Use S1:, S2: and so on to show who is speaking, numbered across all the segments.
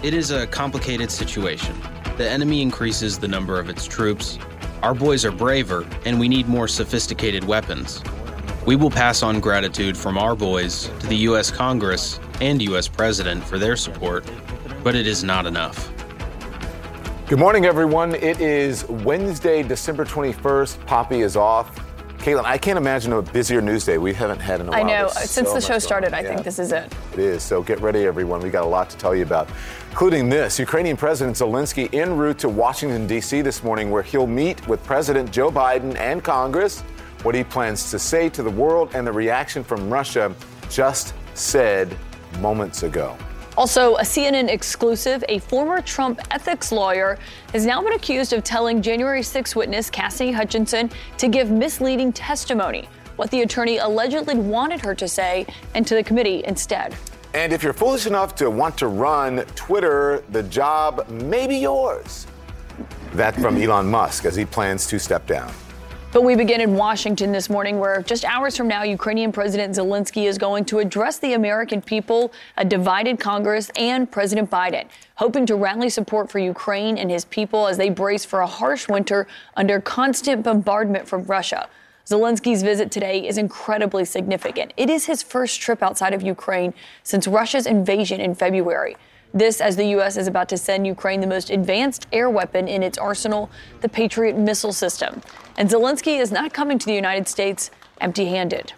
S1: It is a complicated situation. The enemy increases the number of its troops. Our boys are braver, and we need more sophisticated weapons. We will pass on gratitude from our boys to the U.S. Congress and U.S. President for their support, but it is not enough.
S2: Good morning, everyone. It is Wednesday, December 21st. Poppy is off. Caitlin, I can't imagine a busier news day we haven't had in a
S3: I
S2: while.
S3: I know.
S2: There's
S3: Since
S2: so
S3: the show started,
S2: going
S3: I
S2: on.
S3: think this is it.
S2: It is. So get ready, everyone. We got a lot to tell you about, including this Ukrainian President Zelensky en route to Washington, D.C. this morning, where he'll meet with President Joe Biden and Congress, what he plans to say to the world, and the reaction from Russia just said moments ago.
S3: Also, a CNN exclusive, a former Trump ethics lawyer has now been accused of telling January 6 witness Cassidy Hutchinson to give misleading testimony, what the attorney allegedly wanted her to say, and to the committee instead.
S2: And if you're foolish enough to want to run Twitter, the job may be yours. That from Elon Musk as he plans to step down.
S3: But we begin in Washington this morning, where just hours from now, Ukrainian President Zelensky is going to address the American people, a divided Congress, and President Biden, hoping to rally support for Ukraine and his people as they brace for a harsh winter under constant bombardment from Russia. Zelensky's visit today is incredibly significant. It is his first trip outside of Ukraine since Russia's invasion in February. This, as the U.S. is about to send Ukraine the most advanced air weapon in its arsenal, the Patriot missile system. And Zelensky is not coming to the United States empty handed.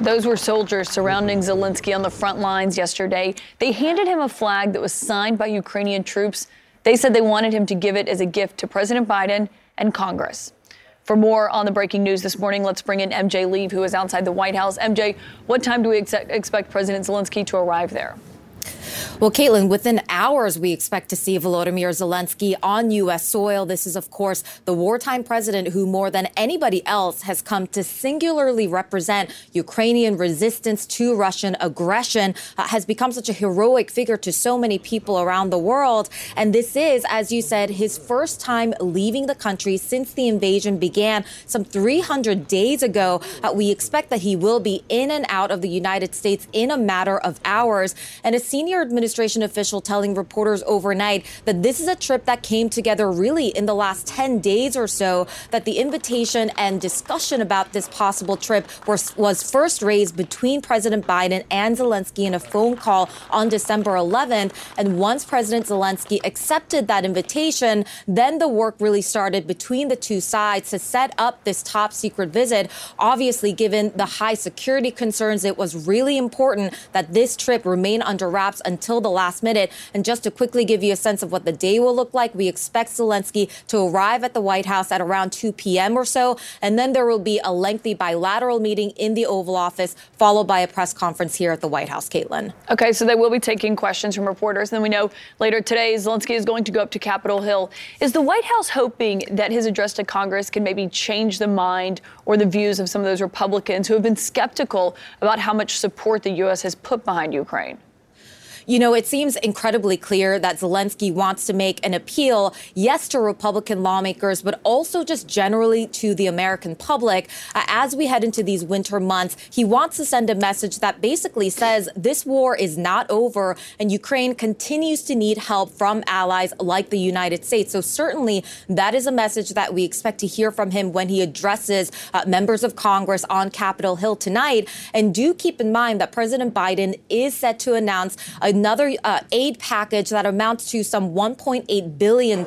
S3: Those were soldiers surrounding Zelensky on the front lines yesterday. They handed him a flag that was signed by Ukrainian troops. They said they wanted him to give it as a gift to President Biden and Congress. For more on the breaking news this morning, let's bring in MJ Lee, who is outside the White House. MJ, what time do we ex- expect President Zelensky to arrive there?
S4: Well, Caitlin, within hours, we expect to see Volodymyr Zelensky on U.S. soil. This is, of course, the wartime president who, more than anybody else, has come to singularly represent Ukrainian resistance to Russian aggression, uh, has become such a heroic figure to so many people around the world. And this is, as you said, his first time leaving the country since the invasion began some 300 days ago. Uh, we expect that he will be in and out of the United States in a matter of hours. And a senior administration official telling reporters overnight that this is a trip that came together really in the last 10 days or so, that the invitation and discussion about this possible trip was, was first raised between President Biden and Zelensky in a phone call on December 11th. And once President Zelensky accepted that invitation, then the work really started between the two sides to set up this top secret visit. Obviously, given the high security concerns, it was really important that this trip remain under wraps until the last minute. And just to quickly give you a sense of what the day will look like, we expect Zelensky to arrive at the White House at around 2 p.m. or so. And then there will be a lengthy bilateral meeting in the Oval Office, followed by a press conference here at the White House, Caitlin.
S3: Okay, so they will be taking questions from reporters. Then we know later today Zelensky is going to go up to Capitol Hill. Is the White House hoping that his address to Congress can maybe change the mind or the views of some of those Republicans who have been skeptical about how much support the U.S. has put behind Ukraine?
S4: You know, it seems incredibly clear that Zelensky wants to make an appeal, yes, to Republican lawmakers, but also just generally to the American public. Uh, as we head into these winter months, he wants to send a message that basically says this war is not over and Ukraine continues to need help from allies like the United States. So, certainly, that is a message that we expect to hear from him when he addresses uh, members of Congress on Capitol Hill tonight. And do keep in mind that President Biden is set to announce another uh, aid package that amounts to some $1.8 billion.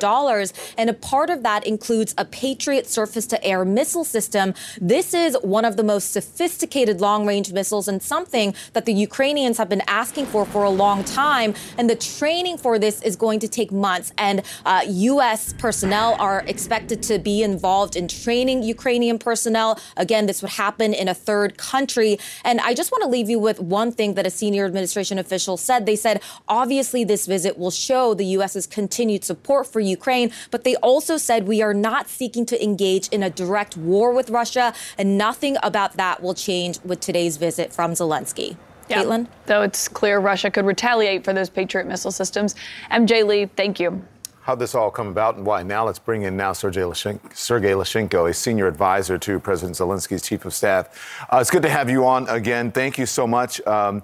S4: And a part of that includes a Patriot surface to air missile system. This is one of the most sophisticated long range missiles and something that the Ukrainians have been asking for for a long time. And the training for this is going to take months. And uh, U.S. personnel are expected to be involved in training Ukrainian personnel. Again, this would happen in a third country. And I just want to leave you with one thing that a senior administration official said. They said, obviously, this visit will show the U.S.'s continued support for Ukraine, but they also said we are not seeking to engage in a direct war with Russia, and nothing about that will change with today's visit from Zelensky.
S3: Yeah.
S4: Caitlin?
S3: Though it's clear Russia could retaliate for those Patriot missile systems. MJ Lee, thank you.
S2: How'd this all come about and why. Now let's bring in now Sergei Leshchenko, Sergei Leshchenko a senior advisor to President Zelensky's chief of staff. Uh, it's good to have you on again. Thank you so much. Um,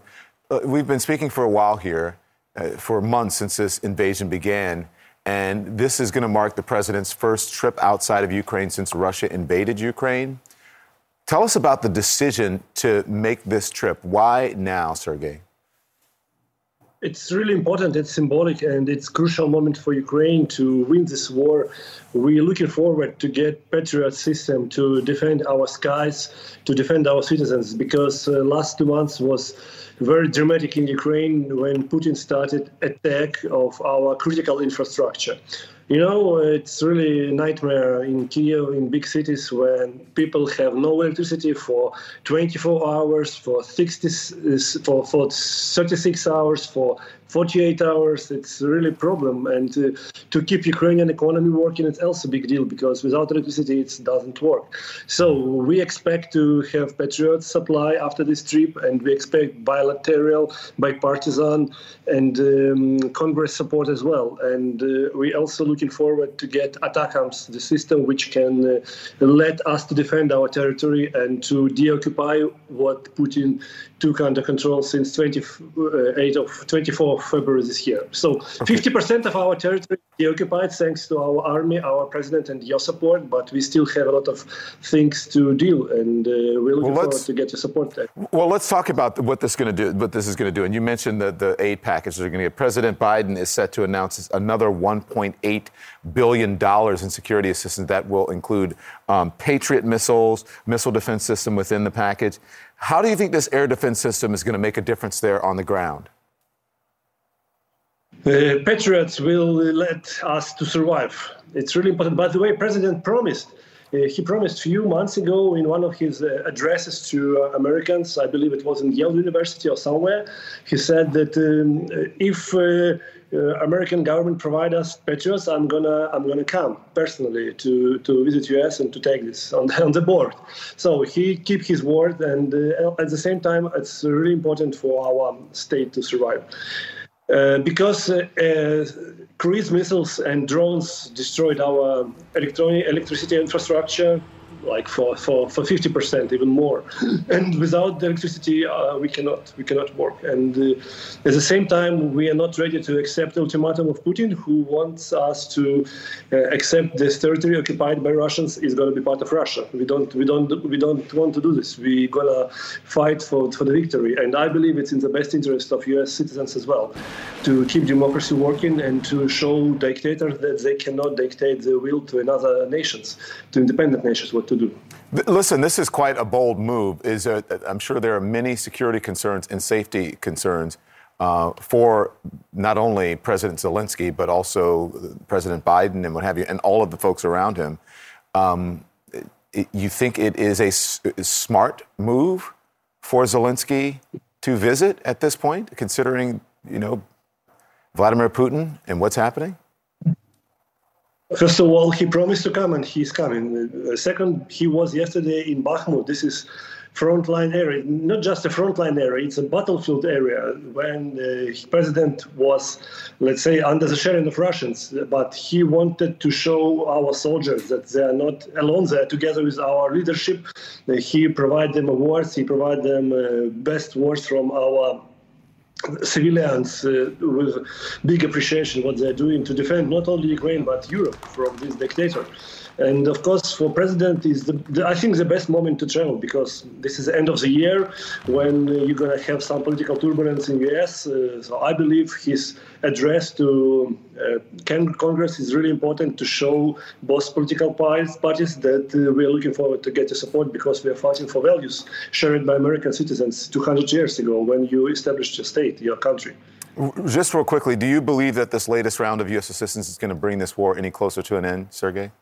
S2: we've been speaking for a while here, uh, for months since this invasion began. And this is going to mark the president's first trip outside of Ukraine since Russia invaded Ukraine. Tell us about the decision to make this trip. Why now, Sergei?
S5: it's really important, it's symbolic, and it's crucial moment for Ukraine to win this war. We're looking forward to get Patriot system to defend our skies, to defend our citizens, because uh, last two months was very dramatic in Ukraine when Putin started attack of our critical infrastructure. You know, it's really a nightmare in Kiev, in big cities, when people have no electricity for 24 hours, for 60, for, for 36 hours, for 48 hours. It's really a problem. And uh, to keep Ukrainian economy working, it's also a big deal because without electricity, it doesn't work. So we expect to have Patriot supply after this trip, and we expect bilateral, bipartisan, and um, Congress support as well. And uh, we also looking forward to get ATACMS, the system which can uh, let us to defend our territory and to deoccupy what Putin took under control since 28 of 24 February this year. So 50% of our territory is occupied thanks to our army, our president, and your support. But we still have a lot of things to deal, and uh, we're looking well, forward to get your support there.
S2: Well, let's talk about what this going to do. What this is going to do, and you mentioned the the aid package they're going to get. President Biden is set to announce another 1.8 billion dollars in security assistance that will include um, Patriot missiles, missile defense system within the package. How do you think this air defense system is going to make a difference there on the ground?
S5: The Patriots will let us to survive. It's really important. By the way, President promised. Uh, he promised a few months ago in one of his uh, addresses to uh, Americans, I believe it was in Yale University or somewhere, he said that um, if uh, American government provide us patriots, I'm gonna I'm gonna come personally to, to visit US and to take this on, the, on the board. So he keep his word, and uh, at the same time, it's really important for our state to survive. Uh, because uh, uh, cruise missiles and drones destroyed our electronic electricity infrastructure, like for, for, for 50%, even more. And without the electricity, uh, we cannot we cannot work. And uh, at the same time, we are not ready to accept the ultimatum of Putin, who wants us to uh, accept this territory occupied by Russians is going to be part of Russia. We don't we don't we don't want to do this. We're gonna fight for for the victory. And I believe it's in the best interest of U.S. citizens as well to keep democracy working and to show dictators that they cannot dictate the will to another nations, to independent nations, what to do.
S2: Listen, this is quite a bold move. Is there, I'm sure there are many security concerns and safety concerns uh, for not only President Zelensky but also President Biden and what have you, and all of the folks around him. Um, you think it is a s- smart move for Zelensky to visit at this point, considering you know Vladimir Putin and what's happening?
S5: First of all, he promised to come, and he's coming. Uh, second, he was yesterday in Bakhmut. This is frontline area, not just a frontline area, it's a battlefield area when the president was, let's say, under the sharing of Russians. But he wanted to show our soldiers that they are not alone there, together with our leadership. He provided them awards, he provided them uh, best words from our civilians uh, with big appreciation what they're doing to defend not only Ukraine but Europe from this dictator. And of course, for president is the, the, I think the best moment to travel because this is the end of the year when you're going to have some political turbulence in US. Uh, so I believe his address to uh, Congress is really important to show both political parties, that uh, we are looking forward to get the support because we are fighting for values shared by American citizens 200 years ago when you established your state, your country.
S2: Just real quickly, do you believe that this latest round of U.S. assistance is going to bring this war any closer to an end, Sergei?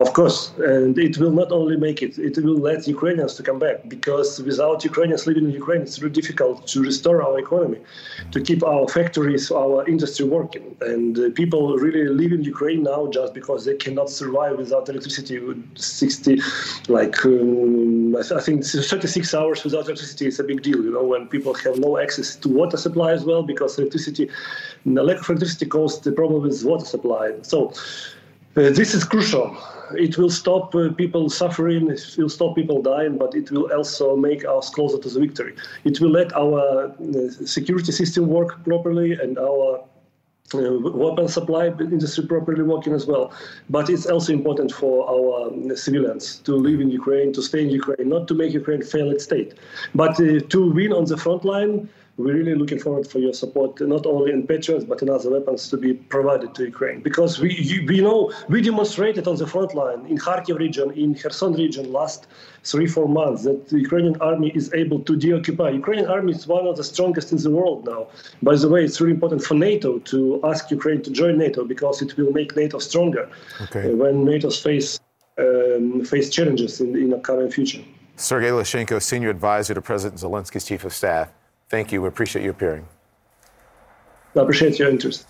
S5: Of course, and it will not only make it, it will let Ukrainians to come back because without Ukrainians living in Ukraine, it's really difficult to restore our economy, to keep our factories, our industry working. And uh, people really live in Ukraine now just because they cannot survive without electricity. 60, like um, I, think 36 hours without electricity is a big deal. You know, when people have no access to water supply as well because electricity, lack of electricity caused the problem with water supply. So. Uh, this is crucial it will stop uh, people suffering, it will stop people dying, but it will also make us closer to the victory. It will let our uh, security system work properly and our uh, weapon supply industry properly working as well. But it's also important for our um, civilians to live in Ukraine, to stay in Ukraine, not to make Ukraine fail its state, but uh, to win on the front line we're really looking forward for your support, not only in Patriots, but in other weapons to be provided to Ukraine. Because we, you, we know, we demonstrated on the front line in Kharkiv region, in Kherson region last three, four months that the Ukrainian army is able to deoccupy. Ukrainian army is one of the strongest in the world now. By the way, it's really important for NATO to ask Ukraine to join NATO because it will make NATO stronger okay. Uh, when NATO face, um, face challenges in, in the coming future.
S2: Sergei Leshchenko, senior advisor to President Zelensky's chief of staff. Thank you. We appreciate you appearing.
S5: I appreciate your interest.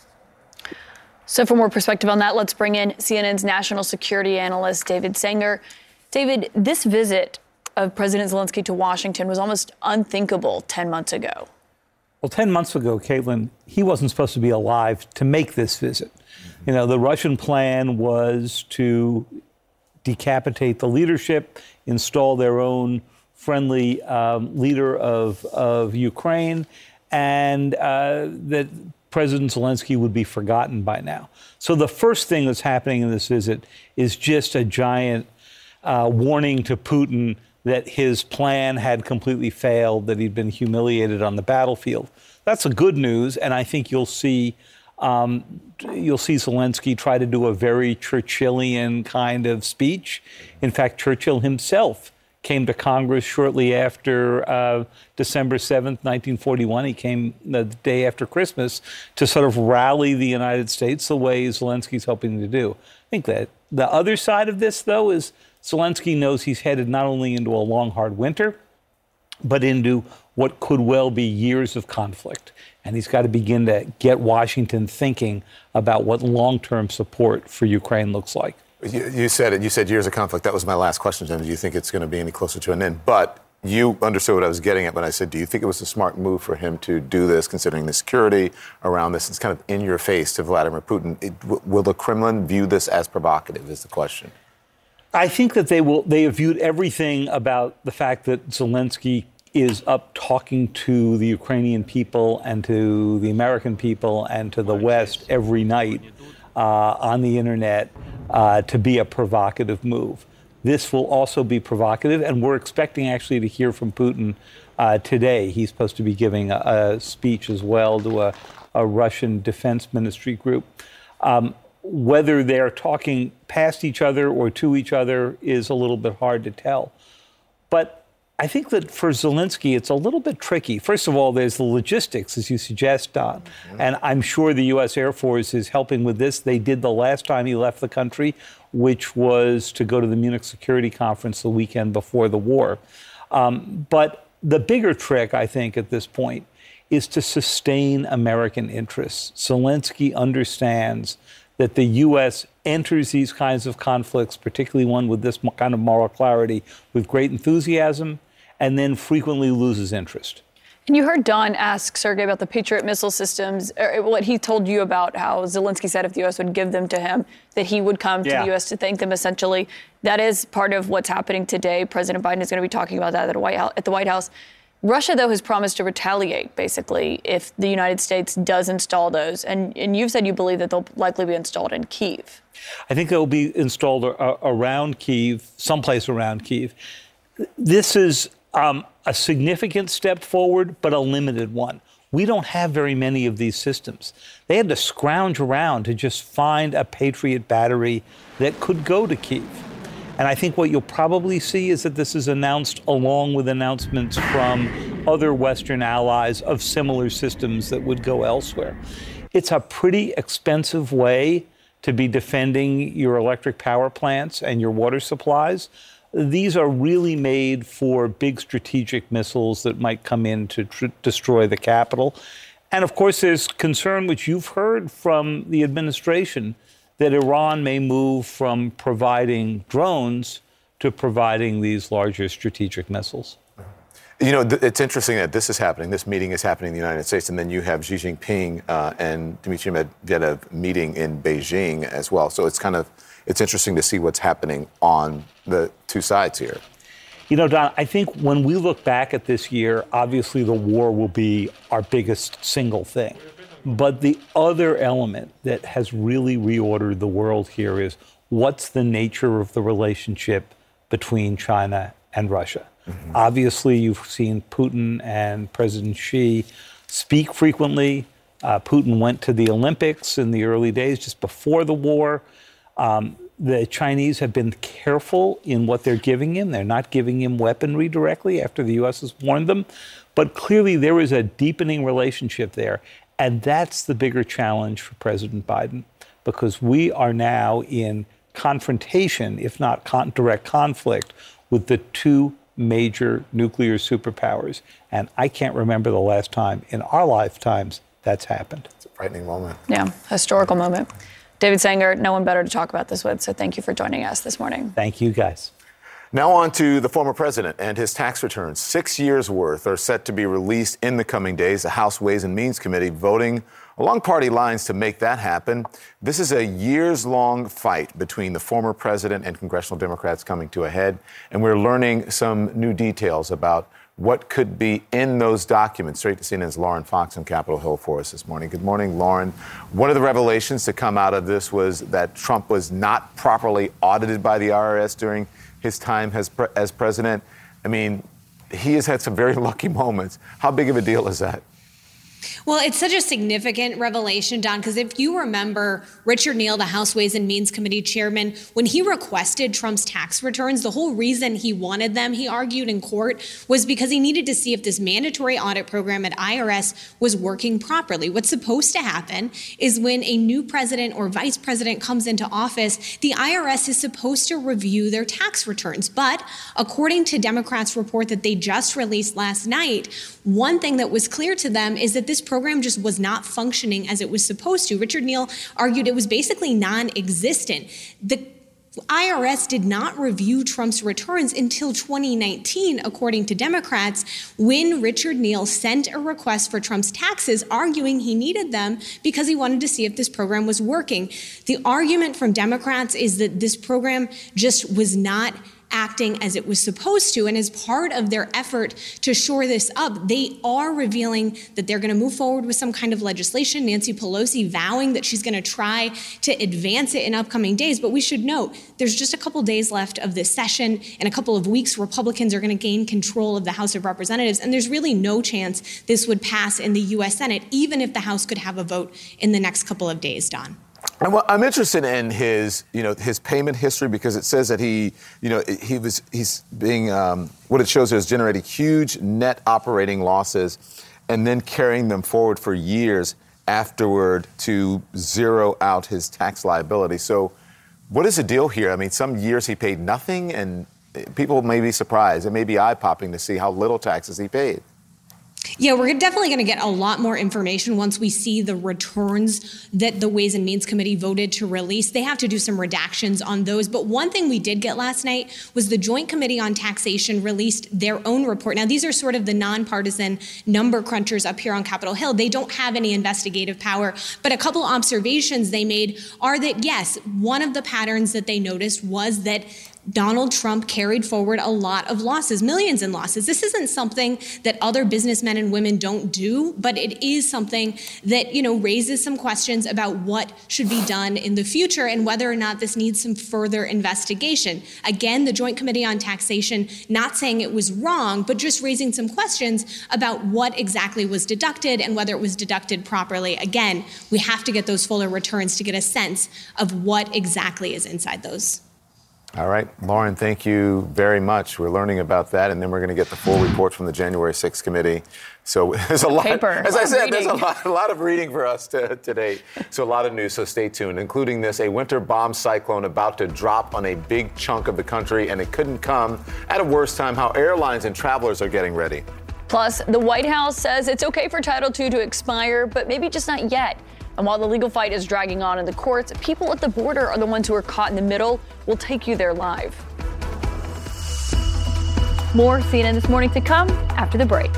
S3: So, for more perspective on that, let's bring in CNN's national security analyst, David Sanger. David, this visit of President Zelensky to Washington was almost unthinkable 10 months ago.
S6: Well, 10 months ago, Caitlin, he wasn't supposed to be alive to make this visit. You know, the Russian plan was to decapitate the leadership, install their own friendly um, leader of, of Ukraine, and uh, that President Zelensky would be forgotten by now. So the first thing that's happening in this visit is just a giant uh, warning to Putin that his plan had completely failed, that he'd been humiliated on the battlefield. That's a good news, and I think you'll see. Um, you'll see Zelensky try to do a very Churchillian kind of speech. In fact, Churchill himself came to Congress shortly after uh, December 7th, 1941. He came the day after Christmas to sort of rally the United States the way Zelensky's hoping to do. I think that the other side of this, though, is Zelensky knows he's headed not only into a long, hard winter, but into what could well be years of conflict. And he's got to begin to get Washington thinking about what long term support for Ukraine looks like.
S2: You, you, said it. You said years of conflict. That was my last question, Jim. Do you think it's going to be any closer to an end? But you understood what I was getting at when I said, do you think it was a smart move for him to do this, considering the security around this? It's kind of in your face to Vladimir Putin. It, will the Kremlin view this as provocative? Is the question.
S6: I think that they will. They have viewed everything about the fact that Zelensky is up talking to the Ukrainian people and to the American people and to the West every night on the internet uh, to be a provocative move. This will also be provocative, and we're expecting actually to hear from Putin uh, today. He's supposed to be giving a, a speech as well to a, a Russian defense ministry group. Um, whether they're talking past each other or to each other is a little bit hard to tell. But I think that for Zelensky, it's a little bit tricky. First of all, there's the logistics, as you suggest, Don. Mm-hmm. And I'm sure the U.S. Air Force is helping with this. They did the last time he left the country, which was to go to the Munich Security Conference the weekend before the war. Um, but the bigger trick, I think, at this point is to sustain American interests. Zelensky understands that the U.S. enters these kinds of conflicts, particularly one with this kind of moral clarity, with great enthusiasm and then frequently loses interest.
S3: And you heard Don ask Sergey about the Patriot missile systems, or what he told you about how Zelensky said if the U.S. would give them to him, that he would come yeah. to the U.S. to thank them, essentially. That is part of what's happening today. President Biden is going to be talking about that at, White House, at the White House. Russia, though, has promised to retaliate, basically, if the United States does install those. And, and you've said you believe that they'll likely be installed in Kiev.
S6: I think they'll be installed around Kiev, someplace around Kiev. This is um, a significant step forward, but a limited one. We don't have very many of these systems. They had to scrounge around to just find a Patriot battery that could go to Kiev. And I think what you'll probably see is that this is announced along with announcements from other Western allies of similar systems that would go elsewhere. It's a pretty expensive way to be defending your electric power plants and your water supplies. These are really made for big strategic missiles that might come in to tr- destroy the capital. And of course, there's concern, which you've heard from the administration, that Iran may move from providing drones to providing these larger strategic missiles.
S2: You know, th- it's interesting that this is happening. This meeting is happening in the United States, and then you have Xi Jinping uh, and Dmitry Medvedev meeting in Beijing as well. So it's kind of it's interesting to see what's happening on the two sides here.
S6: You know, Don, I think when we look back at this year, obviously the war will be our biggest single thing. But the other element that has really reordered the world here is what's the nature of the relationship between China and Russia? Mm-hmm. Obviously, you've seen Putin and President Xi speak frequently. Uh, Putin went to the Olympics in the early days, just before the war. Um, the Chinese have been careful in what they're giving him. They're not giving him weaponry directly after the U.S. has warned them. But clearly, there is a deepening relationship there. And that's the bigger challenge for President Biden because we are now in confrontation, if not con- direct conflict, with the two major nuclear superpowers. And I can't remember the last time in our lifetimes that's happened.
S2: It's a frightening moment.
S3: Yeah, historical moment. David Sanger, no one better to talk about this with, so thank you for joining us this morning.
S6: Thank you, guys.
S2: Now, on to the former president and his tax returns. Six years worth are set to be released in the coming days. The House Ways and Means Committee voting along party lines to make that happen. This is a years long fight between the former president and congressional Democrats coming to a head, and we're learning some new details about what could be in those documents. Straight to CNN's Lauren Fox on Capitol Hill for us this morning. Good morning, Lauren. One of the revelations to come out of this was that Trump was not properly audited by the IRS during his time as, pre- as president. I mean, he has had some very lucky moments. How big of a deal is that?
S7: Well, it's such a significant revelation, Don, because if you remember Richard Neal, the House Ways and Means Committee chairman, when he requested Trump's tax returns, the whole reason he wanted them, he argued in court, was because he needed to see if this mandatory audit program at IRS was working properly. What's supposed to happen is when a new president or vice president comes into office, the IRS is supposed to review their tax returns. But according to Democrats' report that they just released last night, one thing that was clear to them is that this program just was not functioning as it was supposed to. Richard Neal argued it was basically non existent. The IRS did not review Trump's returns until 2019, according to Democrats, when Richard Neal sent a request for Trump's taxes, arguing he needed them because he wanted to see if this program was working. The argument from Democrats is that this program just was not acting as it was supposed to. And as part of their effort to shore this up, they are revealing that they're going to move forward with some kind of legislation. Nancy Pelosi vowing that she's going to try to advance it in upcoming days. But we should note there's just a couple days left of this session. In a couple of weeks, Republicans are going to gain control of the House of Representatives. And there's really no chance this would pass in the U.S. Senate, even if the House could have a vote in the next couple of days, Don.
S2: I'm interested in his, you know, his payment history because it says that he, you know, he was he's being um, what it shows is generating huge net operating losses, and then carrying them forward for years afterward to zero out his tax liability. So, what is the deal here? I mean, some years he paid nothing, and people may be surprised. It may be eye popping to see how little taxes he paid.
S7: Yeah, we're definitely going to get a lot more information once we see the returns that the Ways and Means Committee voted to release. They have to do some redactions on those. But one thing we did get last night was the Joint Committee on Taxation released their own report. Now, these are sort of the nonpartisan number crunchers up here on Capitol Hill. They don't have any investigative power. But a couple observations they made are that, yes, one of the patterns that they noticed was that Donald Trump carried forward a lot of losses, millions in losses. This isn't something that other businessmen and women don't do, but it is something that, you know, raises some questions about what should be done in the future and whether or not this needs some further investigation. Again, the Joint Committee on Taxation not saying it was wrong, but just raising some questions about what exactly was deducted and whether it was deducted properly. Again, we have to get those fuller returns to get a sense of what exactly is inside those.
S2: All right, Lauren, thank you very much. We're learning about that, and then we're going to get the full report from the January 6th committee. So there's a lot.
S3: Paper,
S2: as
S3: I
S2: I said, there's a lot, a lot of reading for us to, today. So a lot of news. So stay tuned, including this: a winter bomb cyclone about to drop on a big chunk of the country, and it couldn't come at a worse time. How airlines and travelers are getting ready.
S3: Plus, the White House says it's okay for Title II to expire, but maybe just not yet. And while the legal fight is dragging on in the courts, people at the border are the ones who are caught in the middle. We'll take you there live. More CNN this morning to come after the break.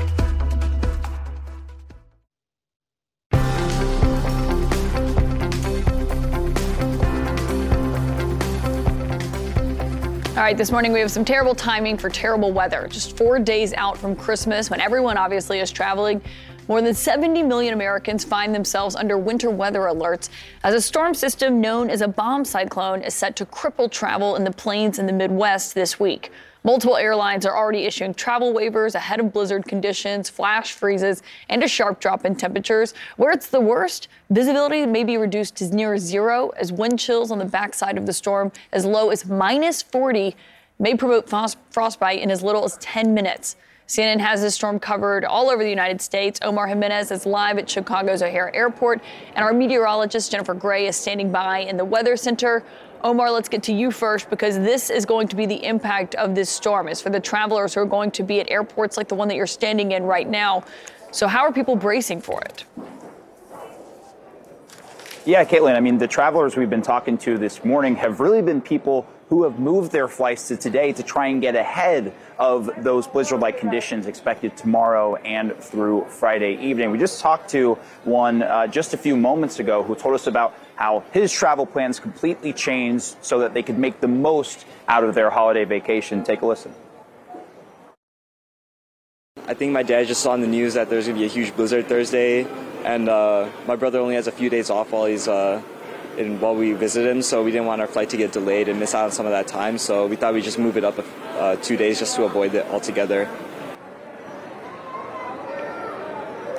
S3: All right, this morning we have some terrible timing for terrible weather. Just four days out from Christmas, when everyone obviously is traveling, more than 70 million Americans find themselves under winter weather alerts as a storm system known as a bomb cyclone is set to cripple travel in the plains in the Midwest this week. Multiple airlines are already issuing travel waivers ahead of blizzard conditions, flash freezes, and a sharp drop in temperatures. Where it's the worst, visibility may be reduced to near zero as wind chills on the backside of the storm as low as minus 40 may provoke frostbite in as little as 10 minutes. CNN has this storm covered all over the United States. Omar Jimenez is live at Chicago's O'Hare Airport, and our meteorologist Jennifer Gray is standing by in the Weather Center. Omar, let's get to you first because this is going to be the impact of this storm. Is for the travelers who are going to be at airports like the one that you're standing in right now. So, how are people bracing for it?
S8: Yeah, Caitlin, I mean, the travelers we've been talking to this morning have really been people who have moved their flights to today to try and get ahead of those blizzard like conditions expected tomorrow and through Friday evening. We just talked to one uh, just a few moments ago who told us about how his travel plans completely changed so that they could make the most out of their holiday vacation. Take a listen.
S9: I think my dad just saw on the news that there's going to be a huge blizzard Thursday, and uh, my brother only has a few days off while he's uh, in, while we visit him, so we didn't want our flight to get delayed and miss out on some of that time. So we thought we'd just move it up uh, two days just to avoid it altogether.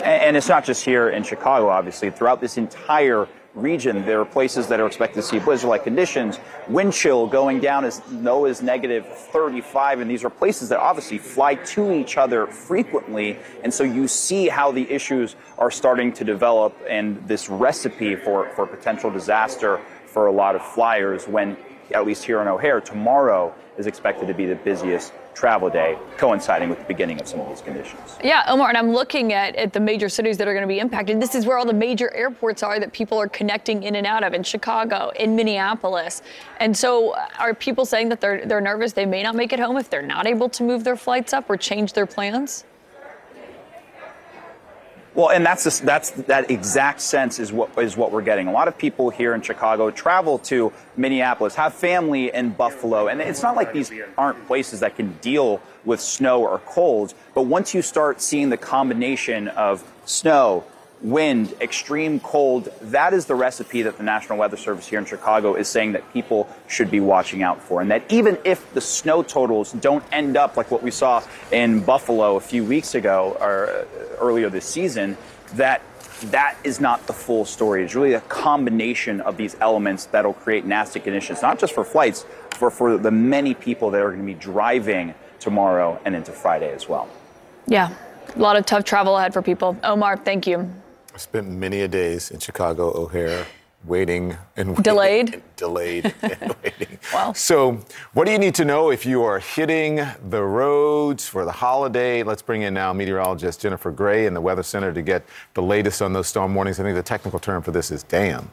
S8: And it's not just here in Chicago, obviously. Throughout this entire region, there are places that are expected to see blizzard-like conditions. Wind chill going down as low as negative 35, and these are places that obviously fly to each other frequently. And so you see how the issues are starting to develop and this recipe for, for potential disaster for a lot of flyers when, at least here in O'Hare, tomorrow is expected to be the busiest travel day, coinciding with the beginning of some of these conditions.
S3: Yeah, Omar, and I'm looking at, at the major cities that are going to be impacted. This is where all the major airports are that people are connecting in and out of in Chicago, in Minneapolis. And so uh, are people saying that they're, they're nervous they may not make it home if they're not able to move their flights up or change their plans?
S8: Well, and that's that's that exact sense is what is what we're getting. A lot of people here in Chicago travel to Minneapolis, have family in Buffalo, and it's not like these aren't places that can deal with snow or cold. But once you start seeing the combination of snow, wind, extreme cold, that is the recipe that the National Weather Service here in Chicago is saying that people should be watching out for. And that even if the snow totals don't end up like what we saw in Buffalo a few weeks ago or uh, earlier this season, that that is not the full story. It's really a combination of these elements that'll create nasty conditions, not just for flights, but for the many people that are going to be driving tomorrow and into Friday as well.
S3: Yeah, a lot of tough travel ahead for people. Omar, thank you.
S2: I spent many a days in Chicago O'Hare waiting and waiting
S3: delayed,
S2: and delayed and waiting.
S3: Wow.
S2: So, what do you need to know if you are hitting the roads for the holiday? Let's bring in now meteorologist Jennifer Gray in the Weather Center to get the latest on those storm warnings. I think the technical term for this is damn.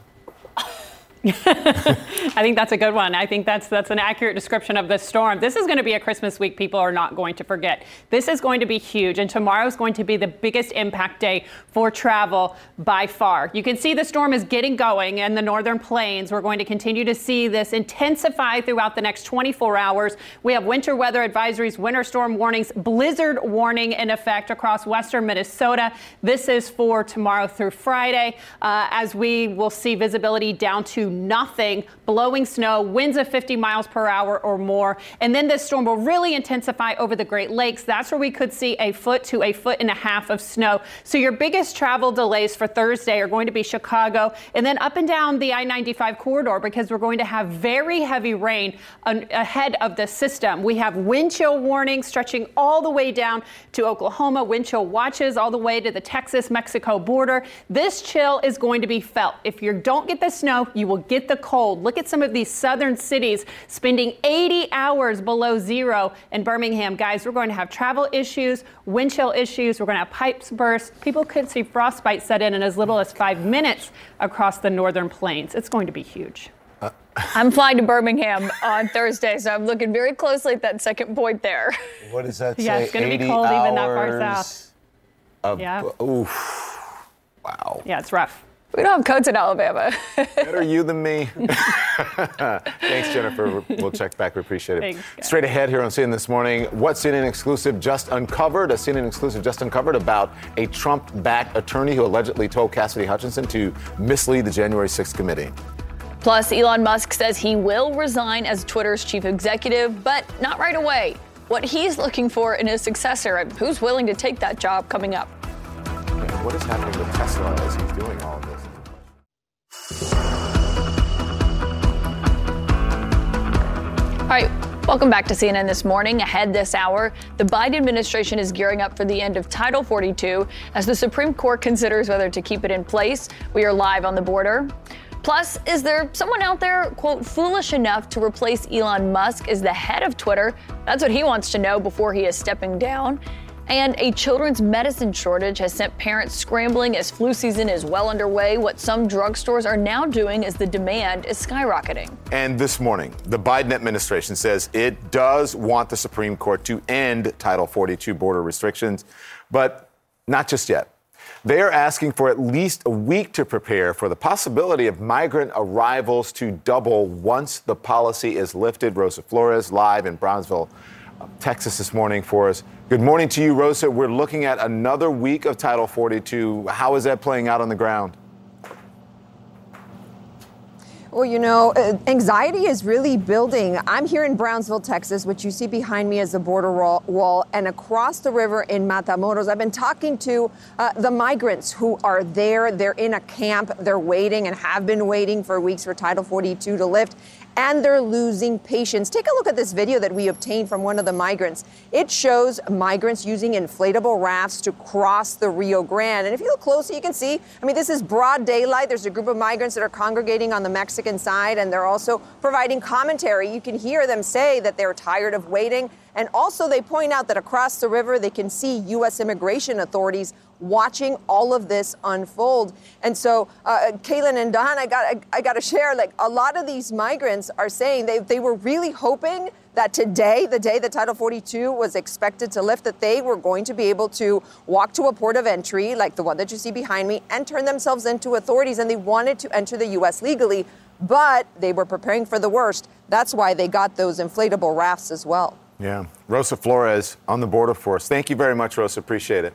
S10: I think that's a good one. I think that's that's an accurate description of the storm. This is going to be a Christmas week people are not going to forget. This is going to be huge and tomorrow is going to be the biggest impact day for travel by far. You can see the storm is getting going in the northern plains. We're going to continue to see this intensify throughout the next 24 hours. We have winter weather advisories, winter storm warnings, blizzard warning in effect across western Minnesota. This is for tomorrow through Friday uh, as we will see visibility down to nothing, blowing snow, winds of 50 miles per hour or more. And then this storm will really intensify over the Great Lakes. That's where we could see a foot to a foot and a half of snow. So your biggest travel delays for Thursday are going to be Chicago and then up and down the I 95 corridor because we're going to have very heavy rain ahead of the system. We have wind chill warnings stretching all the way down to Oklahoma, wind chill watches all the way to the Texas Mexico border. This chill is going to be felt. If you don't get the snow, you will get the cold. Look at some of these southern cities spending 80 hours below zero in Birmingham. Guys, we're going to have travel issues, wind chill issues, we're going to have pipes burst. People could see frostbite set in in as little as five minutes across the northern plains. It's going to be huge.
S3: Uh, I'm flying to Birmingham on Thursday, so I'm looking very closely at that second point there.
S2: What does that say?
S10: Yeah, it's going to be cold even that far south.
S2: Of, yeah. Oof. Wow.
S10: Yeah, it's rough.
S3: We don't have coats in Alabama.
S2: Better you than me. Thanks, Jennifer. We'll check back. We appreciate it.
S10: Thanks,
S2: Straight ahead here on CNN this morning, what CNN exclusive just uncovered? A CNN exclusive just uncovered about a Trump-backed attorney who allegedly told Cassidy Hutchinson to mislead the January 6th committee.
S3: Plus, Elon Musk says he will resign as Twitter's chief executive, but not right away. What he's looking for in his successor and who's willing to take that job coming up.
S2: What is happening with Tesla as he's doing all of this?
S3: All right. Welcome back to CNN this morning. Ahead this hour, the Biden administration is gearing up for the end of Title 42 as the Supreme Court considers whether to keep it in place. We are live on the border. Plus, is there someone out there, quote, foolish enough to replace Elon Musk as the head of Twitter? That's what he wants to know before he is stepping down. And a children's medicine shortage has sent parents scrambling as flu season is well underway. What some drugstores are now doing as the demand is skyrocketing.
S2: And this morning, the Biden administration says it does want the Supreme Court to end Title 42 border restrictions, but not just yet. They are asking for at least a week to prepare for the possibility of migrant arrivals to double once the policy is lifted. Rosa Flores live in Brownsville, Texas this morning for us. Good morning to you, Rosa. We're looking at another week of Title 42. How is that playing out on the ground?
S11: Well, you know, uh, anxiety is really building. I'm here in Brownsville, Texas, which you see behind me as the border wall, and across the river in Matamoros. I've been talking to uh, the migrants who are there. They're in a camp. They're waiting and have been waiting for weeks for Title 42 to lift and they're losing patience. Take a look at this video that we obtained from one of the migrants. It shows migrants using inflatable rafts to cross the Rio Grande. And if you look closely, you can see, I mean, this is broad daylight. There's a group of migrants that are congregating on the Mexican side, and they're also providing commentary. You can hear them say that they're tired of waiting. And also, they point out that across the river, they can see U.S. immigration authorities watching all of this unfold. And so, uh, Kaitlan and Don, I got I, I got to share. Like a lot of these migrants are saying they they were really hoping that today, the day that Title 42 was expected to lift, that they were going to be able to walk to a port of entry, like the one that you see behind me, and turn themselves into authorities. And they wanted to enter the U.S. legally, but they were preparing for the worst. That's why they got those inflatable rafts as well.
S2: Yeah. Rosa Flores on the border for us. Thank you very much, Rosa. Appreciate it.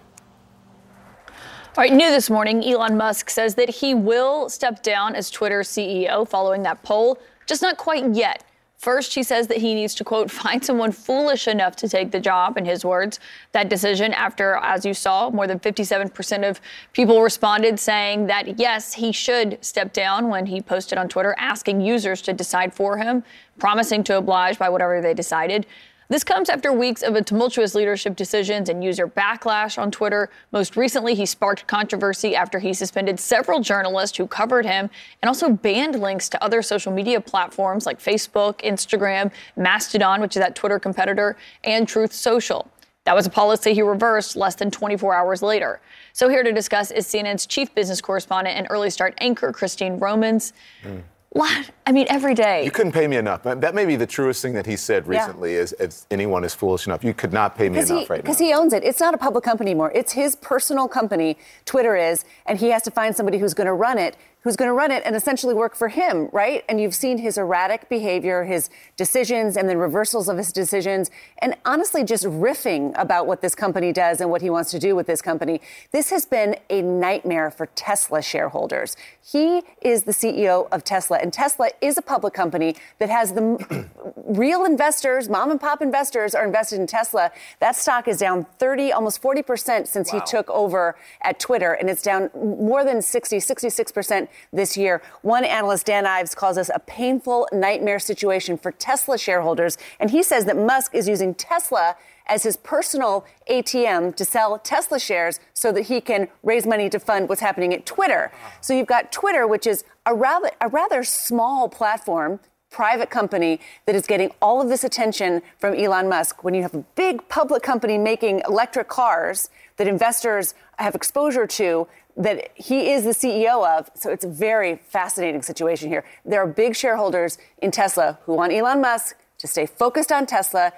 S3: All right, new this morning, Elon Musk says that he will step down as Twitter CEO following that poll, just not quite yet. First, he says that he needs to, quote, find someone foolish enough to take the job, in his words. That decision, after, as you saw, more than 57% of people responded saying that, yes, he should step down when he posted on Twitter asking users to decide for him, promising to oblige by whatever they decided. This comes after weeks of tumultuous leadership decisions and user backlash on Twitter. Most recently, he sparked controversy after he suspended several journalists who covered him and also banned links to other social media platforms like Facebook, Instagram, Mastodon, which is that Twitter competitor, and Truth Social. That was a policy he reversed less than 24 hours later. So, here to discuss is CNN's chief business correspondent and early start anchor, Christine Romans. Mm. What? I mean, every day.
S2: You couldn't pay me enough. That may be the truest thing that he said recently yeah. is if anyone is foolish enough. You could not pay me enough
S12: he,
S2: right now.
S12: Because he owns it. It's not a public company anymore. It's his personal company, Twitter is, and he has to find somebody who's going to run it who's going to run it and essentially work for him, right? And you've seen his erratic behavior, his decisions, and then reversals of his decisions, and honestly, just riffing about what this company does and what he wants to do with this company. This has been a nightmare for Tesla shareholders. He is the CEO of Tesla, and Tesla is a public company that has the real investors, mom and pop investors, are invested in Tesla. That stock is down 30, almost 40% since wow. he took over at Twitter, and it's down more than 60, 66% this year. One analyst, Dan Ives, calls this a painful nightmare situation for Tesla shareholders. And he says that Musk is using Tesla as his personal ATM to sell Tesla shares so that he can raise money to fund what's happening at Twitter. So you've got Twitter, which is a rather, a rather small platform, private company that is getting all of this attention from Elon Musk. When you have a big public company making electric cars that investors have exposure to, that he is the CEO of. So it's a very fascinating situation here. There are big shareholders in Tesla who want Elon Musk to stay focused on Tesla,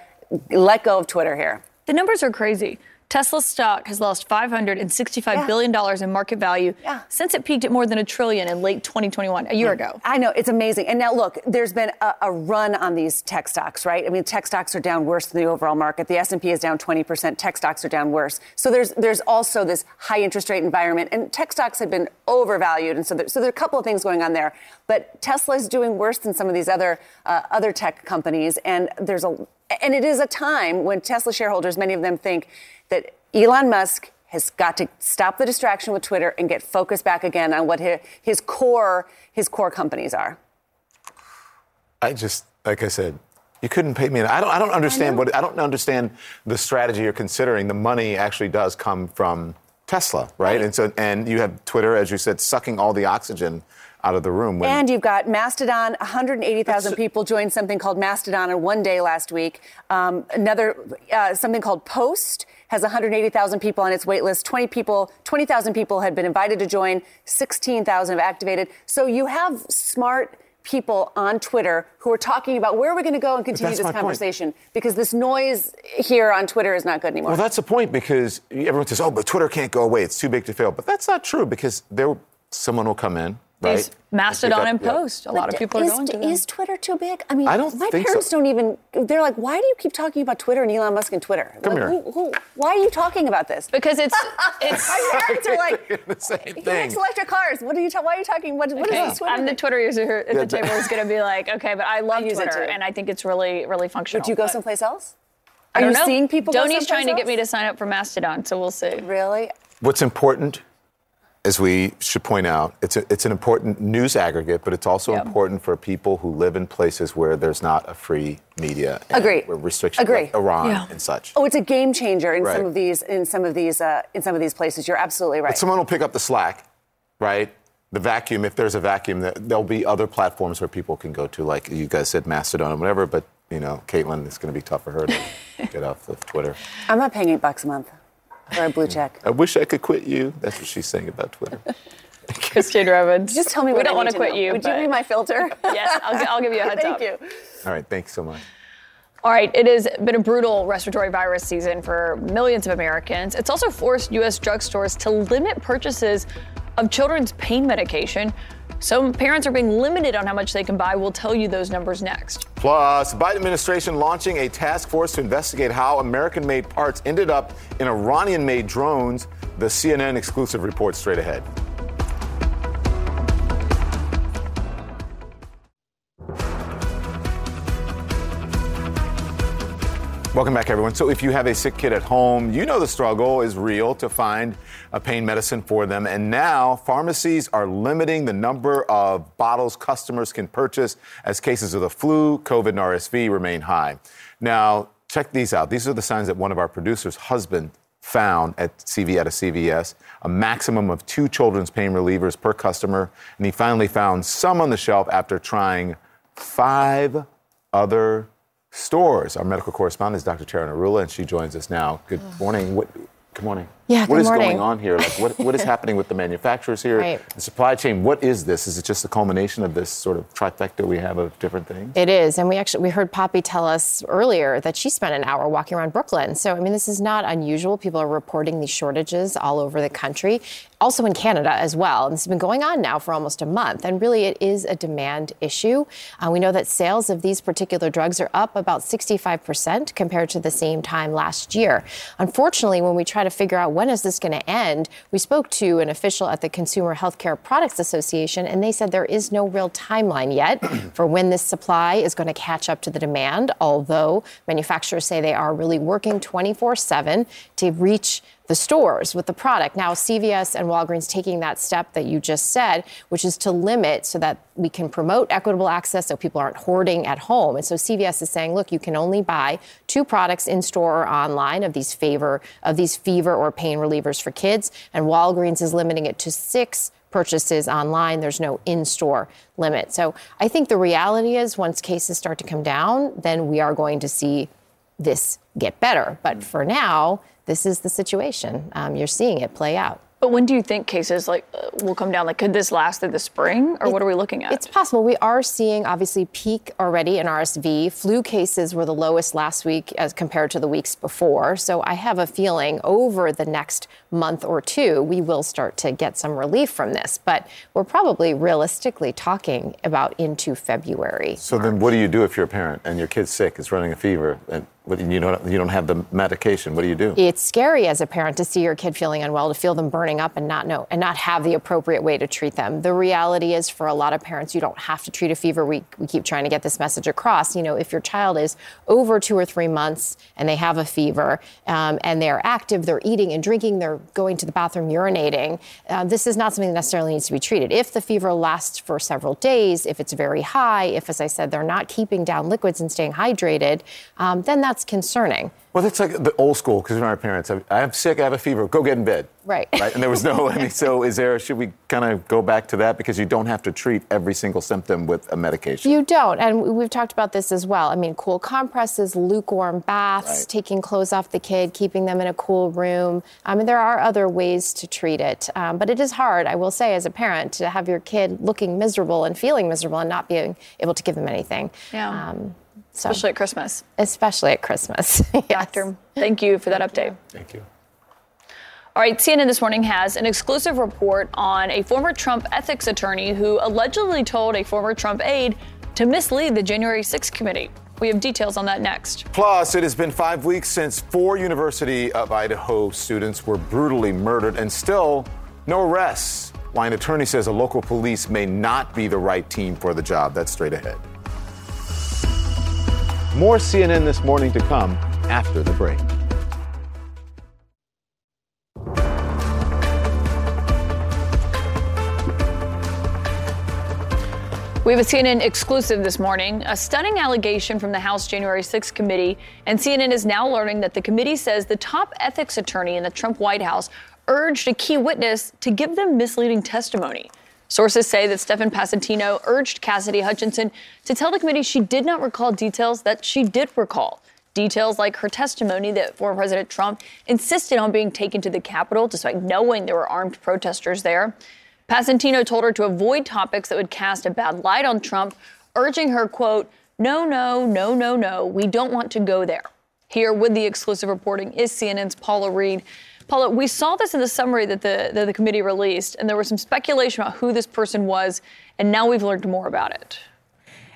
S12: let go of Twitter here.
S3: The numbers are crazy. Tesla stock has lost 565 yeah. billion dollars in market value yeah. since it peaked at more than a trillion in late 2021, a year yeah. ago.
S12: I know, it's amazing. And now look, there's been a, a, run on these tech stocks, right? I mean, tech stocks are down worse than the overall market. The S&P is down 20%, tech stocks are down worse. So there's there's also this high interest rate environment and tech stocks have been overvalued and so there, so there are a couple of things going on there. But Tesla is doing worse than some of these other uh, other tech companies and there's a and it is a time when Tesla shareholders, many of them think that Elon Musk has got to stop the distraction with Twitter and get focused back again on what his, his core his core companies are.
S2: I just like I said, you couldn't pay me. I don't. I don't understand I what. I don't understand the strategy you're considering. The money actually does come from Tesla, right? right? And so, and you have Twitter, as you said, sucking all the oxygen out of the room.
S12: When... And you've got Mastodon. 180,000 people joined something called Mastodon in one day last week. Um, another uh, something called Post has 180,000 people on its wait list. 20 people, 20,000 people had been invited to join. 16,000 have activated. So you have smart people on Twitter who are talking about where are we going to go and continue this conversation point. because this noise here on Twitter is not good anymore.
S2: Well, that's the point because everyone says, "Oh, but Twitter can't go away; it's too big to fail." But that's not true because there, someone will come in right?
S3: Mastodon and Post. A lot of people
S12: is,
S3: are going to.
S12: Is Twitter too big? I mean,
S2: I don't
S12: my parents
S2: so.
S12: don't even. They're like, why do you keep talking about Twitter and Elon Musk and Twitter?
S2: Come
S12: like,
S2: here.
S12: Who, who, why are you talking about this?
S3: Because it's it's.
S12: my parents are like
S2: the same
S12: he
S2: thing.
S12: makes electric cars. What are you? Ta- why are you talking? What, what
S3: okay.
S12: is this Twitter?
S3: I'm the Twitter user at the table is going to be like, okay, but I love
S12: I
S3: Twitter and I think it's really really functional.
S12: Would you go someplace else?
S3: Are
S12: you
S3: know.
S12: seeing people?
S3: Donnie's trying
S12: else?
S3: to get me to sign up for Mastodon, so we'll see.
S12: Really?
S2: What's important as we should point out, it's, a, it's an important news aggregate, but it's also yep. important for people who live in places where there's not a free media.
S12: Agree.
S2: Where restrictions
S12: Agree.
S2: like Iran
S12: yeah.
S2: and such.
S12: Oh, it's a game changer in
S2: right.
S12: some of these in some of these uh, in some of these places. You're absolutely right.
S2: But someone will pick up the slack, right? The vacuum. If there's a vacuum, there'll be other platforms where people can go to, like you guys said, Mastodon or whatever. But you know, Caitlin, it's going to be tough for her to get off of Twitter.
S12: I'm not paying eight bucks a month for a blue check.
S2: I wish I could quit you. That's what she's saying about Twitter.
S3: Christine Romans.
S12: Just tell me
S3: we
S12: what
S3: don't
S12: want
S3: to quit you.
S12: Would you be my filter?
S3: yes, I'll, I'll, give you a heads
S12: Thank
S3: up.
S12: Thank you.
S2: All right, thanks so much.
S3: All right, it has been a brutal respiratory virus season for millions of Americans. It's also forced U.S. drugstores to limit purchases of children's pain medication. Some parents are being limited on how much they can buy. We'll tell you those numbers next.
S2: Plus, the Biden administration launching a task force to investigate how American-made parts ended up in Iranian-made drones. The CNN exclusive report straight ahead. Welcome back, everyone. So, if you have a sick kid at home, you know the struggle is real to find a pain medicine for them. And now, pharmacies are limiting the number of bottles customers can purchase as cases of the flu, COVID, and RSV remain high. Now, check these out. These are the signs that one of our producers' husband found at CV at a CVS, a maximum of two children's pain relievers per customer, and he finally found some on the shelf after trying five other stores. Our medical correspondent is Dr. Tara Narula, and she joins us now. Good morning. What, good morning.
S13: Yeah,
S2: What is
S13: morning.
S2: going on here? Like, what, what is happening with the manufacturers here,
S13: Right.
S2: the supply chain? What is this? Is it just the culmination of this sort of trifecta we have of different things?
S13: It is, and we actually we heard Poppy tell us earlier that she spent an hour walking around Brooklyn. So I mean, this is not unusual. People are reporting these shortages all over the country, also in Canada as well. And this has been going on now for almost a month. And really, it is a demand issue. Uh, we know that sales of these particular drugs are up about 65 percent compared to the same time last year. Unfortunately, when we try to figure out when is this going to end, we spoke to an official at the Consumer Healthcare Products Association, and they said there is no real timeline yet for when this supply is going to catch up to the demand, although manufacturers say they are really working 24 7 to reach the stores with the product. Now, CVS and Walgreens taking that step that you just said, which is to limit so that we can promote equitable access so people aren't hoarding at home. And so CVS is saying, look, you can only buy two products in store or online of these favor of these fever or pain relievers for kids, and Walgreens is limiting it to six purchases online. There's no in store limit. So I think the reality is once cases start to come down, then we are going to see this get better. But for now, this is the situation. Um, you're seeing it play out.
S3: But when do you think cases like uh, will come down? Like, could this last through the spring, or what are we looking at?
S13: It's possible. We are seeing obviously peak already in RSV. Flu cases were the lowest last week as compared to the weeks before. So I have a feeling over the next month or two, we will start to get some relief from this. But we're probably realistically talking about into February.
S2: So then, what do you do if you're a parent and your kid's sick, is running a fever, and you don't you don't have the medication? What do you do?
S13: It's scary as a parent to see your kid feeling unwell, to feel them burning up and not know and not have the appropriate way to treat them. The reality is for a lot of parents, you don't have to treat a fever. We, we keep trying to get this message across. You know, if your child is over two or three months and they have a fever um, and they're active, they're eating and drinking, they're going to the bathroom, urinating, uh, this is not something that necessarily needs to be treated. If the fever lasts for several days, if it's very high, if, as I said, they're not keeping down liquids and staying hydrated, um, then that's concerning.
S2: Well, that's like the old school because our parents. I- I'm sick. I have a fever. Go get in bed.
S13: Right.
S2: Right. And there was no. I mean, so is there? Should we kind of go back to that because you don't have to treat every single symptom with a medication?
S13: You don't. And we've talked about this as well. I mean, cool compresses, lukewarm baths,
S2: Right.
S13: taking clothes off the kid, keeping them in a cool room. I mean, there are other ways to treat it. Um, but it is hard, I will say, as a parent, to have your kid looking miserable and feeling miserable and not being able to give them anything.
S3: Yeah.
S13: Um, so,
S3: Especially at Christmas.
S13: especially at Christmas. yes.
S3: Doctor, thank you for that update.
S2: Thank you.
S3: All right, CNN this morning has an exclusive report on a former Trump ethics attorney who allegedly told a former Trump aide to mislead the January 6th committee. We have details on that next.
S2: Plus, it has been five weeks since four University of Idaho students were brutally murdered, and still no arrests. Why an attorney says a local police may not be the right team for the job. That's straight ahead. More CNN this morning to come after the break.
S3: We have a CNN exclusive this morning. A stunning allegation from the House January 6th committee, and CNN is now learning that the committee says the top ethics attorney in the Trump White House urged a key witness to give them misleading testimony. Sources say that Stefan Passantino urged Cassidy Hutchinson to tell the committee she did not recall details that she did recall. Details like her testimony that former President Trump insisted on being taken to the Capitol despite knowing there were armed protesters there. Passantino told her to avoid topics that would cast a bad light on Trump, urging her, quote, no, no, no, no, no, we don't want to go there. Here with the exclusive reporting is CNN's Paula Reed. Paula, we saw this in the summary that the, that the committee released, and there was some speculation about who this person was, and now we've learned more about it.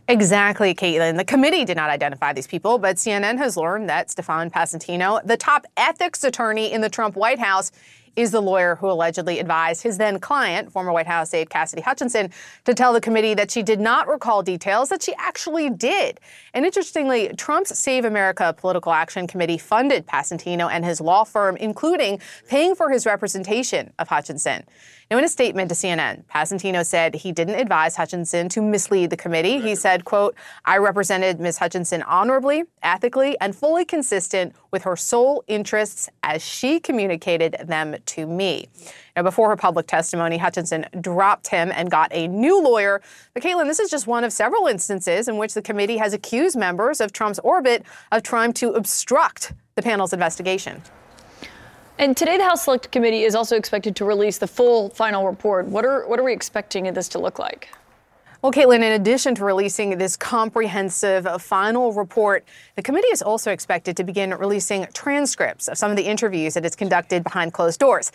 S14: Exactly, Caitlin. The committee did not identify these people, but CNN has learned that Stefan Passantino, the top ethics attorney in the Trump White House, is the lawyer who allegedly advised his then client, former White House aide Cassidy Hutchinson, to tell the committee that she did not recall details that she actually did. And interestingly, Trump's Save America Political Action Committee funded Passantino and his law firm, including paying for his representation of Hutchinson. Now, in a statement to CNN, Passantino said he didn't advise Hutchinson to mislead the committee. He said, quote, I represented Ms. Hutchinson honorably, ethically, and fully consistent with her sole interests as she communicated them to me. Now, before her public testimony, Hutchinson dropped him and got a new lawyer. But, Caitlin, this is just one of several instances in which the committee has accused members of Trump's orbit of trying to obstruct the panel's investigation.
S3: And today, the House Select Committee is also expected to release the full final report. What are what are we expecting this to look like?
S14: Well, Caitlin, in addition to releasing this comprehensive uh, final report, the committee is also expected to begin releasing transcripts of some of the interviews that it's conducted behind closed doors.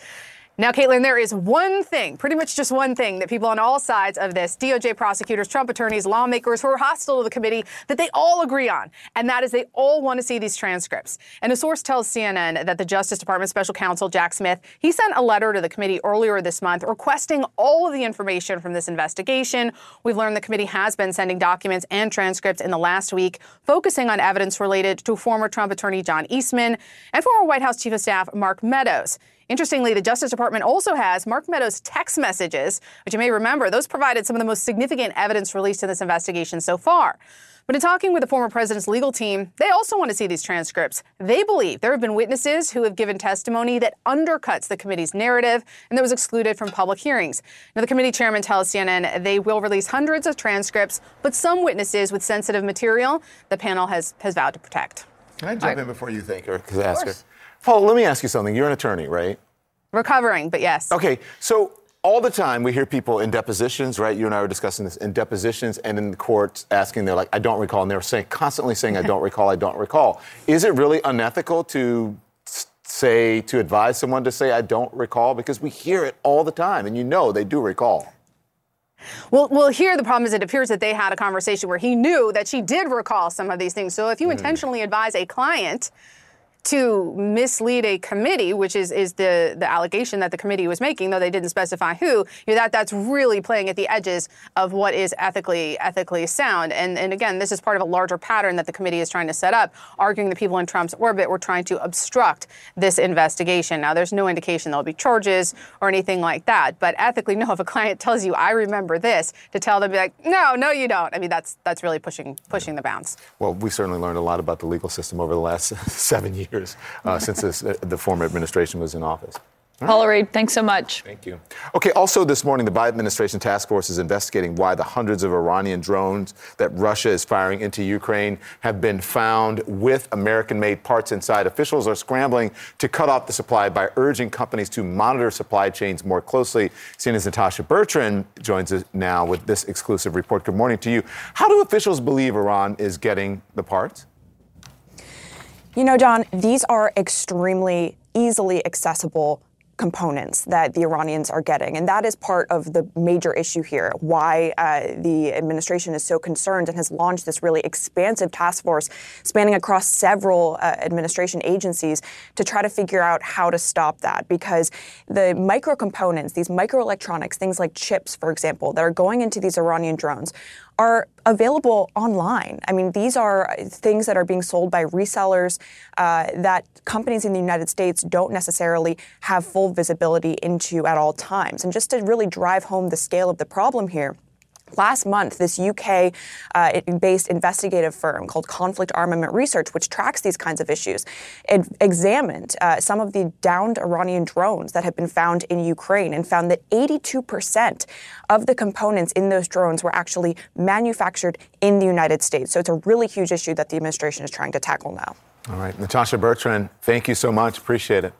S14: Now, Caitlin, there is one thing, pretty much just one thing, that people on all sides of this DOJ prosecutors, Trump attorneys, lawmakers who are hostile to the committee, that they all agree on, and that is they all want to see these transcripts. And a source tells CNN that the Justice Department special counsel, Jack Smith, he sent a letter to the committee earlier this month requesting all of the information from this investigation. We've learned the committee has been sending documents and transcripts in the last week, focusing on evidence related to former Trump attorney John Eastman and former White House Chief of Staff Mark Meadows. Interestingly, the Justice Department also has Mark Meadows' text messages, which you may remember, those provided some of the most significant evidence released in this investigation so far. But in talking with the former president's legal team, they also want to see these transcripts. They believe there have been witnesses who have given testimony that undercuts the committee's narrative and that was excluded from public hearings. Now, the committee chairman tells CNN they will release hundreds of transcripts, but some witnesses with sensitive material the panel has, has vowed to protect.
S2: Can I jump in before you think or ask her? Paul, let me ask you something. You're an attorney, right?
S14: Recovering, but yes.
S2: Okay, so all the time we hear people in depositions, right? You and I were discussing this in depositions and in the courts asking, they're like, I don't recall. And they're saying, constantly saying, I don't recall, I don't recall. Is it really unethical to say, to advise someone to say, I don't recall? Because we hear it all the time and you know they do recall.
S14: Well, well, here the problem is it appears that they had a conversation where he knew that she did recall some of these things. So if you mm. intentionally advise a client, to mislead a committee, which is, is the, the allegation that the committee was making, though they didn't specify who, you know, that that's really playing at the edges of what is ethically ethically sound. And and again, this is part of a larger pattern that the committee is trying to set up, arguing the people in Trump's orbit were trying to obstruct this investigation. Now, there's no indication there'll be charges or anything like that, but ethically, no. If a client tells you, "I remember this," to tell them, be like, "No, no, you don't." I mean, that's that's really pushing pushing the bounds.
S2: Well, we certainly learned a lot about the legal system over the last seven years years uh, since this, uh, the former administration was in office.
S3: Right. Paula Reed, thanks so much.
S2: Thank you. Okay, also this morning, the Biden administration task force is investigating why the hundreds of Iranian drones that Russia is firing into Ukraine have been found with American made parts inside. Officials are scrambling to cut off the supply by urging companies to monitor supply chains more closely. CNN's Natasha Bertrand joins us now with this exclusive report. Good morning to you. How do officials believe Iran is getting the parts?
S15: You know, Don, these are extremely easily accessible components that the Iranians are getting. And that is part of the major issue here, why uh, the administration is so concerned and has launched this really expansive task force spanning across several uh, administration agencies to try to figure out how to stop that. Because the micro components, these microelectronics, things like chips, for example, that are going into these Iranian drones, are available online. I mean, these are things that are being sold by resellers uh, that companies in the United States don't necessarily have full visibility into at all times. And just to really drive home the scale of the problem here, Last month, this UK uh, based investigative firm called Conflict Armament Research, which tracks these kinds of issues, examined uh, some of the downed Iranian drones that have been found in Ukraine and found that 82% of the components in those drones were actually manufactured in the United States. So it's a really huge issue that the administration is trying to tackle now.
S2: All right. Natasha Bertrand, thank you so much. Appreciate it.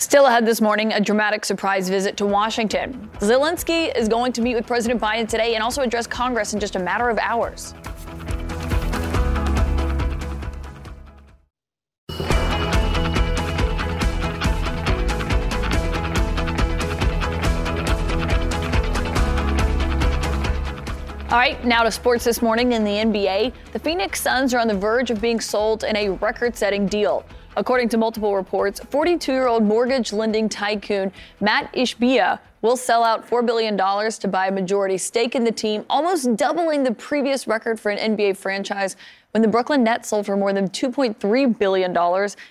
S3: Still ahead this morning, a dramatic surprise visit to Washington. Zelensky is going to meet with President Biden today and also address Congress in just a matter of hours. All right, now to sports this morning in the NBA. The Phoenix Suns are on the verge of being sold in a record setting deal. According to multiple reports, 42 year old mortgage lending tycoon Matt Ishbia will sell out $4 billion to buy a majority stake in the team, almost doubling the previous record for an NBA franchise when the Brooklyn Nets sold for more than $2.3 billion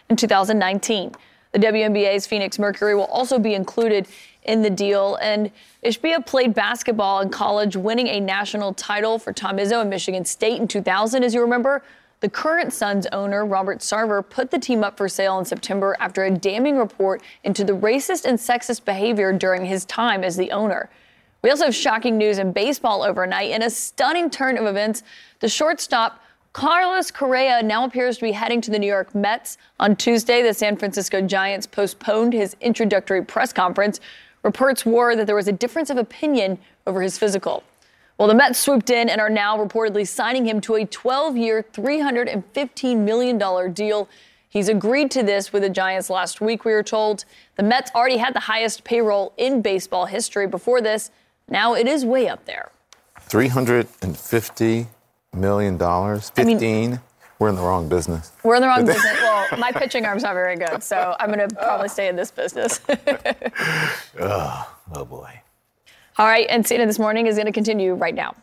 S3: in 2019. The WNBA's Phoenix Mercury will also be included in the deal. And Ishbia played basketball in college, winning a national title for Tom Izzo and Michigan State in 2000, as you remember. The current Suns owner, Robert Sarver, put the team up for sale in September after a damning report into the racist and sexist behavior during his time as the owner. We also have shocking news in baseball overnight. In a stunning turn of events, the shortstop Carlos Correa now appears to be heading to the New York Mets. On Tuesday, the San Francisco Giants postponed his introductory press conference. Reports were that there was a difference of opinion over his physical. Well, the Mets swooped in and are now reportedly signing him to a 12 year, $315 million deal. He's agreed to this with the Giants last week, we were told. The Mets already had the highest payroll in baseball history before this. Now it is way up there.
S2: 350 million dollars, 15. I mean, we're in the wrong business.
S3: We're in the wrong business. Well, my pitching arm's not very good, so I'm going to probably stay in this business.
S2: oh, oh boy.
S3: All right, and CNN this morning is going to continue right now.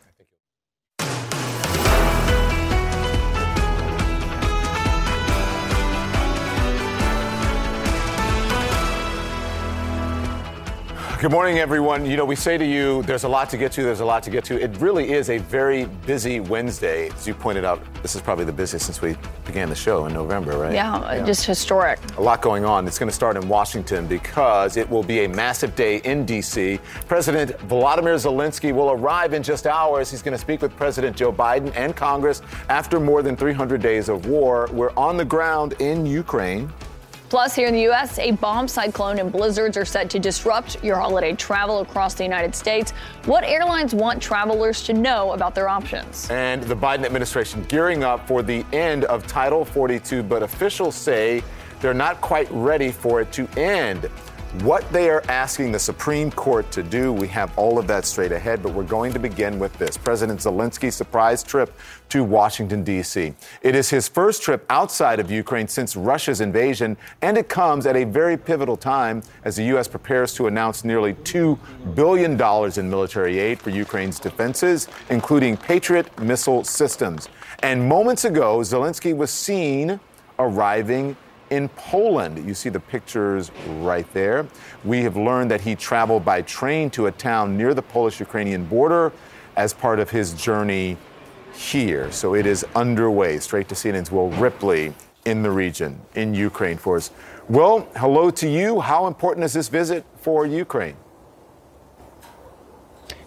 S2: Good morning, everyone. You know, we say to you, there's a lot to get to, there's a lot to get to. It really is a very busy Wednesday. As you pointed out, this is probably the busiest since we began the show in November, right?
S3: Yeah, uh, yeah. just historic.
S2: A lot going on. It's going to start in Washington because it will be a massive day in D.C. President Volodymyr Zelensky will arrive in just hours. He's going to speak with President Joe Biden and Congress after more than 300 days of war. We're on the ground in Ukraine.
S3: Plus, here in the U.S., a bomb cyclone and blizzards are set to disrupt your holiday travel across the United States. What airlines want travelers to know about their options?
S2: And the Biden administration gearing up for the end of Title 42, but officials say they're not quite ready for it to end what they are asking the Supreme Court to do. We have all of that straight ahead, but we're going to begin with this President Zelensky's surprise trip to Washington, D.C. It is his first trip outside of Ukraine since Russia's invasion, and it comes at a very pivotal time as the U.S. prepares to announce nearly $2 billion in military aid for Ukraine's defenses, including Patriot missile systems. And moments ago, Zelensky was seen arriving in Poland. You see the pictures right there. We have learned that he traveled by train to a town near the Polish Ukrainian border as part of his journey here. So it is underway. Straight to CNN's Will Ripley in the region, in Ukraine for us. Will, hello to you. How important is this visit for Ukraine?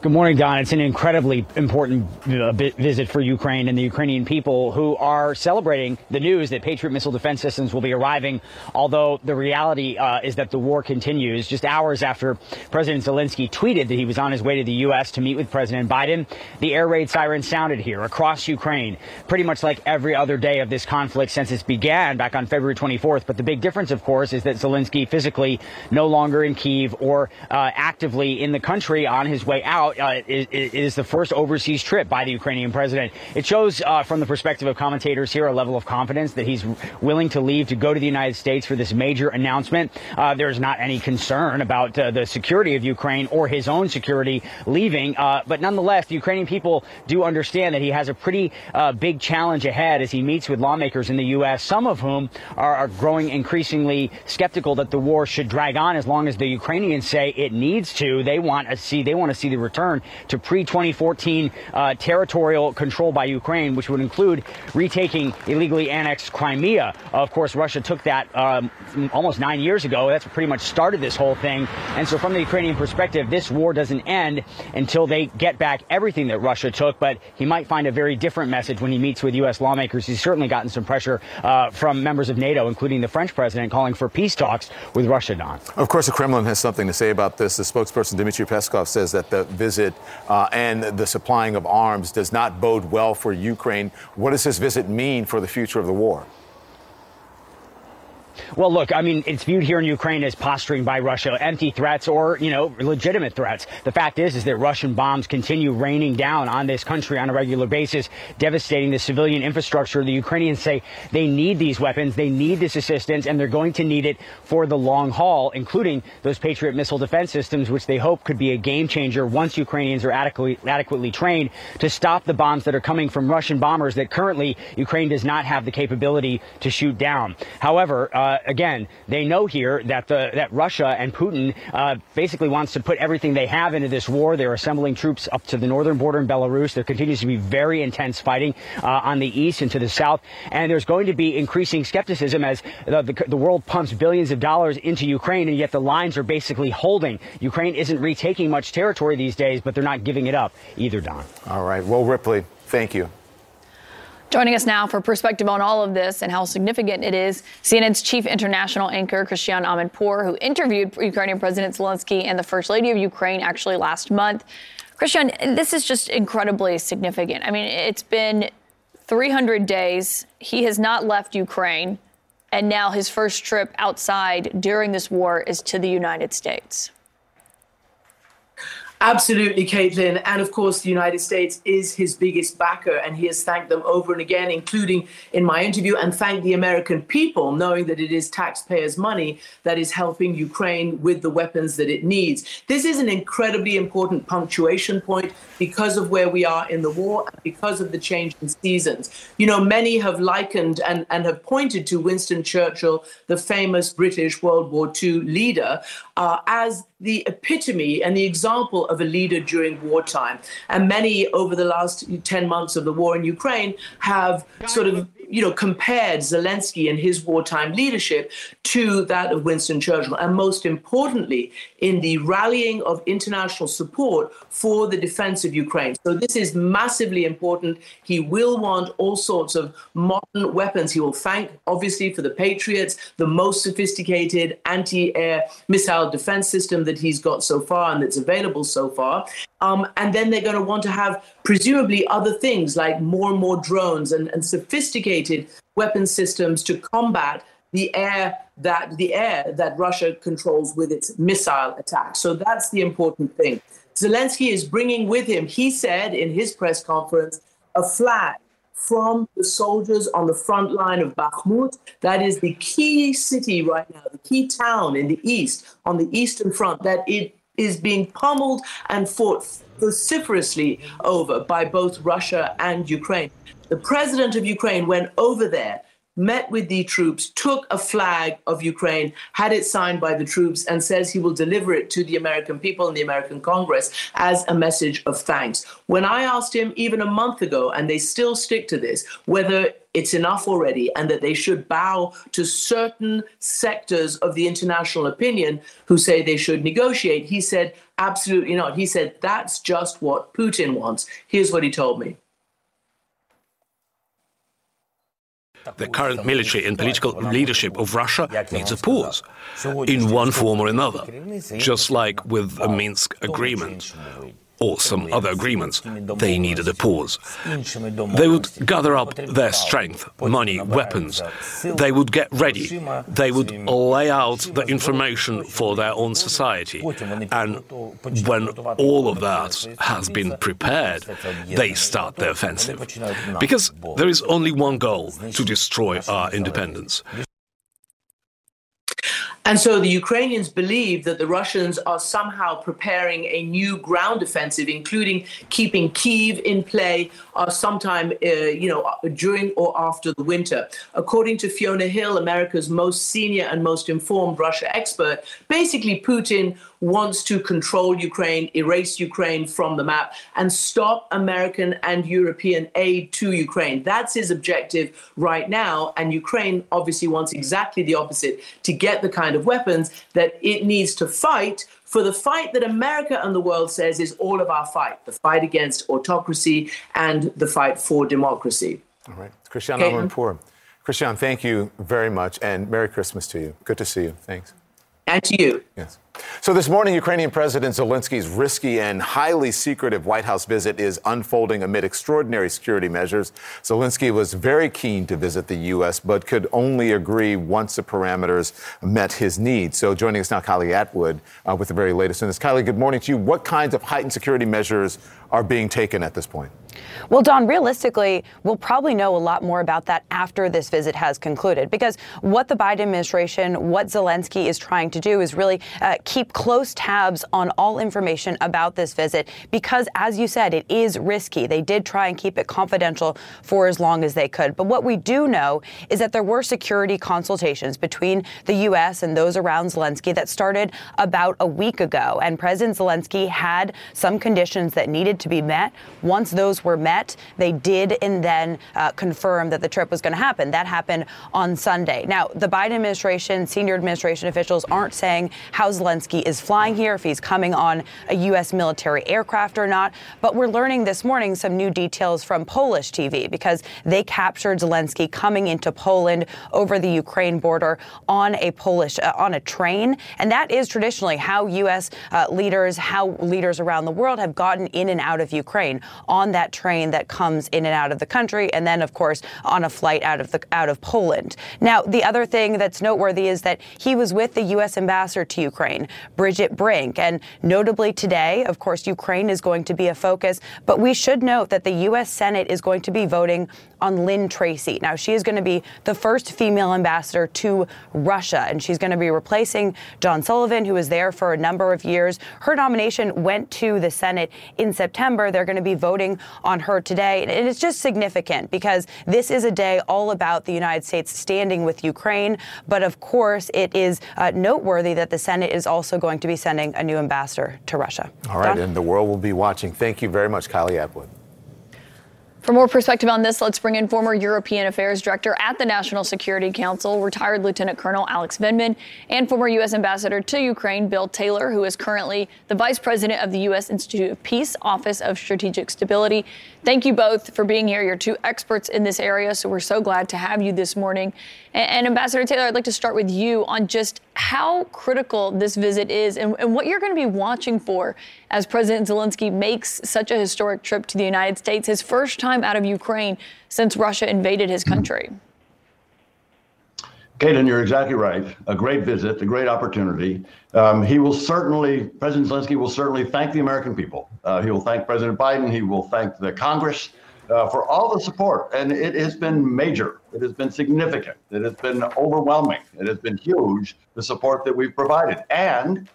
S16: Good morning, Don. It's an incredibly important visit for Ukraine and the Ukrainian people who are celebrating the news that Patriot missile defense systems will be arriving. Although the reality uh, is that the war continues. Just hours after President Zelensky tweeted that he was on his way to the U.S. to meet with President Biden, the air raid siren sounded here across Ukraine, pretty much like every other day of this conflict since it began back on February 24th. But the big difference, of course, is that Zelensky physically no longer in Kiev or uh, actively in the country on his way out out uh, is, is, the first overseas trip by the Ukrainian president. It shows, uh, from the perspective of commentators here, a level of confidence that he's willing to leave to go to the United States for this major announcement. Uh, there's not any concern about uh, the security of Ukraine or his own security leaving, uh, but nonetheless, the Ukrainian people do understand that he has a pretty uh, big challenge ahead as he meets with lawmakers in the U.S., some of whom are, are growing increasingly skeptical that the war should drag on as long as the Ukrainians say it needs to. They want to see they want to see the return return to pre-2014 uh, territorial control by Ukraine, which would include retaking illegally annexed Crimea. Of course, Russia took that um, almost nine years ago. That's pretty much started this whole thing. And so, from the Ukrainian perspective, this war doesn't end until they get back everything that Russia took. But he might find a very different message when he meets with U.S. lawmakers. He's certainly gotten some pressure uh, from members of NATO, including the French president, calling for peace talks with Russia. Don.
S2: Of course, the Kremlin has something to say about this. The spokesperson Dmitry Peskov says that the visit uh, and the supplying of arms does not bode well for Ukraine. What does this visit mean for the future of the war?
S16: Well, look, I mean, it's viewed here in Ukraine as posturing by Russia, empty threats or, you know, legitimate threats. The fact is, is that Russian bombs continue raining down on this country on a regular basis, devastating the civilian infrastructure. The Ukrainians say they need these weapons, they need this assistance, and they're going to need it for the long haul, including those Patriot missile defense systems, which they hope could be a game changer once Ukrainians are adequately, adequately trained to stop the bombs that are coming from Russian bombers that currently Ukraine does not have the capability to shoot down. However, uh, uh, again, they know here that the, that Russia and Putin uh, basically wants to put everything they have into this war. They're assembling troops up to the northern border in Belarus. There continues to be very intense fighting uh, on the east and to the south, and there's going to be increasing skepticism as the, the, the world pumps billions of dollars into Ukraine, and yet the lines are basically holding. Ukraine isn't retaking much territory these days, but they're not giving it up either, Don.
S2: All right. Well, Ripley, thank you.
S3: Joining us now for perspective on all of this and how significant it is, CNN's chief international anchor, Christiane Amanpour, who interviewed Ukrainian President Zelensky and the First Lady of Ukraine actually last month. Christiane, this is just incredibly significant. I mean, it's been 300 days. He has not left Ukraine. And now his first trip outside during this war is to the United States.
S17: Absolutely, Caitlin. And of course, the United States is his biggest backer, and he has thanked them over and again, including in my interview, and thanked the American people, knowing that it is taxpayers' money that is helping Ukraine with the weapons that it needs. This is an incredibly important punctuation point because of where we are in the war and because of the change in seasons. You know, many have likened and, and have pointed to Winston Churchill, the famous British World War II leader, uh, as the epitome and the example of a leader during wartime. And many over the last 10 months of the war in Ukraine have sort of you know, compared Zelensky and his wartime leadership to that of Winston Churchill. And most importantly, in the rallying of international support for the defense of Ukraine. So this is massively important. He will want all sorts of modern weapons. He will thank, obviously, for the Patriots, the most sophisticated anti air missile defense system that he's got so far and that's available so far. Um, and then they're going to want to have presumably other things like more and more drones and, and sophisticated weapon systems to combat the air that the air that Russia controls with its missile attacks. So that's the important thing. Zelensky is bringing with him, he said in his press conference, a flag from the soldiers on the front line of Bakhmut. That is the key city right now, the key town in the east, on the eastern front, that it is being pummeled and fought vociferously over by both Russia and Ukraine. The president of Ukraine went over there met with the troops, took a flag of Ukraine, had it signed by the troops, and says he will deliver it to the American people and the American Congress as a message of thanks. When I asked him even a month ago, and they still stick to this, whether it's enough already and that they should bow to certain sectors of the international opinion who say they should negotiate, he said, absolutely not. He said, that's just what Putin wants. Here's what he told me.
S18: The current military and political leadership of Russia needs a pause, in one form or another, just like with the Minsk agreement or some other agreements, they needed a pause. They would gather up their strength, money, weapons. They would get ready. They would lay out the information for their own society. And when all of that has been prepared, they start the offensive. Because there is only one goal to destroy our independence.
S17: And so the Ukrainians believe that the Russians are somehow preparing a new ground offensive, including keeping Kiev in play uh, sometime, uh, you know, during or after the winter. According to Fiona Hill, America's most senior and most informed Russia expert, basically Putin wants to control Ukraine, erase Ukraine from the map, and stop American and European aid to Ukraine. That's his objective right now. And Ukraine obviously wants exactly the opposite to get the kind of weapons that it needs to fight for the fight that America and the world says is all of our fight the fight against autocracy and the fight for democracy.
S2: All right. Christiane Amanpour. Christiane, thank you very much, and Merry Christmas to you. Good to see you. Thanks.
S17: And to you.
S2: Yes. So this morning, Ukrainian President Zelensky's risky and highly secretive White House visit is unfolding amid extraordinary security measures. Zelensky was very keen to visit the U.S., but could only agree once the parameters met his needs. So joining us now, Kylie Atwood, uh, with the very latest in this. Kylie, good morning to you. What kinds of heightened security measures are being taken at this point?
S15: Well, Don, realistically, we'll probably know a lot more about that after this visit has concluded because what the Biden administration, what Zelensky is trying to do is really uh, keep close tabs on all information about this visit because, as you said, it is risky. They did try and keep it confidential for as long as they could. But what we do know is that there were security consultations between the U.S. and those around Zelensky that started about a week ago. And President Zelensky had some conditions that needed to be met. Once those were were met. They did and then uh, confirm that the trip was going to happen. That happened on Sunday. Now, the Biden administration, senior administration officials aren't saying how Zelensky is flying here, if he's coming on a U.S. military aircraft or not. But we're learning this morning some new details from Polish TV because they captured Zelensky coming into Poland over the Ukraine border on a Polish uh, on a train, and that is traditionally how U.S. Uh, leaders, how leaders around the world have gotten in and out of Ukraine on that train that comes in and out of the country, and then of course on a flight out of the out of Poland. Now, the other thing that's noteworthy is that he was with the U.S. ambassador to Ukraine, Bridget Brink, and notably today, of course, Ukraine is going to be a focus, but we should note that the U.S. Senate is going to be voting on Lynn Tracy. Now, she is going to be the first female ambassador to Russia, and she's going to be replacing John Sullivan, who was there for a number of years. Her nomination went to the Senate in September. They're going to be voting on her today. And it's just significant because this is a day all about the United States standing with Ukraine. But of course, it is uh, noteworthy that the Senate is also going to be sending a new ambassador to Russia.
S2: All right, Don? and the world will be watching. Thank you very much, Kylie Atwood.
S3: For more perspective on this, let's bring in former European Affairs Director at the National Security Council, retired Lieutenant Colonel Alex Vindman, and former U.S. Ambassador to Ukraine, Bill Taylor, who is currently the Vice President of the U.S. Institute of Peace, Office of Strategic Stability. Thank you both for being here. You're two experts in this area, so we're so glad to have you this morning. And, and Ambassador Taylor, I'd like to start with you on just how critical this visit is and, and what you're going to be watching for as President Zelensky makes such a historic trip to the United States, his first time out of Ukraine since Russia invaded his country.
S19: Caitlin, you're exactly right. A great visit, a great opportunity. Um, he will certainly, President Zelensky will certainly thank the American people. Uh, he will thank President Biden. He will thank the Congress uh, for all the support. And it has been major. It has been significant. It has been overwhelming. It has been huge, the support that we've provided. And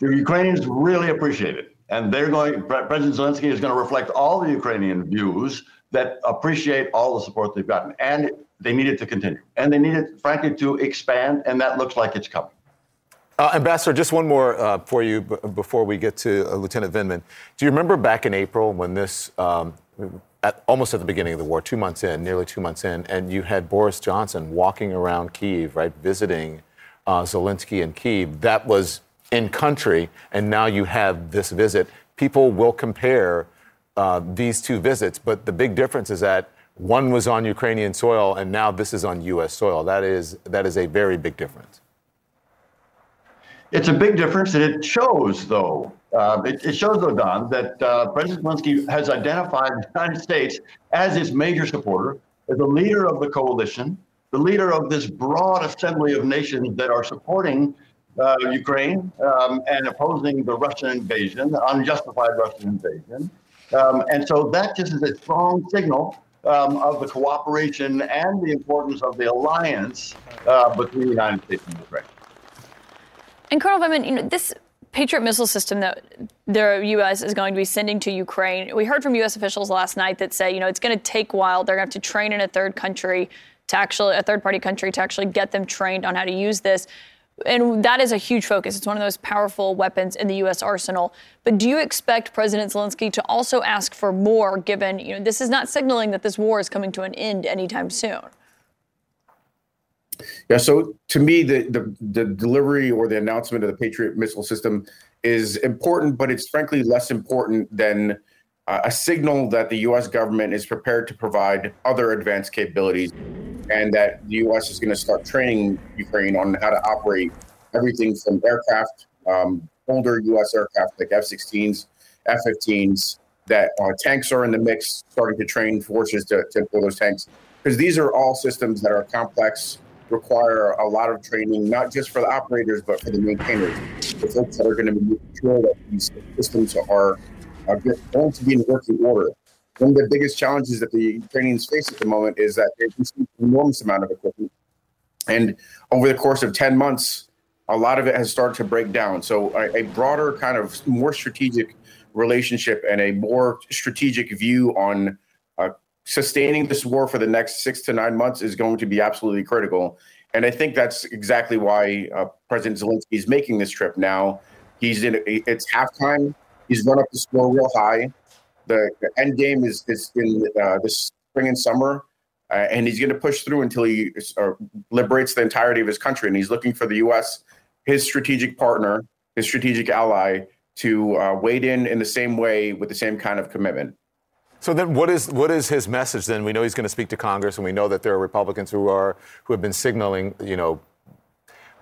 S19: the Ukrainians really appreciate it. And they're going, President Zelensky is going to reflect all the Ukrainian views that appreciate all the support they've gotten. And they need it to continue. And they need it, frankly, to expand. And that looks like it's coming.
S2: Uh, Ambassador, just one more uh, for you b- before we get to uh, Lieutenant Vindman. Do you remember back in April when this, um, at, almost at the beginning of the war, two months in, nearly two months in, and you had Boris Johnson walking around Kiev, right, visiting uh, Zelensky in Kiev? That was in country, and now you have this visit. People will compare uh, these two visits, but the big difference is that one was on Ukrainian soil, and now this is on U.S. soil. That is that is a very big difference.
S19: It's a big difference, and it shows, though. Uh, it, it, shows, though, Don, that uh, President Zelensky has identified the United States as his major supporter, as the leader of the coalition, the leader of this broad assembly of nations that are supporting uh, Ukraine um, and opposing the Russian invasion, unjustified Russian invasion. Um, and so that just is a strong signal um, of the cooperation and the importance of the alliance uh, between the United States and Ukraine.
S3: And Colonel Vindman, you know, this Patriot missile system that the U.S. is going to be sending to Ukraine, we heard from U.S. officials last night that say, you know, it's going to take a while. They're going to have to train in a third country to actually, a third party country to actually get them trained on how to use this. And that is a huge focus. It's one of those powerful weapons in the U.S. arsenal. But do you expect President Zelensky to also ask for more, given, you know, this is not signaling that this war is coming to an end anytime soon?
S20: Yeah, so to me, the, the, the delivery or the announcement of the Patriot missile system is important, but it's frankly less important than a signal that the U.S. government is prepared to provide other advanced capabilities, and that the U.S. is going to start training Ukraine on how to operate everything from aircraft, um, older U.S. aircraft like F-16s, F-15s. That uh, tanks are in the mix, starting to train forces to, to pull those tanks, because these are all systems that are complex require a lot of training, not just for the operators, but for the maintainers, the folks that are going to be sure that these systems are, are going to be in working order. One of the biggest challenges that the Ukrainians face at the moment is that they receive an enormous amount of equipment. And over the course of 10 months, a lot of it has started to break down. So, a, a broader, kind of more strategic relationship and a more strategic view on sustaining this war for the next six to nine months is going to be absolutely critical. And I think that's exactly why uh, President Zelensky is making this trip now. He's in. It's halftime. He's run up the score real high. The, the end game is is in uh, this spring and summer, uh, and he's going to push through until he uh, liberates the entirety of his country. And he's looking for the U.S., his strategic partner, his strategic ally, to uh, wade in in the same way with the same kind of commitment.
S2: So then, what is what is his message? Then we know he's going to speak to Congress, and we know that there are Republicans who are who have been signaling, you know,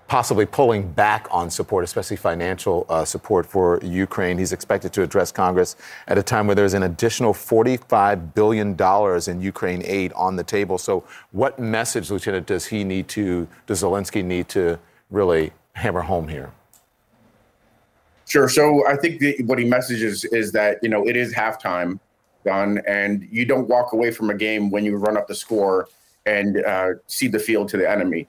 S2: possibly pulling back on support, especially financial uh, support for Ukraine. He's expected to address Congress at a time where there's an additional $45 billion in Ukraine aid on the table. So, what message, Lieutenant, does he need to, does Zelensky need to really hammer home here?
S20: Sure. So, I think the, what he messages is that, you know, it is halftime done, and you don't walk away from a game when you run up the score and uh, cede the field to the enemy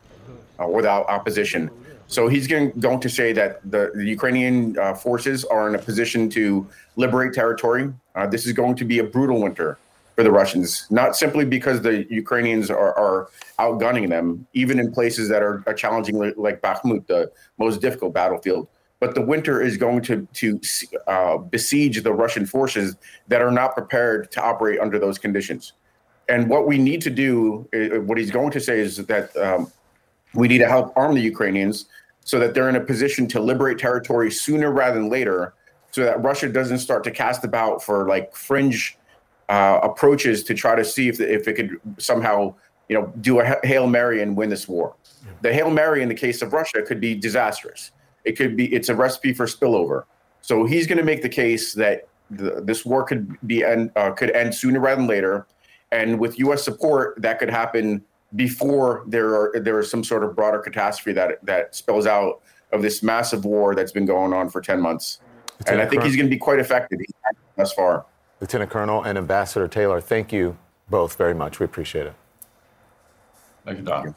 S20: uh, without opposition. So he's going, going to say that the, the Ukrainian uh, forces are in a position to liberate territory. Uh, this is going to be a brutal winter for the Russians, not simply because the Ukrainians are, are outgunning them, even in places that are, are challenging, like Bakhmut, the most difficult battlefield. But the winter is going to to uh, besiege the Russian forces that are not prepared to operate under those conditions. And what we need to do, uh, what he's going to say, is that um, we need to help arm the Ukrainians so that they're in a position to liberate territory sooner rather than later, so that Russia doesn't start to cast about for like fringe uh, approaches to try to see if if it could somehow you know do a hail mary and win this war. The hail mary in the case of Russia could be disastrous. It could be it's a recipe for spillover. So he's going to make the case that the, this war could be end, uh, could end sooner rather than later, and with U.S. support, that could happen before there are there is some sort of broader catastrophe that that spills out of this massive war that's been going on for 10 months. Lieutenant and I think Colonel, he's going to be quite effective thus far.
S2: Lieutenant Colonel and Ambassador Taylor, thank you both very much. We appreciate it.
S20: Thank you, Don.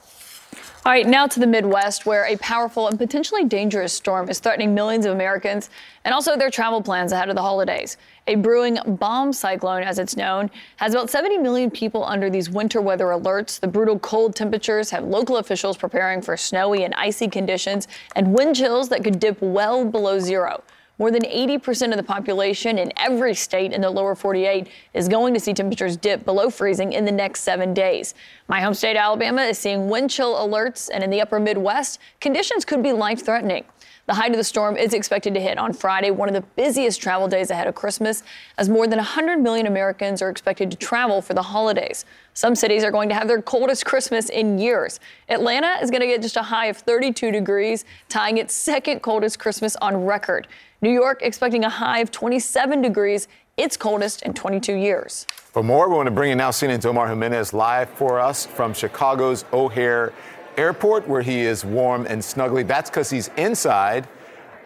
S3: All right, now to the Midwest, where a powerful and potentially dangerous storm is threatening millions of Americans and also their travel plans ahead of the holidays. A brewing bomb cyclone, as it's known, has about 70 million people under these winter weather alerts. The brutal cold temperatures have local officials preparing for snowy and icy conditions and wind chills that could dip well below zero. More than 80% of the population in every state in the lower 48 is going to see temperatures dip below freezing in the next seven days. My home state, Alabama, is seeing wind chill alerts, and in the upper Midwest, conditions could be life threatening. The height of the storm is expected to hit on Friday, one of the busiest travel days ahead of Christmas, as more than 100 million Americans are expected to travel for the holidays. Some cities are going to have their coldest Christmas in years. Atlanta is going to get just a high of 32 degrees, tying its second coldest Christmas on record. New York expecting a high of 27 degrees, its coldest in 22 years.
S2: For more, we want to bring in now CNN's Omar Jimenez live for us from Chicago's O'Hare Airport, where he is warm and snuggly. That's because he's inside.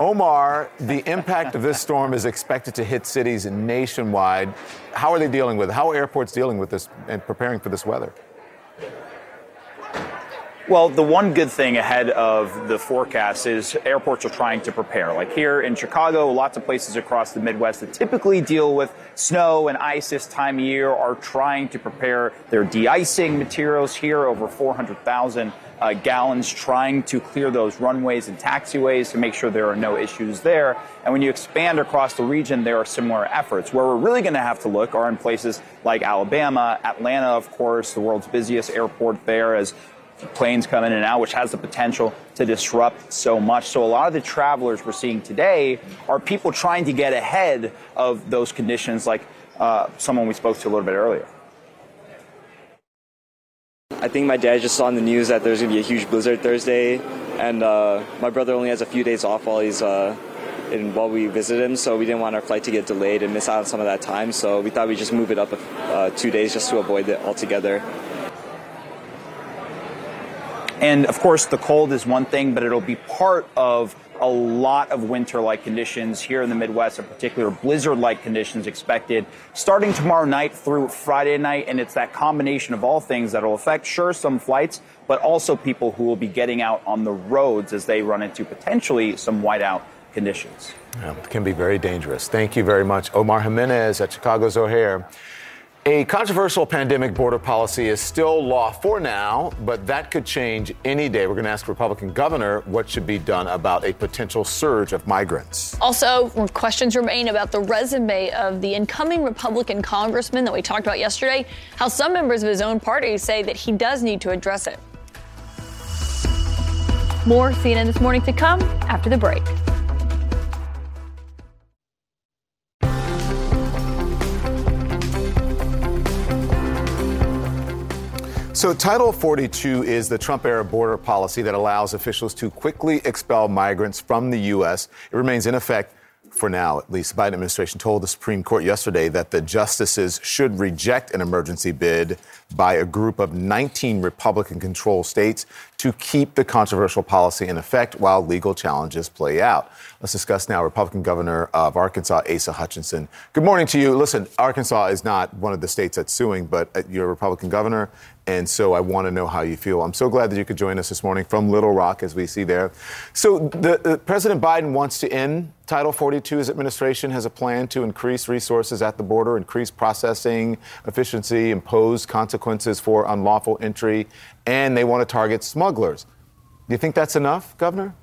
S2: Omar, the impact of this storm is expected to hit cities nationwide. How are they dealing with it? How are airports dealing with this and preparing for this weather?
S8: Well, the one good thing ahead of the forecast is airports are trying to prepare. Like here in Chicago, lots of places across the Midwest that typically deal with snow and ice this time of year are trying to prepare their de-icing materials here, over 400,000 uh, gallons, trying to clear those runways and taxiways to make sure there are no issues there. And when you expand across the region, there are similar efforts. Where we're really going to have to look are in places like Alabama, Atlanta, of course, the world's busiest airport there, as planes come in and out, which has the potential to disrupt so much. So a lot of the travelers we're seeing today are people trying to get ahead of those conditions, like uh, someone we spoke to a little bit earlier.
S9: I think my dad just saw on the news that there's gonna be a huge blizzard Thursday, and uh, my brother only has a few days off while he's uh, in, while we visit him, so we didn't want our flight to get delayed and miss out on some of that time. So we thought we'd just move it up uh, two days just to avoid it altogether.
S8: And of course, the cold is one thing, but it'll be part of a lot of winter like conditions here in the Midwest, in particular, blizzard like conditions expected starting tomorrow night through Friday night. And it's that combination of all things that will affect, sure, some flights, but also people who will be getting out on the roads as they run into potentially some whiteout conditions.
S2: Yeah, it can be very dangerous. Thank you very much, Omar Jimenez at Chicago's O'Hare. A controversial pandemic border policy is still law for now, but that could change any day. We're going to ask Republican governor what should be done about a potential surge of migrants.
S3: Also, questions remain about the resume of the incoming Republican congressman that we talked about yesterday, how some members of his own party say that he does need to address it. More CNN this morning to come after the break.
S2: So, Title 42 is the Trump era border policy that allows officials to quickly expel migrants from the U.S. It remains in effect for now, at least. The Biden administration told the Supreme Court yesterday that the justices should reject an emergency bid by a group of 19 Republican controlled states to keep the controversial policy in effect while legal challenges play out. Let's discuss now Republican Governor of Arkansas, Asa Hutchinson. Good morning to you. Listen, Arkansas is not one of the states that's suing, but uh, you're a Republican governor, and so I want to know how you feel. I'm so glad that you could join us this morning from Little Rock, as we see there. So, the, uh, President Biden wants to end Title 42. His administration has a plan to increase resources at the border, increase processing efficiency, impose consequences for unlawful entry, and they want to target smugglers. Do you think that's enough, Governor?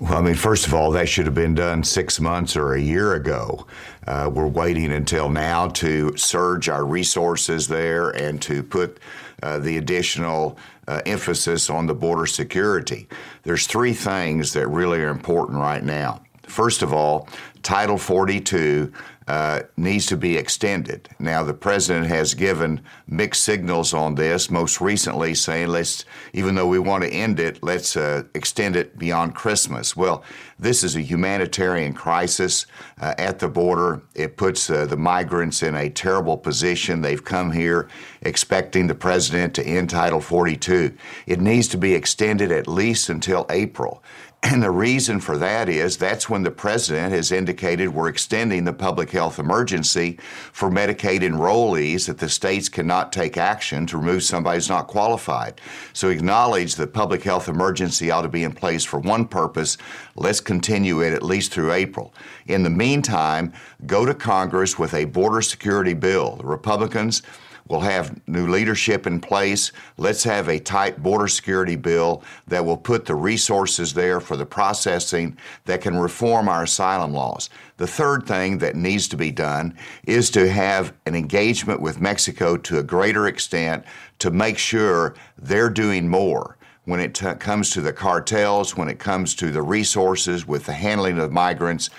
S21: Well, I mean, first of all, that should have been done six months or a year ago. Uh, we're waiting until now to surge our resources there and to put uh, the additional uh, emphasis on the border security. There's three things that really are important right now. First of all, Title 42 uh, needs to be extended. Now, the president has given mixed signals on this, most recently saying, let's, even though we want to end it, let's uh, extend it beyond Christmas. Well, this is a humanitarian crisis uh, at the border. It puts uh, the migrants in a terrible position. They've come here expecting the president to end Title 42. It needs to be extended at least until April. And the reason for that is that's when the president has indicated we're extending the public health emergency for Medicaid enrollees that the states cannot take action to remove somebody who's not qualified. So acknowledge the public health emergency ought to be in place for one purpose. Let's continue it at least through April. In the meantime, go to Congress with a border security bill. The Republicans We'll have new leadership in place. Let's have a tight border security bill that will put the resources there for the processing that can reform our asylum laws. The third thing that needs to be done is to have an engagement with Mexico to a greater extent to make sure they're doing more when it comes to the cartels, when it comes to the resources with the handling of migrants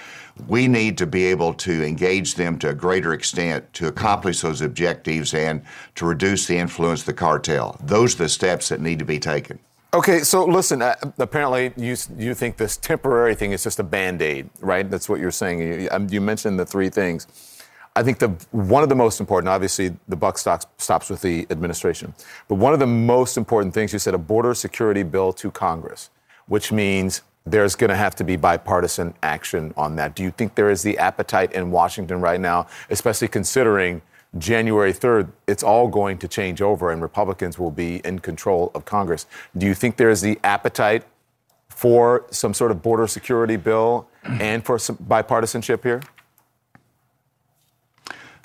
S21: we need to be able to engage them to a greater extent to accomplish those objectives and to reduce the influence of the cartel. Those are the steps that need to be taken.
S2: Okay, so listen. Uh, apparently, you you think this temporary thing is just a band aid, right? That's what you're saying. You, um, you, mentioned the three things. I think the one of the most important, obviously, the buck stops stops with the administration, but one of the most important things you said a border security bill to Congress, which means there's going to have to be bipartisan action on that. Do you think there is the appetite in Washington right now, especially considering January 3rd, it's all going to change over and Republicans will be in control of Congress? Do you think there is the appetite for some sort of border security bill and for some bipartisanship here?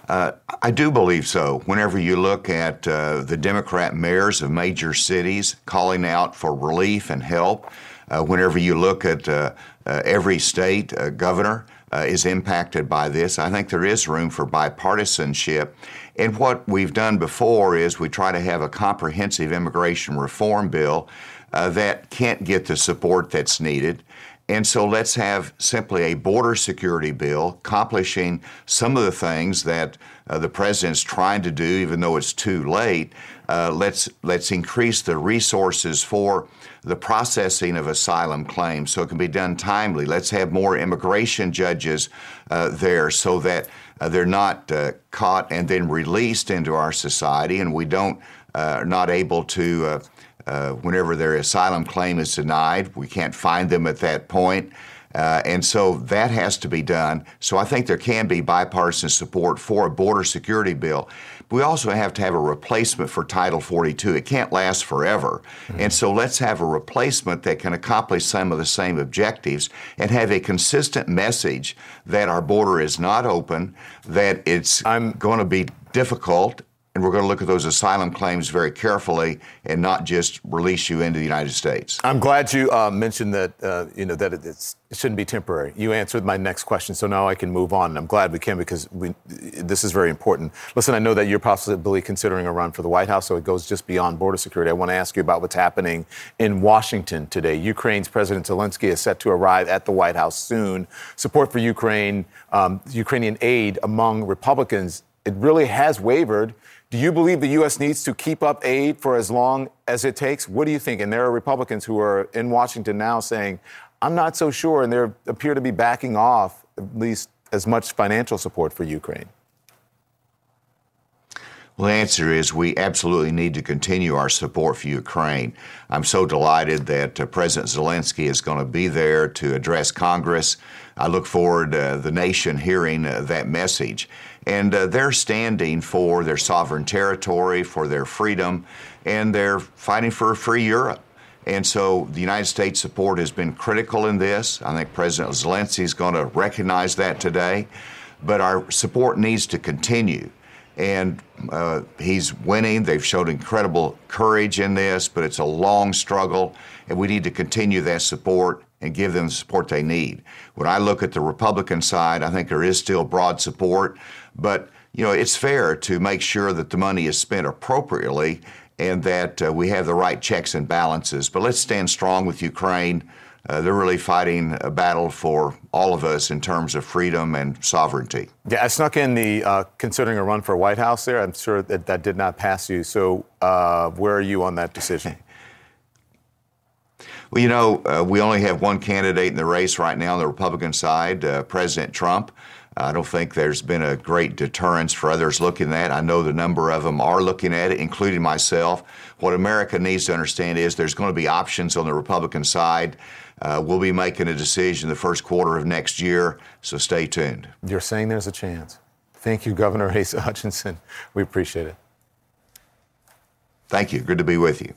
S21: Uh, I do believe so. Whenever you look at uh, the Democrat mayors of major cities calling out for relief and help, uh, whenever you look at uh, uh, every state governor is impacted by this, I think there is room for bipartisanship. And what we've done before is we try to have a comprehensive immigration reform bill that can't get the support that's needed. And so let's have simply a border security bill accomplishing some of the things that uh, the president's trying to do, even though it's too late. Uh, let's let's increase the resources for the processing of asylum claims so it can be done timely. Let's have more immigration judges uh, there so that uh, they're not uh, caught and then released into our society, and we don't uh, are not able to. Uh, whenever their asylum claim is denied, we can't find them at that point. Uh, and so that has to be done. So I think there can be bipartisan support for a border security bill. But we also have to have a replacement for Title 42. It can't last forever. Mm-hmm. And so let's have a replacement that can accomplish some of the same objectives and have a consistent message that our border is not open, that it's I'm, going to be difficult and we're going to look at those asylum claims very carefully and not just release you into the United States.
S2: I'm glad you uh, mentioned that. Uh, you know that it, it, shouldn't be temporary. You answered my next question, so now I can move on. And I'm glad we can because we, this is very important. Listen, I know that you're possibly considering a run for the White House, so it goes just beyond border security. I want to ask you about what's happening in Washington today. Ukraine's President Zelensky is set to arrive at the White House soon. Support for Ukraine, um, Ukrainian aid among Republicans, it really has wavered do you believe the U.S. needs to keep up aid for as long as it takes? What do you think? And there are Republicans who are in Washington now saying, I'm not so sure, and they appear to be backing off at least as much financial support for Ukraine.
S21: Well, the answer is we absolutely need to continue our support for Ukraine. I'm so delighted that uh, President Zelensky is going to be there to address Congress. I look forward to uh, the nation hearing uh, that message. And uh, they're standing for their sovereign territory, for their freedom, and they're fighting for a free Europe. And so the United States support has been critical in this. I think President Zelensky is going to recognize that today. But our support needs to continue. And uh, he's winning. They've showed incredible courage in this, but it's a long struggle, and we need to continue that support and give them the support they need. When I look at the Republican side, I think there is still broad support. But you know, it's fair to make sure that the money is spent appropriately and that uh, we have the right checks and balances. But let's stand strong with Ukraine. Uh, they're really fighting a battle for all of us in terms of freedom and sovereignty.
S2: Yeah, I snuck in the uh, considering a run for White House there. I'm sure that that did not pass you. So, uh, where are you on that decision?
S21: well, you know, uh, we only have one candidate in the race right now on the Republican side, uh, President Trump. I don't think there's been a great deterrence for others looking at it. I know the number of them are looking at it, including myself. What America needs to understand is there's going to be options on the Republican side. Uh, we'll be making a decision the first quarter of next year, so stay tuned.
S2: You're saying there's a chance. Thank you, Governor Asa Hutchinson. We appreciate it.
S21: Thank you. Good to be with you.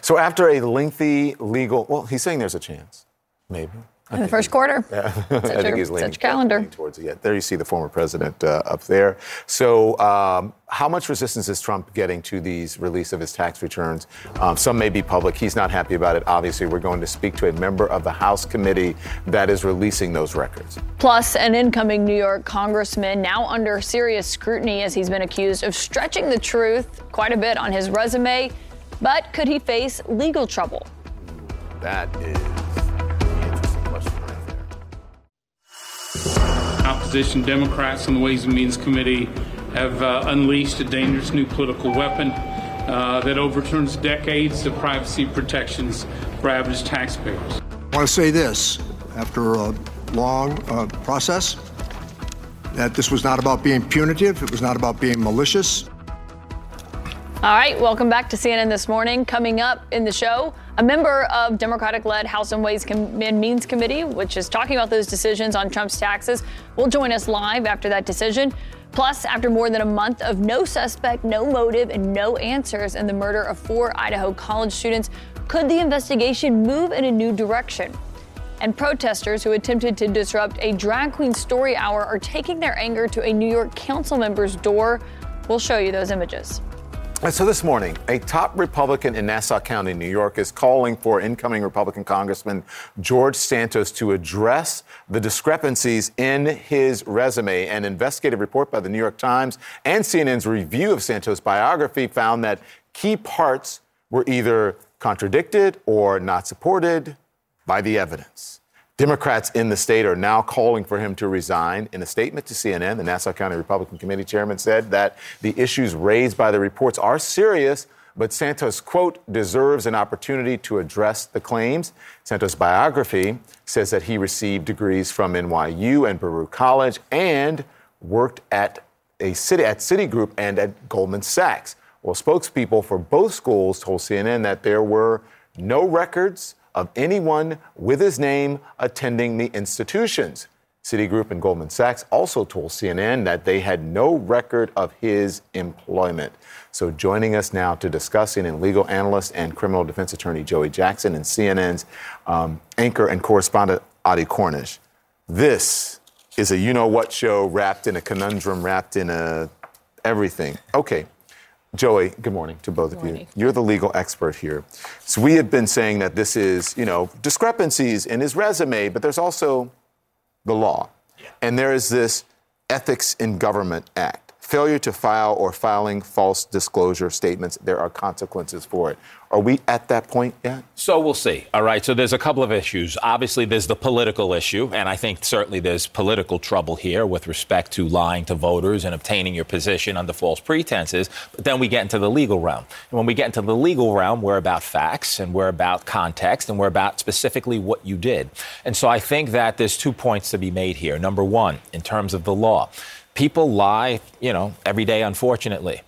S2: So, after a lengthy legal, well, he's saying there's a chance, maybe
S3: in the first quarter.
S2: Yeah. I think he's leaning,
S3: calendar.
S2: Leaning towards it. Yeah, there you see the former president uh, up there. So, um, how much resistance is Trump getting to these release of his tax returns? Um, some may be public. He's not happy about it. Obviously, we're going to speak to a member of the House committee that is releasing those records.
S3: Plus, an incoming New York congressman now under serious scrutiny as he's been accused of stretching the truth quite a bit on his resume. But could he face legal trouble?
S2: That is.
S22: Opposition Democrats on the Ways and Means Committee have uh, unleashed a dangerous new political weapon uh, that overturns decades of privacy protections for average taxpayers.
S23: I want to say this after a long uh, process that this was not about being punitive, it was not about being malicious.
S3: All right, welcome back to CNN this morning. Coming up in the show, a member of Democratic led House and Ways and Means Committee, which is talking about those decisions on Trump's taxes, will join us live after that decision. Plus, after more than a month of no suspect, no motive, and no answers in the murder of four Idaho college students, could the investigation move in a new direction? And protesters who attempted to disrupt a drag queen story hour are taking their anger to a New York council member's door. We'll show you those images.
S2: So this morning, a top Republican in Nassau County, New York, is calling for incoming Republican Congressman George Santos to address the discrepancies in his resume. An investigative report by the New York Times and CNN's review of Santos' biography found that key parts were either contradicted or not supported by the evidence. Democrats in the state are now calling for him to resign. In a statement to CNN, the Nassau County Republican Committee chairman said that the issues raised by the reports are serious, but Santos, quote, deserves an opportunity to address the claims. Santos' biography says that he received degrees from NYU and Baruch College and worked at a city at Citigroup and at Goldman Sachs. Well, spokespeople for both schools told CNN that there were no records of anyone with his name attending the institutions. Citigroup and Goldman Sachs also told CNN that they had no record of his employment. So, joining us now to discuss it, legal analyst and criminal defense attorney Joey Jackson and CNN's um, anchor and correspondent Audie Cornish. This is a you know what show wrapped in a conundrum, wrapped in a everything. Okay. Joey, good morning to both of you. You're the legal expert here. So we have been saying that this is, you know, discrepancies in his resume, but there's also the law. Yeah. And there is this Ethics in Government Act failure to file or filing false disclosure statements, there are consequences for it. Are we at that point yet?
S24: So we'll see. All right. So there's a couple of issues. Obviously, there's the political issue, and I think certainly there's political trouble here with respect to lying to voters and obtaining your position under false pretenses. But then we get into the legal realm. And when we get into the legal realm, we're about facts and we're about context and we're about specifically what you did. And so I think that there's two points to be made here. Number one, in terms of the law people lie, you know, every day, unfortunately.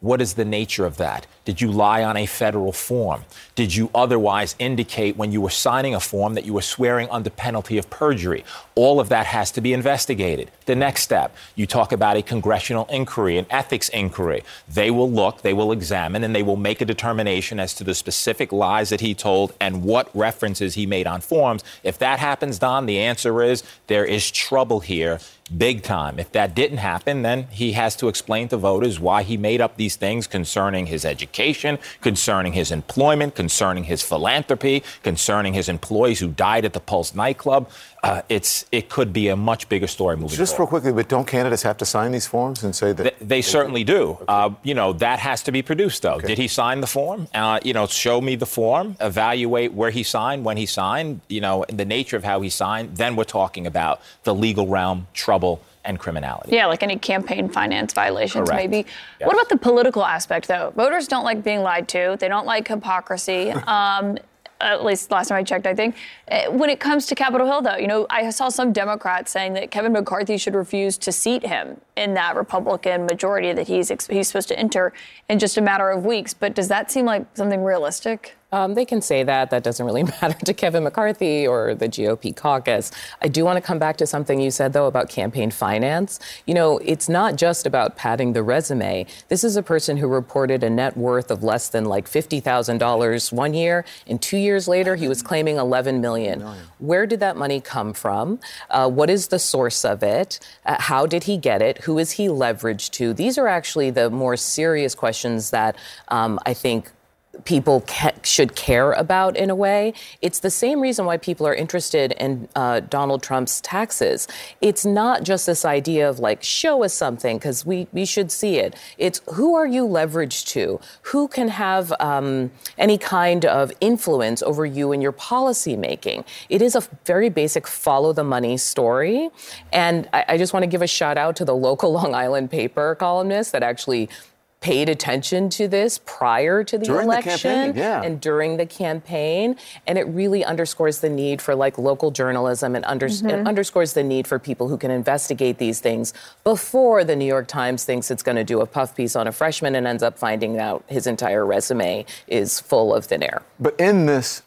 S24: What is the nature of that? Did you lie on a federal form? Did you otherwise indicate when you were signing a form that you were swearing under penalty of perjury? All of that has to be investigated. The next step, you talk about a congressional inquiry, an ethics inquiry. They will look, they will examine, and they will make a determination as to the specific lies that he told and what references he made on forms. If that happens, Don, the answer is there is trouble here big time. If that didn't happen, then he has to explain to voters why he made up these things concerning his education, concerning his employment, concerning his philanthropy, concerning his employees who died at the Pulse nightclub. Uh, it's it could be a much bigger story moving
S2: Just
S24: forward.
S2: real quickly, but don't candidates have to sign these forms and say that
S24: they, they certainly do? Okay. Uh, you know that has to be produced, though. Okay. Did he sign the form? Uh, you know, show me the form. Evaluate where he signed, when he signed. You know, the nature of how he signed. Then we're talking about the legal realm, trouble and criminality.
S3: Yeah, like any campaign finance violations, Correct. maybe. Yes. What about the political aspect, though? Voters don't like being lied to. They don't like hypocrisy. Um, at least last time I checked, I think. Uh, when it comes to Capitol Hill, though, you know, I saw some Democrats saying that Kevin McCarthy should refuse to seat him in that Republican majority that he's he's supposed to enter in just a matter of weeks. But does that seem like something realistic?
S25: Um, they can say that. That doesn't really matter to Kevin McCarthy or the GOP caucus. I do want to come back to something you said, though, about campaign finance. You know, it's not just about padding the resume. This is a person who reported a net worth of less than like $50,000 one year, and two years later, he was claiming $11 million. Where did that money come from? Uh, what is the source of it? Uh, how did he get it? Who is he leveraged to? These are actually the more serious questions that um, I think people ca- should care about in a way. It's the same reason why people are interested in uh, Donald Trump's taxes. It's not just this idea of like, show us something because we, we should see it. It's who are you leveraged to? Who can have um, any kind of influence over you in your policy making? It is a very basic follow the money story. And I, I just want to give a shout out to the local Long Island paper columnist that actually paid attention to this prior to the
S2: during
S25: election
S2: the yeah.
S25: and during the campaign and it really underscores the need for like local journalism and, under- mm-hmm. and underscores the need for people who can investigate these things before the New York Times thinks it's going to do a puff piece on a freshman and ends up finding out his entire resume is full of thin air.
S2: But in this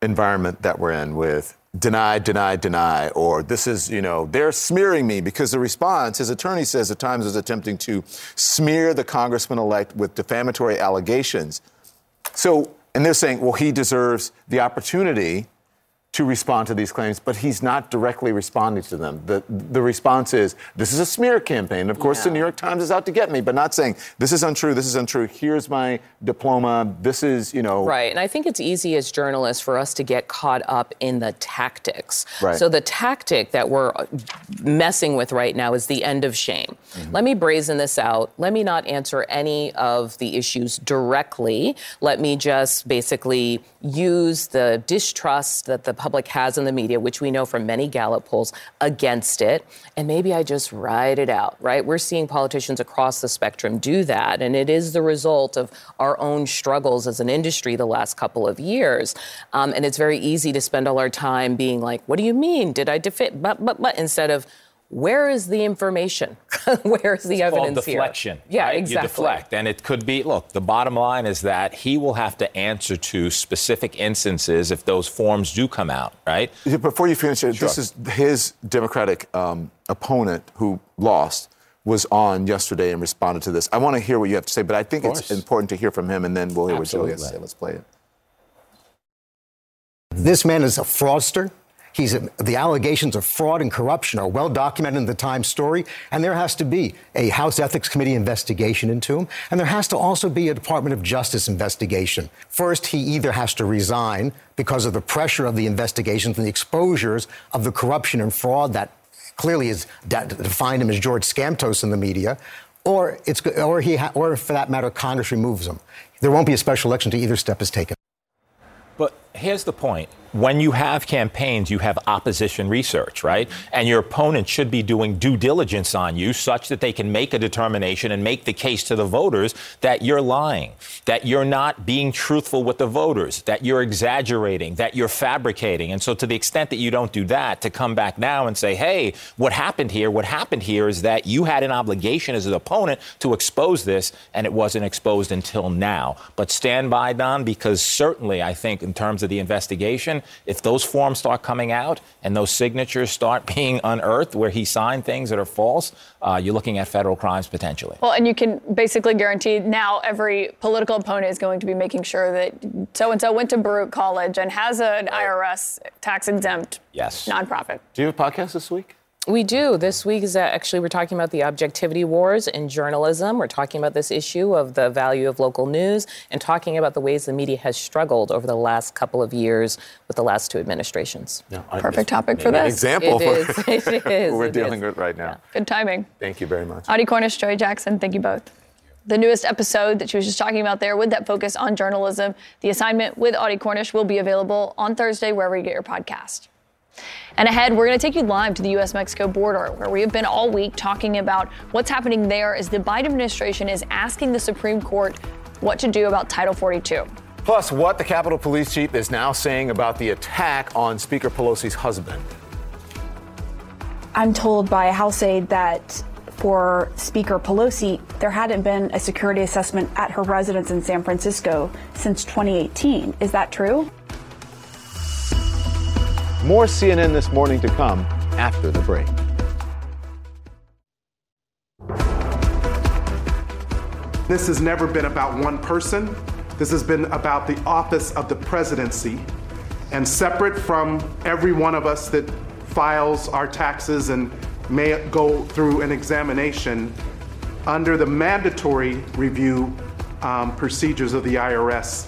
S2: environment that we're in with deny, deny, deny, or this is, you know, they're smearing me because the response, his attorney says at times is attempting to smear the congressman elect with defamatory allegations. So, and they're saying, well, he deserves the opportunity to respond to these claims, but he's not directly responding to them. The, the response is, this is a smear campaign. Of course, yeah. the New York Times is out to get me, but not saying, this is untrue, this is untrue, here's my diploma, this is, you know.
S25: Right, and I think it's easy as journalists for us to get caught up in the tactics.
S2: Right.
S25: So the tactic that we're messing with right now is the end of shame. Mm-hmm. Let me brazen this out. Let me not answer any of the issues directly. Let me just basically use the distrust that the public has in the media, which we know from many Gallup polls, against it. And maybe I just ride it out, right? We're seeing politicians across the spectrum do that. And it is the result of our own struggles as an industry the last couple of years. Um, and it's very easy to spend all our time being like, what do you mean? Did I defend? But, but, but, instead of, where is the information? where is the
S24: it's
S25: evidence
S24: deflection,
S25: here? Yeah,
S24: right?
S25: exactly.
S24: You deflect, and it could be. Look, the bottom line is that he will have to answer to specific instances if those forms do come out, right?
S2: Before you finish,
S24: Sure.
S2: this is his Democratic um, opponent who lost was on yesterday and responded to this. I want to hear what you have to say, but I think it's important to hear from him, and then we'll hear what Julia has to say. Let's play it.
S26: This man is a fraudster. He's the allegations of fraud and corruption are well documented in the Times story, and there has to be a House Ethics Committee investigation into him, and there has to also be a Department of Justice investigation. First, he either has to resign because of the pressure of the investigations and the exposures of the corruption and fraud that clearly is de- defined him as George Scamptos in the media, or it's or he ha- or for that matter, Congress removes him. There won't be a special election until either step is taken.
S24: But here's the point. When you have campaigns, you have opposition research, right? And your opponent should be doing due diligence on you such that they can make a determination and make the case to the voters that you're lying, that you're not being truthful with the voters, that you're exaggerating, that you're fabricating. And so, to the extent that you don't do that, to come back now and say, hey, what happened here? What happened here is that you had an obligation as an opponent to expose this, and it wasn't exposed until now. But stand by, Don, because certainly I think in terms of the investigation, if those forms start coming out and those signatures start being unearthed where he signed things that are false, uh, you're looking at federal crimes potentially.
S3: Well, and you can basically guarantee now every political opponent is going to be making sure that so and so went to Baruch College and has an IRS tax exempt
S24: yes.
S3: nonprofit.
S2: Do you have a podcast this week?
S25: We do. This week is uh, actually we're talking about the objectivity wars in journalism. We're talking about this issue of the value of local news and talking about the ways the media has struggled over the last couple of years with the last two administrations.
S3: Perfect topic for
S2: Maybe An
S3: this.
S2: example
S3: It
S2: for
S3: is. It is.
S2: we're
S3: It
S2: dealing
S3: is.
S2: with right now.
S3: Good timing.
S2: Thank you very much.
S3: Audie Cornish, Joey Jackson, thank you both. The newest episode that she was just talking about there with that focus on journalism, the assignment with Audie Cornish will be available on Thursday wherever you get your podcast. And ahead, we're going to take you live to the U.S. Mexico border, where we have been all week talking about what's happening there as the Biden administration is asking the Supreme Court what to do about Title 42.
S2: Plus, what the Capitol Police Chief is now saying about the attack on Speaker Pelosi's husband.
S27: I'm told by a House aide that for Speaker Pelosi, there hadn't been a security assessment at her residence in San Francisco since 2018. Is that true?
S2: More CNN this morning to come after the break.
S28: This has never been about one person. This has been about the office of the presidency. And separate from every one of us that files our taxes and may go through an examination, under the mandatory review um, procedures of the IRS,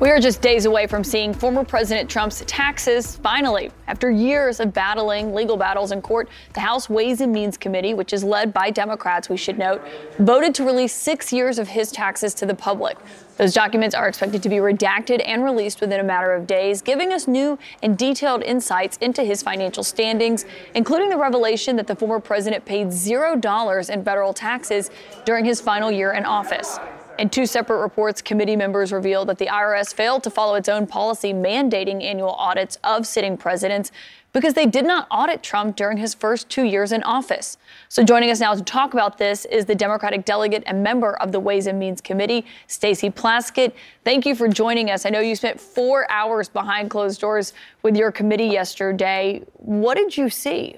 S3: We are just days away from seeing former President Trump's taxes finally. After years of battling legal battles in court, the House Ways and Means Committee, which is led by Democrats, we should note, voted to release six years of his taxes to the public. Those documents are expected to be redacted and released within a matter of days, giving us new and detailed insights into his financial standings, including the revelation that the former president paid zero dollars in federal taxes during his final year in office. In two separate reports, committee members revealed that the IRS failed to follow its own policy mandating annual audits of sitting presidents because they did not audit Trump during his first two years in office. So joining us now to talk about this is the Democratic delegate and member of the Ways and Means Committee, Stacey Plaskett. Thank you for joining us. I know you spent four hours behind closed doors with your committee yesterday. What did you see?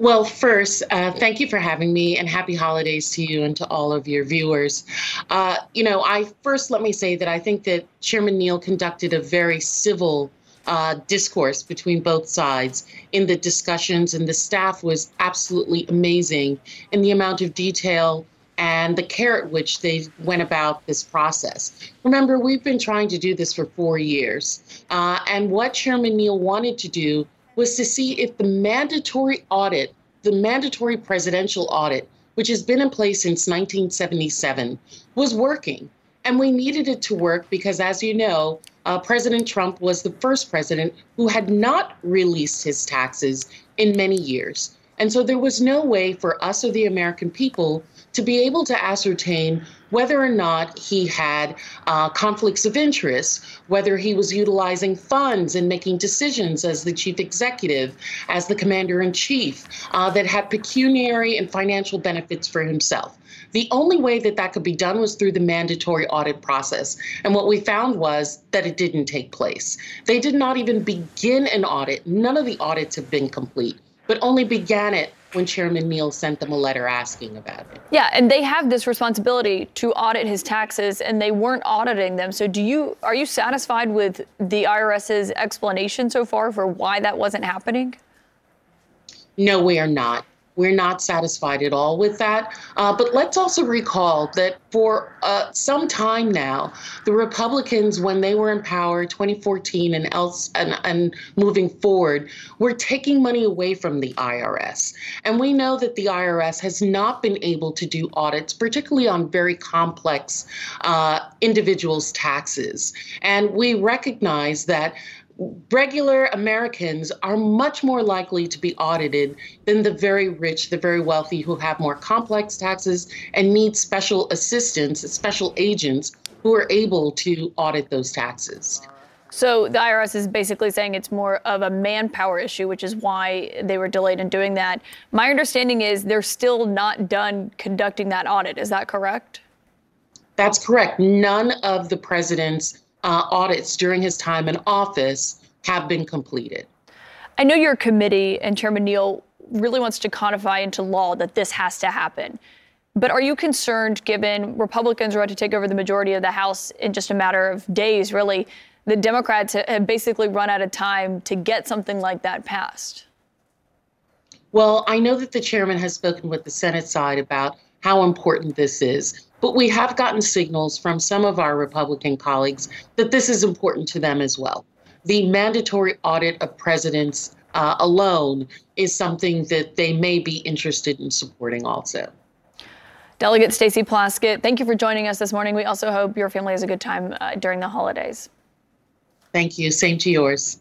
S29: Well, first, uh, thank you for having me and happy holidays to you and to all of your viewers. Uh, you know, I first let me say that I think that Chairman Neal conducted a very civil uh, discourse between both sides in the discussions, and the staff was absolutely amazing in the amount of detail and the care at which they went about this process. Remember, we've been trying to do this for four years, uh, and what Chairman Neal wanted to do was to see if the mandatory audit, the mandatory presidential audit, which has been in place since 1977, was working. And we needed it to work because, as you know, uh, President Trump was the first president who had not released his taxes in many years. And so there was no way for us or the American people to be able to ascertain whether or not he had uh, conflicts of interest, whether he was utilizing funds and making decisions as the chief executive, as the commander in chief, uh, that had pecuniary and financial benefits for himself. The only way that that could be done was through the mandatory audit process. And what we found was that it didn't take place. They did not even begin an audit. None of the audits have been complete, but only began it when Chairman Neal sent them a letter asking about it.
S3: Yeah, and they have this responsibility to audit his taxes and they weren't auditing them. So do you are you satisfied with the IRS's explanation so far for why that wasn't happening?
S29: No, we are not. We're not satisfied at all with that. Uh, but let's also recall that for uh, some time now, the Republicans, when they were in power, 2014 and else and, and moving forward, were taking money away from the IRS. And we know that the IRS has not been able to do audits, particularly on very complex uh, individuals' taxes. And we recognize that regular Americans are much more likely to be audited than the very rich, the very wealthy, who have more complex taxes and need special assistance, special agents who are able to audit those taxes.
S3: So the IRS is basically saying it's more of a manpower issue, which is why they were delayed in doing that. My understanding is they're still not done conducting that audit. Is that correct?
S29: That's correct. None of the president's uh, audits during his time in office have been completed.
S3: I know your committee and Chairman Neal really wants to codify into law that this has to happen. But are you concerned, given Republicans are about to take over the majority of the House in just a matter of days, really? The Democrats have basically run out of time to get something like that passed.
S29: Well, I know that the chairman has spoken with the Senate side about how important this is. But we have gotten signals from some of our Republican colleagues that this is important to them as well. The mandatory audit of presidents uh, alone is something that they may be interested in supporting also.
S3: Delegate Stacey Plaskett, thank you for joining us this morning. We also hope your family has a good time uh, during the holidays.
S29: Thank you. Same to yours.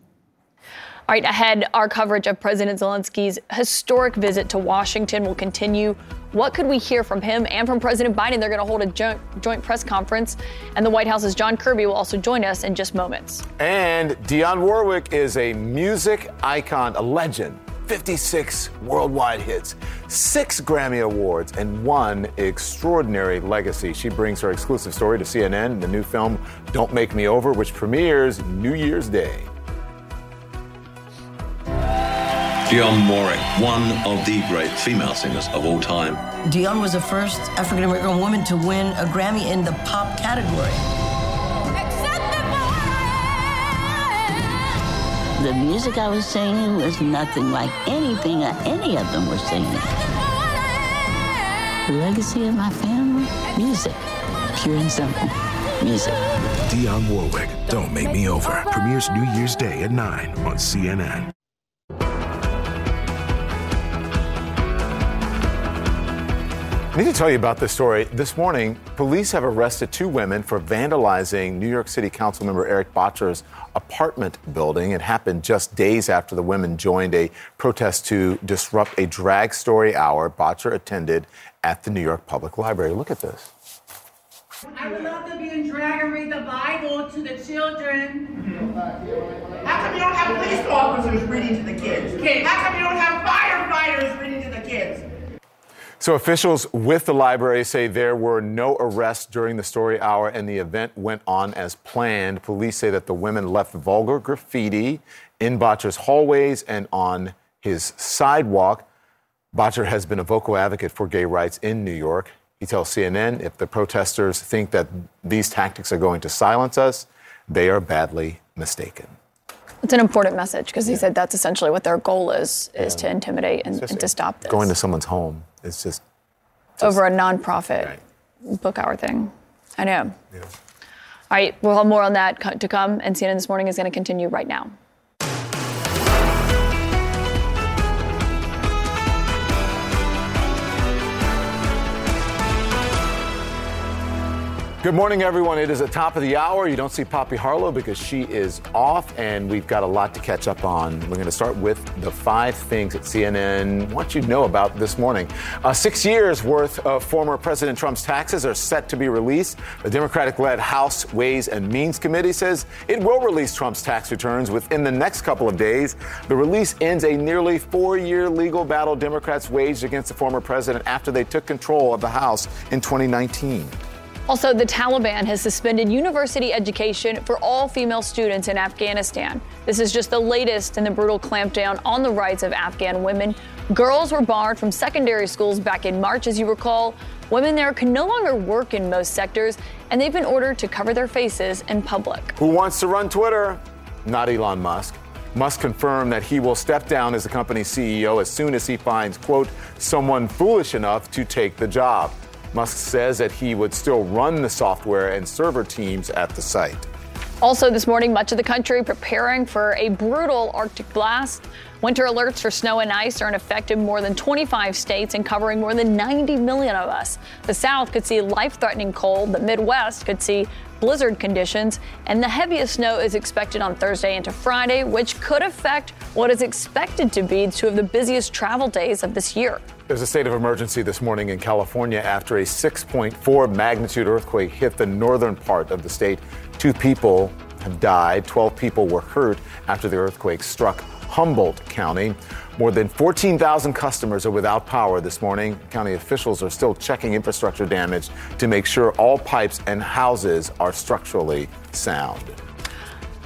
S3: All right, ahead, our coverage of President Zelensky's historic visit to Washington will continue. What could we hear from him and from President Biden? They're going to hold a joint, joint press conference, and the White House's John Kirby will also join us in just moments.
S2: And Dionne Warwick is a music icon, a legend. 56 worldwide hits, six Grammy Awards, and one extraordinary legacy. She brings her exclusive story to CNN, in the new film Don't Make Me Over, which premieres New Year's Day.
S30: Dionne Warwick, one of the great female singers of all time.
S31: Dionne was the first African American woman to win a Grammy in the pop category.
S32: The music I was singing was nothing like anything any of them were singing. The legacy of my family, music, pure and simple, music.
S33: Dionne Warwick, Don't Make Me Over, premieres New Year's Day at 9 on CNN.
S2: I need to tell you about this story. This morning, police have arrested two women for vandalizing New York City Councilmember Erik Bottcher's apartment building. It happened just days after the women joined a protest to disrupt a drag story hour Bottcher attended at the New York Public Library. Look at this.
S34: I would love to be in drag and read the Bible to the children.
S35: How come you don't have police officers reading to the kids?
S34: Kids.
S35: How come you don't have firefighters reading to the kids?
S2: So, officials with the library say there were no arrests during the story hour and the event went on as planned. Police say that the women left vulgar graffiti in Bottcher's hallways and on his sidewalk. Bottcher has been a vocal advocate for gay rights in New York. He tells CNN if the protesters think that these tactics are going to silence us, they are badly mistaken.
S3: It's an important message because he said that's essentially what their goal is: is to intimidate and, and to stop this.
S2: Going to someone's home is just, just
S3: over a nonprofit right. book hour thing. I know. Yeah. All right, we'll have more on that to come, and CNN this morning is going to continue right now.
S2: Good morning, everyone. It is the top of the hour. You don't see Poppy Harlow because she is off, and we've got a lot to catch up on. We're going to start with the five things that CNN wants you to know about this morning. Uh, six years worth of former President Trump's taxes are set to be released. The Democratic led House Ways and Means Committee says it will release Trump's tax returns within the next couple of days. The release ends a nearly four year legal battle Democrats waged against the former president after they took control of the House in 2019.
S3: Also, the Taliban has suspended university education for all female students in Afghanistan. This is just the latest in the brutal clampdown on the rights of Afghan women. Girls were barred from secondary schools back in March, as you recall. Women there can no longer work in most sectors, and they've been ordered to cover their faces in public.
S2: Who wants to run Twitter? Not Elon Musk. Musk confirmed that he will step down as the company's CEO as soon as he finds, quote, someone foolish enough to take the job. Musk says that he would still run the software and server teams at the site.
S3: Also, this morning, much of the country preparing for a brutal Arctic blast. Winter alerts for snow and ice are in effect in more than 25 states and covering more than 90 million of us. The South could see life threatening cold, the Midwest could see blizzard conditions, and the heaviest snow is expected on Thursday into Friday, which could affect what is expected to be two of the busiest travel days of this year.
S2: There's a state of emergency this morning in California after a 6.4 magnitude earthquake hit the northern part of the state. Two people have died, 12 people were hurt after the earthquake struck Humboldt County. More than 14,000 customers are without power this morning. County officials are still checking infrastructure damage to make sure all pipes and houses are structurally sound.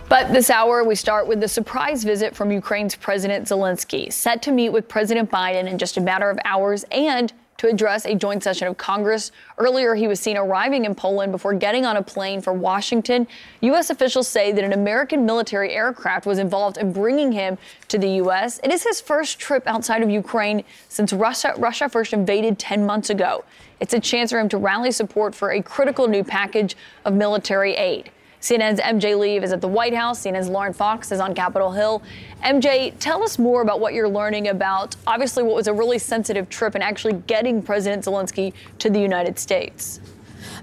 S3: But this hour, we start with the surprise visit from Ukraine's President Zelensky, set to meet with President Biden in just a matter of hours and to address a joint session of Congress. Earlier, he was seen arriving in Poland before getting on a plane for Washington. U.S. officials say that an American military aircraft was involved in bringing him to the U.S. It is his first trip outside of Ukraine since Russia, Russia first invaded 10 months ago. It's a chance for him to rally support for a critical new package of military aid. CNN's MJ Lee is at the White House. CNN's Lauren Fox is on Capitol Hill. MJ, tell us more about what you're learning about obviously what was a really sensitive trip and actually getting President Zelensky to the United States.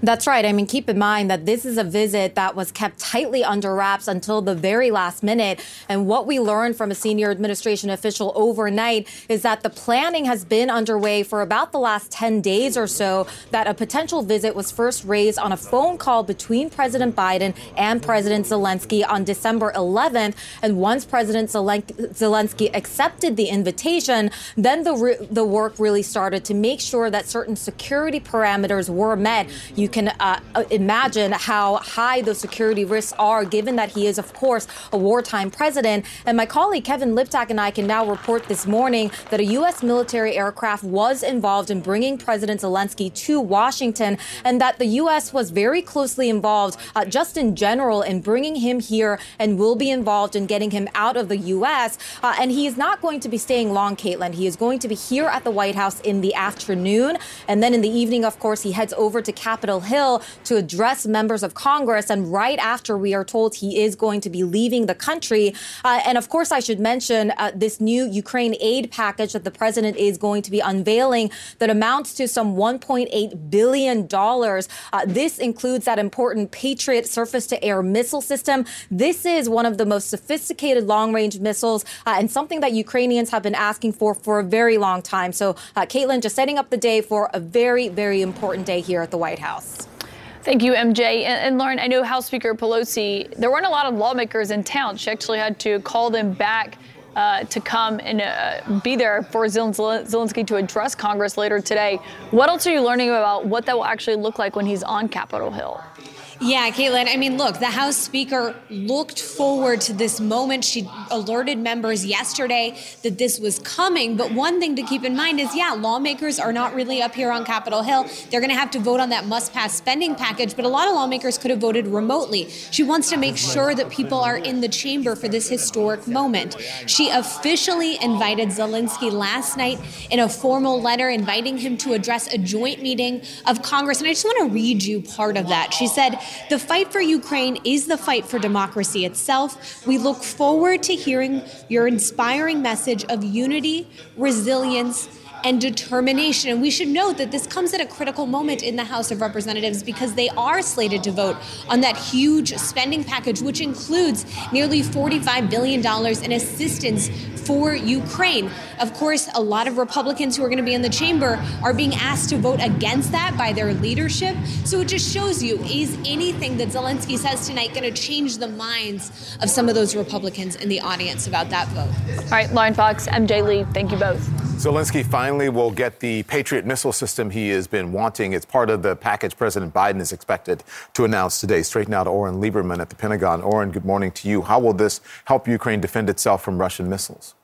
S4: That's right. I mean, keep in mind that this is a visit that was kept tightly under wraps until the very last minute. And what we learned from a senior administration official overnight is that the planning has been underway for about the last 10 days or so, that a potential visit was first raised on a phone call between President Biden and President Zelensky on December 11th. And once President Zelensky accepted the invitation, then the, the work really started to make sure that certain security parameters were met. You you can uh, uh, imagine how high those security risks are, given that he is, of course, a wartime president. And my colleague Kevin Liptak and I can now report this morning that a U.S. military aircraft was involved in bringing President Zelensky to Washington, and that the U.S. was very closely involved, uh, just in general, in bringing him here and will be involved in getting him out of the U.S. Uh, and he is not going to be staying long, Caitlin. He is going to be here at the White House in the afternoon. And then in the evening, of course, he heads over to Capitol Hill to address members of Congress. And right after we are told he is going to be leaving the country. Uh, and of course, I should mention uh, this new Ukraine aid package that the president is going to be unveiling that amounts to some $1.8 billion. Uh, this includes that important Patriot surface to air missile system. This is one of the most sophisticated long range missiles uh, and something that Ukrainians have been asking for for a very long time. So, uh, Caitlin, just setting up the day for a very, very important day here at the White House.
S3: Thank you, MJ. And, Lauren, I know House Speaker Pelosi, there weren't a lot of lawmakers in town. She actually had to call them back uh, to come and uh, be there for Zelensky to address Congress later today. What else are you learning about what that will actually look like when he's on Capitol Hill?
S7: Yeah, Caitlin. I mean, look, the House Speaker looked forward to this moment. She alerted members yesterday that this was coming. But one thing to keep in mind is yeah, lawmakers are not really up here on Capitol Hill. They're going to have to vote on that must pass spending package. But a lot of lawmakers could have voted remotely. She wants to make sure that people are in the chamber for this historic moment. She officially invited Zelensky last night in a formal letter inviting him to address a joint meeting of Congress. And I just want to read you part of that. She said, the fight for Ukraine is the fight for democracy itself. We look forward to hearing your inspiring message of unity, resilience,
S36: and determination. And we should note that this comes at a critical moment in the House of Representatives because they are slated to vote on that huge spending package, which includes nearly $45 billion in assistance for Ukraine. Of course, a lot of Republicans who are going to be in the chamber are being asked to vote against that by their leadership. So it just shows you is anything that Zelensky says tonight going to change the minds of some of those Republicans in the audience about that vote?
S3: All right, Lauren Fox, MJ Lee, thank you both.
S2: Zelensky finally will get the Patriot missile system he has been wanting. It's part of the package President Biden is expected to announce today. Straight now to Oren Liebermann at the Pentagon. Oren, good morning to you. How will this help Ukraine defend itself from Russian missiles?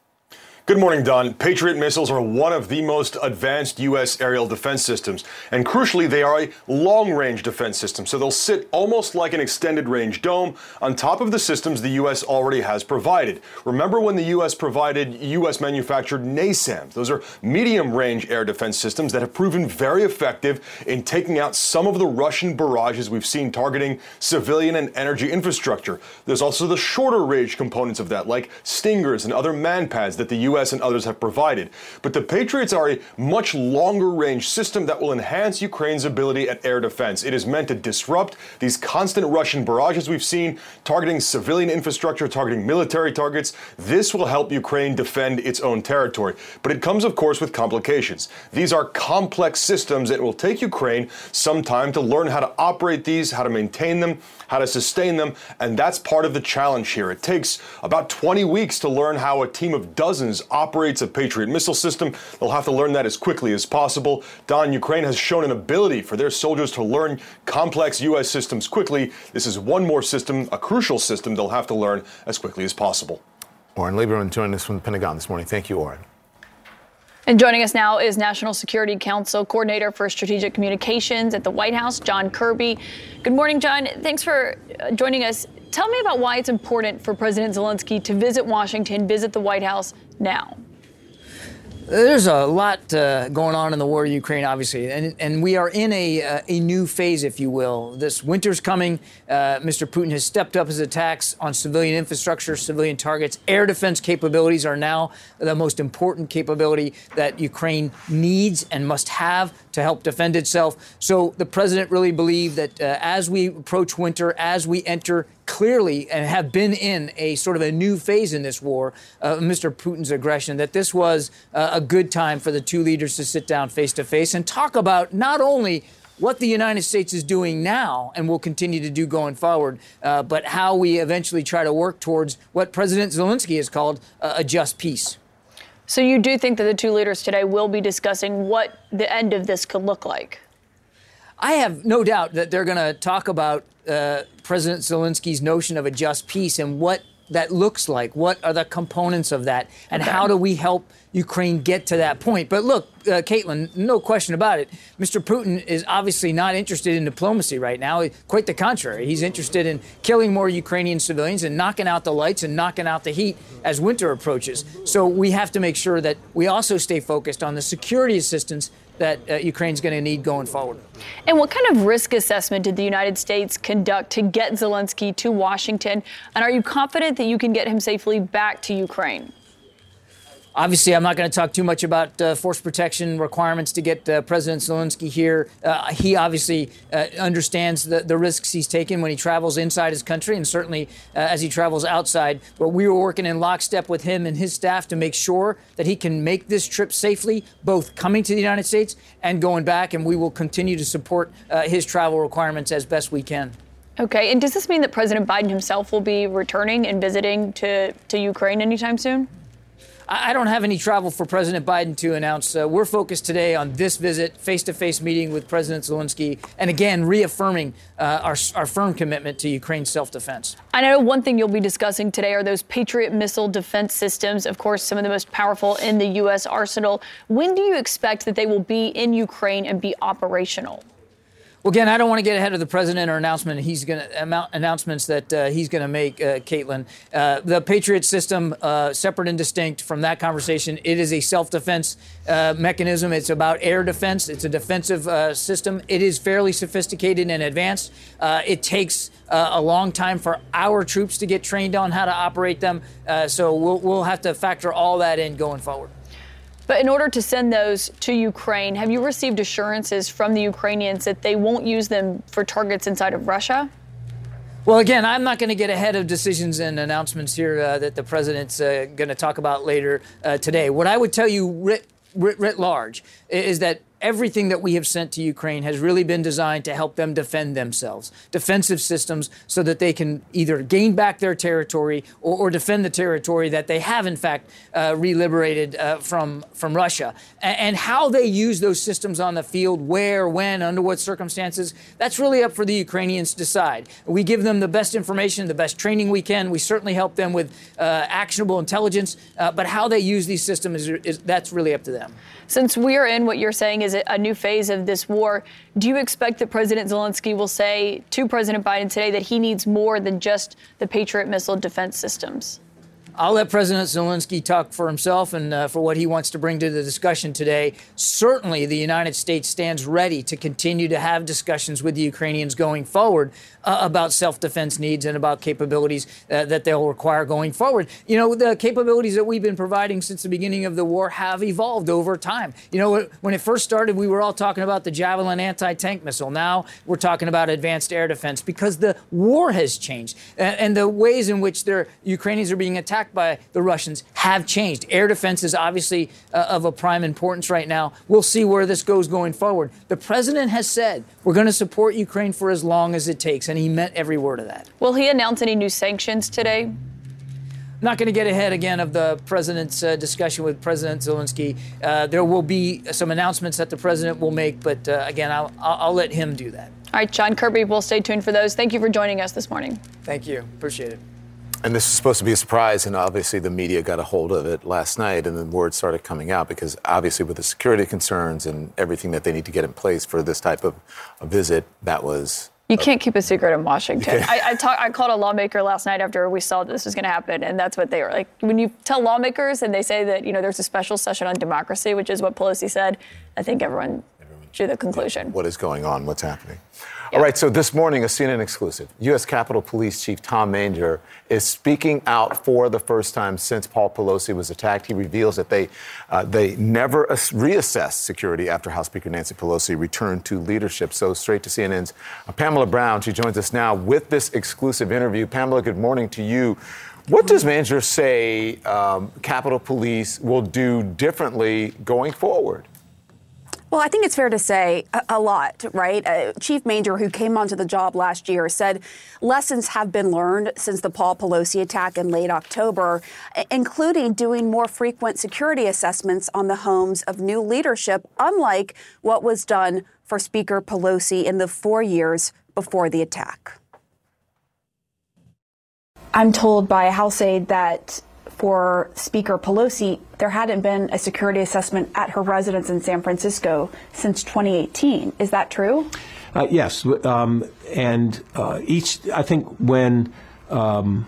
S37: Good morning, Don. Patriot missiles are one of the most advanced U.S. aerial defense systems. And crucially, they are a long range defense system. So they'll sit almost like an extended range dome on top of the systems the U.S. already has provided. Remember when the U.S. provided U.S. manufactured NASAMS? Those are medium range air defense systems that have proven very effective in taking out some of the Russian barrages we've seen targeting civilian and energy infrastructure. There's also the shorter range components of that, like Stingers and other manpads that the U.S. US and others have provided. But the Patriots are a much longer range system that will enhance Ukraine's ability at air defense. It is meant to disrupt these constant Russian barrages we've seen, targeting civilian infrastructure, targeting military targets. This will help Ukraine defend its own territory. But it comes, of course, with complications. These are complex systems. It will take Ukraine some time to learn how to operate these, how to maintain them, how to sustain them. And that's part of the challenge here. It takes about 20 weeks to learn how a team of dozens operates a Patriot missile system. They'll have to learn that as quickly as possible. Don, Ukraine has shown an ability for their soldiers to learn complex U.S. systems quickly. This is one more system, a crucial system they'll have to learn as quickly as possible.
S2: Oren Liebermann joining us from the Pentagon this morning. Thank you, Oren.
S3: And joining us now is National Security Council Coordinator for Strategic Communications at the White House, John Kirby. Good morning, John. Thanks for uh, joining us. Tell me about why it's important for President Zelensky to visit Washington, visit the White House now.
S38: There's a lot uh, going on in the war in Ukraine, obviously, and, and we are in a, uh, a new phase, if you will. This winter's coming. Uh, Mr. Putin has stepped up his attacks on civilian infrastructure, civilian targets. Air defense capabilities are now the most important capability that Ukraine needs and must have to help defend itself. So the president really believed that uh, as we approach winter, as we enter clearly and have been in a sort of a new phase in this war, uh, Mr. Putin's aggression, that this was uh, a good time for the two leaders to sit down face to face and talk about not only what the United States is doing now and will continue to do going forward, uh, but how we eventually try to work towards what President Zelensky has called a just peace.
S3: So you do think that the two leaders today will be discussing what the end of this could look like?
S38: I have no doubt that they're going to talk about uh, President Zelensky's notion of a just peace and what that looks like. What are the components of that? And okay. how do we help Ukraine get to that point? But look, uh, Caitlin, no question about it. Mr. Putin is obviously not interested in diplomacy right now. Quite the contrary. He's interested in killing more Ukrainian civilians and knocking out the lights and knocking out the heat as winter approaches. So we have to make sure that we also stay focused on the security assistance that uh, Ukraine's going to need going forward.
S3: And what kind of risk assessment did the United States conduct to get Zelensky to Washington? And are you confident that you can get him safely back to Ukraine?
S38: Obviously, I'm not going to talk too much about uh, force protection requirements to get uh, President Zelensky here. Uh, he obviously uh, understands the, the risks he's taken when he travels inside his country and certainly uh, as he travels outside. But we were working in lockstep with him and his staff to make sure that he can make this trip safely, both coming to the United States and going back. And we will continue to support uh, his travel requirements as best we can.
S3: Okay, and does this mean that President Biden himself will be returning and visiting to, to Ukraine anytime soon?
S38: I don't have any travel for President Biden to announce. Uh, we're focused today on this visit, face to face meeting with President Zelensky, and again, reaffirming uh, our, our firm commitment to Ukraine's self defense.
S3: I know one thing you'll be discussing today are those Patriot missile defense systems, of course, some of the most powerful in the U.S. arsenal. When do you expect that they will be in Ukraine and be operational?
S38: Well, again, I don't want to get ahead of the president or announcement he's going to announcements that uh, he's going to make, uh, Caitlin. Uh, the Patriot system, uh, separate and distinct from that conversation, it is a self-defense uh, mechanism. It's about air defense. It's a defensive uh, system. It is fairly sophisticated and advanced. it takes a long time for our troops to get trained on how to operate them. so we'll, we'll have to factor all that in going forward.
S3: But in order to send those to Ukraine, have you received assurances from the Ukrainians that they won't use them for targets inside of Russia?
S38: Well, again, I'm not going to get ahead of decisions and announcements here uh, that the president's uh, going to talk about later uh, today. What I would tell you writ, writ, writ large is that everything that we have sent to Ukraine has really been designed to help them defend themselves. Defensive systems so that they can either gain back their territory or, or defend the territory that they have, in fact, uh, reliberated uh, from, from Russia. And, and, how they use those systems on the field, where, when, under what circumstances, that's really up for the Ukrainians to decide. We give them the best information, the best training we can. We certainly help them with uh, actionable intelligence, uh, but how they use these systems, is, is, that's really up to them.
S3: Since we are in what you're saying is a new phase of this war, do you expect that President Zelensky will say to President Biden today that he needs more than just the Patriot missile defense systems?
S38: I'll let President Zelensky talk for himself and uh, for what he wants to bring to the discussion today. Certainly, the United States stands ready to continue to have discussions with the Ukrainians going forward uh, about self defense needs and about capabilities uh, that they'll require going forward. You know, the capabilities that we've been providing since the beginning of the war have evolved over time. You know, when it first started, we were all talking about the Javelin anti tank missile. Now we're talking about advanced air defense because the war has changed and, and the ways in which the Ukrainians are being attacked by the Russians have changed. Air defense is obviously uh, of a prime importance right now. We'll see where this goes going forward. The president has said we're going to support Ukraine for as long as it takes, and he meant every word of that.
S3: Will he announce any new sanctions today?
S38: not going to get ahead again of the president's uh, discussion with President Zelensky. Uh, there will be some announcements that the president will make, but uh, again, I'll, I'll, let him do that.
S3: All right, John Kirby, we'll stay tuned for those. Thank you for joining us this morning.
S38: Thank you. Appreciate it.
S2: And this is supposed to be a surprise, and obviously the media got a hold of it last night, and then word started coming out because obviously with the security concerns and everything that they need to get in place for this type of a visit, that was
S3: you can't keep a secret in Washington. I, I, talk, I called a lawmaker last night after we saw this was going to happen, and that's what they were like. When you tell lawmakers and they say that you know there's a special session on democracy, which is what Pelosi said, I think everyone drew the conclusion.
S2: What is going on? What's happening? All right, so this morning, a CNN exclusive. U.S. Capitol Police Chief Tom Manger is speaking out for the first time since Paul Pelosi was attacked. He reveals that they, uh, they never reassessed security after House Speaker Nancy Pelosi returned to leadership. So, straight to CNN's uh, Pamela Brown. She joins us now with this exclusive interview. Pamela, good morning to you. What does Manger say um, Capitol Police will do differently going forward?
S27: Well, I think it's fair to say a, a lot, right? Uh, Chief Manger, who came onto the job last year, said lessons have been learned since the Paul Pelosi attack in late October, including doing more frequent security assessments on the homes of new leadership, unlike what was done for Speaker Pelosi in the four years before the attack. I'm told by a House aide that for Speaker Pelosi, there hadn't been a security assessment at her residence in San Francisco since 2018. Is that true?
S39: Uh, yes, um, and uh, each I think when um,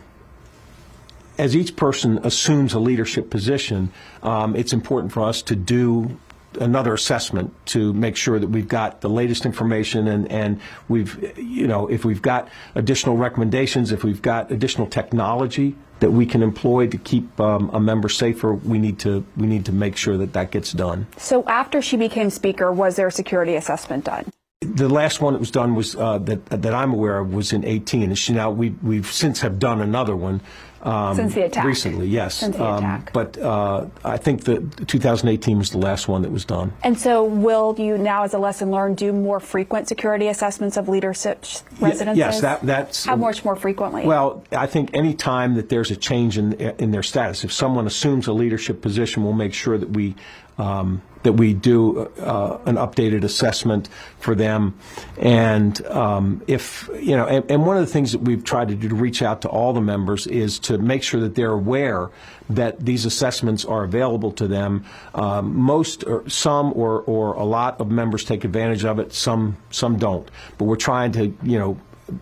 S39: as each person assumes a leadership position, um, it's important for us to do another assessment to make sure that we've got the latest information and, and we've, you know, if we've got additional recommendations, if we've got additional technology that we can employ to keep um, a member safer, we need to we need to make sure that that gets done.
S27: So after she became speaker, was there a security assessment done?
S39: The last one that was done was uh, that that I'm aware of was in 18, and she, now we we've since have done another one
S27: um, Since the attack.
S39: Recently, yes.
S27: Since the um, attack.
S39: But uh, I think that 2018 was the last one that was done.
S27: And so, will you now, as a lesson learned, do more frequent security assessments of leadership residences?
S39: Yes, that, that's.
S27: How much more frequently?
S39: Well, I think any time that there's a change in in their status, if someone assumes a leadership position, we'll make sure that we um, that we do uh, an updated assessment for them. And um, if, you know, and, and, one of the things that we've tried to do to reach out to all the members is to make sure that they're aware that these assessments are available to them. Um, most, or some, or, or a lot of members take advantage of it, some, some don't. But we're trying to, you know,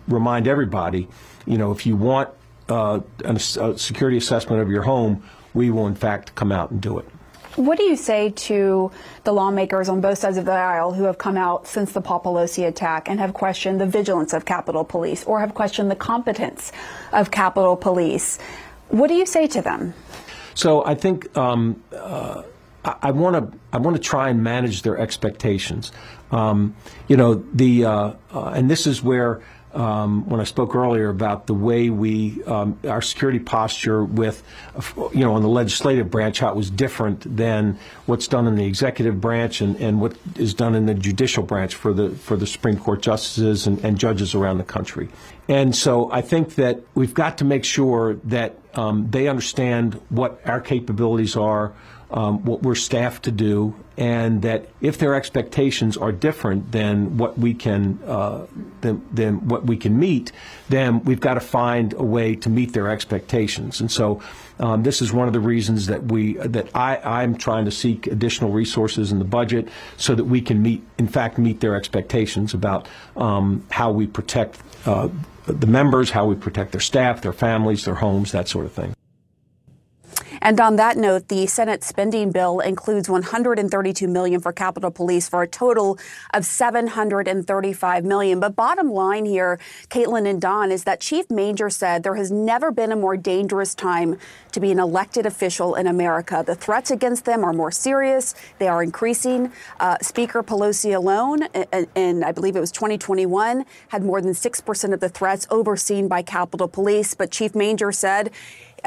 S39: remind everybody, you know, if you want uh, a security assessment of your home, we will in fact come out and do it.
S27: What do you say to the lawmakers on both sides of the aisle who have come out since the Paul Pelosi attack and have questioned the vigilance of Capitol Police or have questioned the competence of Capitol Police? What do you say to them?
S39: So I think um, uh, I want to I want to try and manage their expectations. Um, you know the uh, uh, and this is where um, when I spoke earlier about the way we, um, our security posture with, you know, in the legislative branch, how it was different than what's done in the executive branch and, and what is done in the judicial branch for the for the Supreme Court justices and, and judges around the country. And so I think that we've got to make sure that um, they understand what our capabilities are, um, what we're staffed to do, and that if their expectations are different than what we can uh, than, than what we can meet, then we've got to find a way to meet their expectations. And so, um, this is one of the reasons that we that I I'm trying to seek additional resources in the budget so that we can meet, in fact, meet their expectations about um, how we protect. Uh, the members, how we protect their staff, their families, their homes, that sort of thing.
S27: And on that note, the Senate spending bill includes 132 million for Capitol Police for a total of 735 million. But bottom line here, Caitlin and Don, is that Chief Manger said there has never been a more dangerous time to be an elected official in America. The threats against them are more serious. They are increasing. Uh, Speaker Pelosi alone, in I believe it was 2021, had more than 6% of the threats overseen by Capitol Police. But Chief Manger said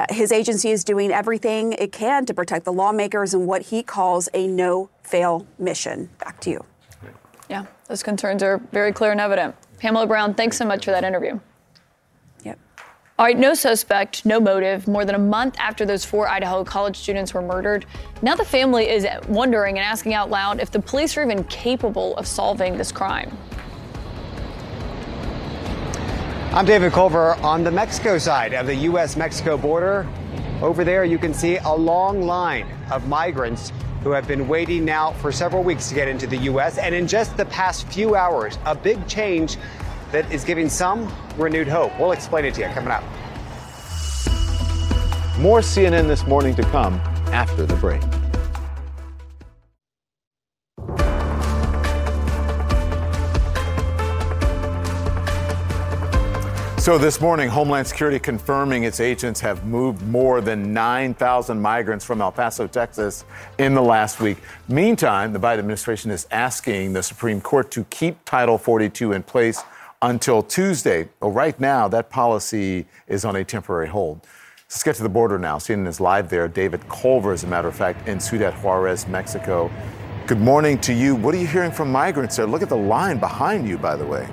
S27: his agency is doing everything it can to protect the lawmakers in what he calls a no fail mission. Back to you.
S3: Yeah, those concerns are very clear and evident. Pamela Brown, thanks so much for that interview.
S27: Yep.
S3: All right, no suspect, no motive. More than a month after those four Idaho college students were murdered, now the family is wondering and asking out loud if the police are even capable of solving this crime.
S40: I'm David Culver on the Mexico side of the U.S. Mexico border. Over there, you can see a long line of migrants who have been waiting now for several weeks to get into the U.S. And in just the past few hours, a big change that is giving some renewed hope. We'll explain it to you coming up.
S2: More CNN this morning to come after the break. So this morning, Homeland Security confirming its agents have moved more than 9,000 migrants from El Paso, Texas in the last week. Meantime, the Biden administration is asking the Supreme Court to keep Title 42 in place until Tuesday. Well, right now, that policy is on a temporary hold. Let's get to the border now. CNN is live there. David Culver, as a matter of fact, in Ciudad Juarez, Mexico. Good morning to you. What are you hearing from migrants there? Look at the line behind you, by the way.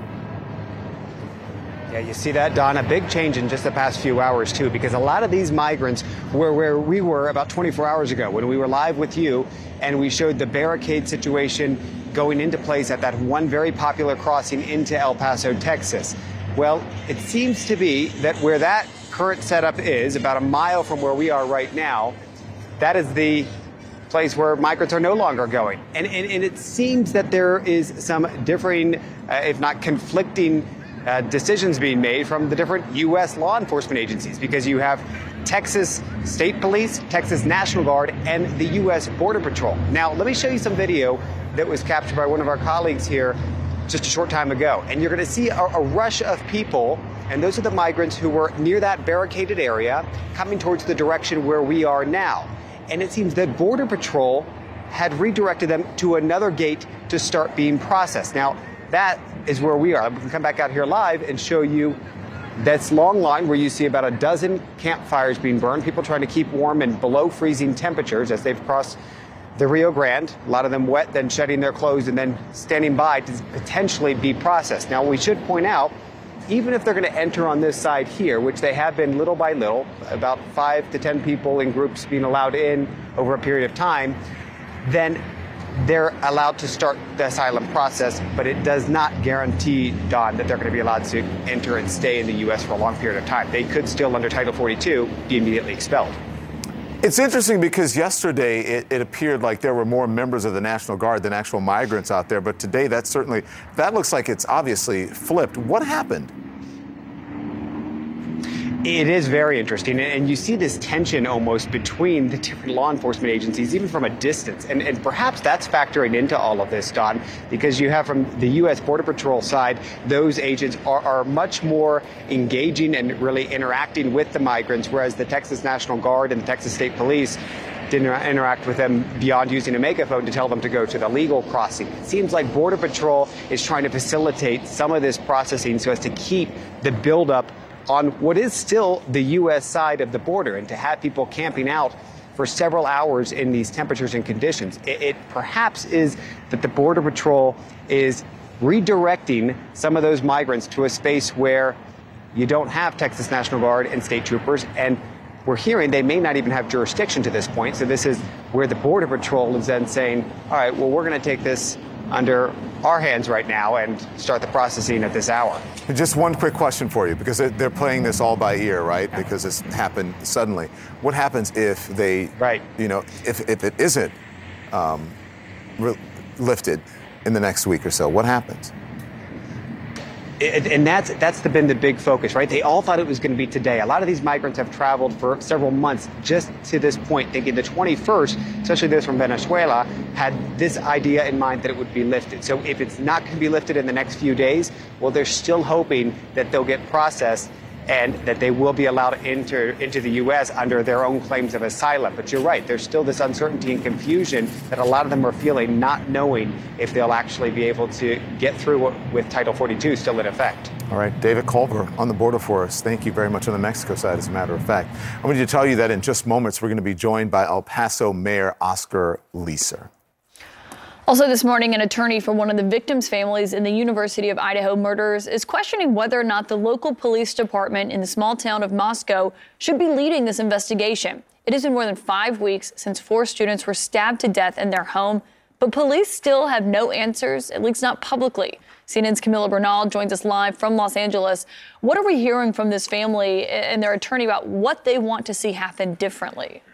S40: Yeah, you see that, Don? A big change in just the past few hours, too, because a lot of these migrants were where we were about 24 hours ago when we were live with you and we showed the barricade situation going into place at that one very popular crossing into El Paso, Texas. Well, it seems to be that where that current setup is, about a mile from where we are right now, that is the place where migrants are no longer going. And, and, and it seems that there is some differing, uh, if not conflicting, uh, decisions being made from the different U.S. law enforcement agencies because you have Texas State Police, Texas National Guard, and the U.S. Border Patrol. Now, let me show you some video that was captured by one of our colleagues here just a short time ago. And you're going to see a, a rush of people, and those are the migrants who were near that barricaded area coming towards the direction where we are now. And it seems that Border Patrol had redirected them to another gate to start being processed. Now, that is where we are. We can come back out here live and show you this long line where you see about a dozen campfires being burned, people trying to keep warm in below freezing temperatures as they've crossed the Rio Grande, a lot of them wet, then shedding their clothes and then standing by to potentially be processed. Now, we should point out, even if they're going to enter on this side here, which they have been little by little, about five to 10 people in groups being allowed in over a period of time, then they're allowed to start the asylum process, but it does not guarantee, Don, that they're going to be allowed to enter and stay in the U.S. for a long period of time. They could still, under Title 42, be immediately expelled.
S2: It's interesting because yesterday it, it, appeared like there were more members of the National Guard than actual migrants out there, but today that certainly that looks like it's obviously flipped. What happened?
S40: It is very interesting. And you see this tension almost between the different law enforcement agencies, even from a distance. And, and perhaps that's factoring into all of this, Don, because you have from the U.S. Border Patrol side, those agents are, are much more engaging and really interacting with the migrants, whereas the Texas National Guard and the Texas State Police didn't interact with them beyond using a megaphone to tell them to go to the legal crossing. It seems like Border Patrol is trying to facilitate some of this processing so as to keep the buildup on what is still the U.S. side of the border and to have people camping out for several hours in these temperatures and conditions. It, it, perhaps is that the Border Patrol is redirecting some of those migrants to a space where you don't have Texas National Guard and state troopers, and we're hearing they may not even have jurisdiction to this point. So this is where the Border Patrol is then saying, all right, well, we're going to take this under our hands right now and start the processing at this hour.
S2: Just one quick question for you, because they're playing this all by ear, right? Because it's happened suddenly. What happens if they,
S40: right?
S2: You know, if, if it isn't um, re- lifted in the next week or so, what happens?
S40: And that's that's been the big focus, right? They all thought it was going to be today. A lot of these migrants have traveled for several months just to this point, thinking the 21st, especially those from Venezuela, had this idea in mind that it would be lifted. So if it's not going to be lifted in the next few days, well, they're still hoping that they'll get processed and that they will be allowed into, into the U.S. under their own claims of asylum. But you're right, there's still this uncertainty and confusion that a lot of them are feeling, not knowing if they'll actually be able to get through with Title 42 still in effect.
S2: All right, David Culver on the border for us. Thank you very much on the Mexico side, as a matter of fact. I want to tell you that in just moments, we're going to be joined by El Paso Mayor Oscar Leeser.
S3: Also, this morning, an attorney for one of the victims' families in the University of Idaho murders is questioning whether or not the local police department in the small town of Moscow should be leading this investigation. It has been more than five weeks since four students were stabbed to death in their home, but police still have no answers, at least not publicly. CNN's Camila Bernal joins us live from Los Angeles. What are we hearing from this family and their attorney about what they want to see happen differently?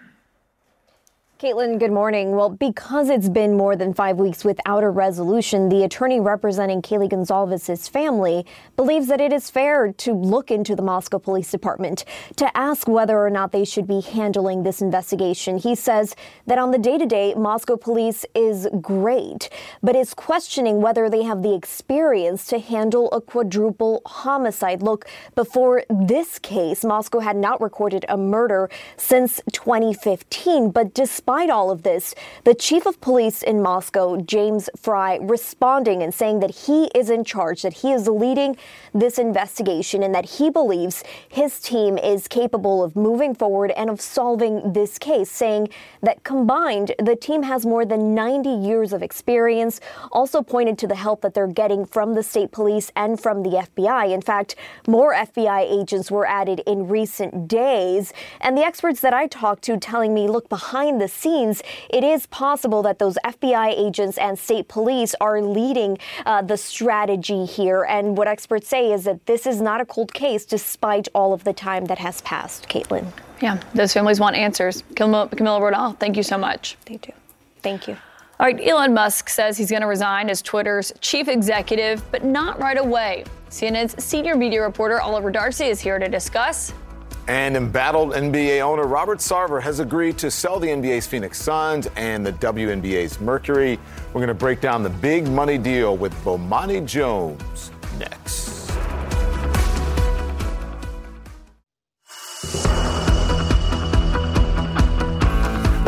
S41: Caitlin, good morning. Well, because it's been more than five weeks without a resolution, the attorney representing Kaylee Goncalves's family believes that it is fair to look into the Moscow Police Department to ask whether or not they should be handling this investigation. He says that on the day to day, Moscow Police is great, but is questioning whether they have the experience to handle a quadruple homicide. Look, before this case, Moscow had not recorded a murder since 2015, but despite Despite all of this, the chief of police in Moscow, James Fry, responding and saying that he is in charge, that he is leading this investigation, and that he believes his team is capable of moving forward and of solving this case, saying that combined, the team has more than 90 years of experience. Also pointed to the help that they're getting from the state police and from the FBI. In fact, more FBI agents were added in recent days. And the experts that I talked to telling me, look, behind the scenes, it is possible that those FBI agents and state police are leading uh, the strategy here. And what experts say is that this is not a cold case despite all of the time that has passed. Caitlin.
S3: Yeah, those families want answers. Camila, Camila Bernal, thank you so much.
S41: Thank you. Thank you.
S3: All right, Elon Musk says he's going to resign as Twitter's chief executive, but not right away. CNN's senior media reporter Oliver Darcy is here to discuss
S2: and embattled NBA owner Robert Sarver has agreed to sell the NBA's Phoenix Suns and the WNBA's Mercury. We're going to break down the big money deal with Bomani Jones next.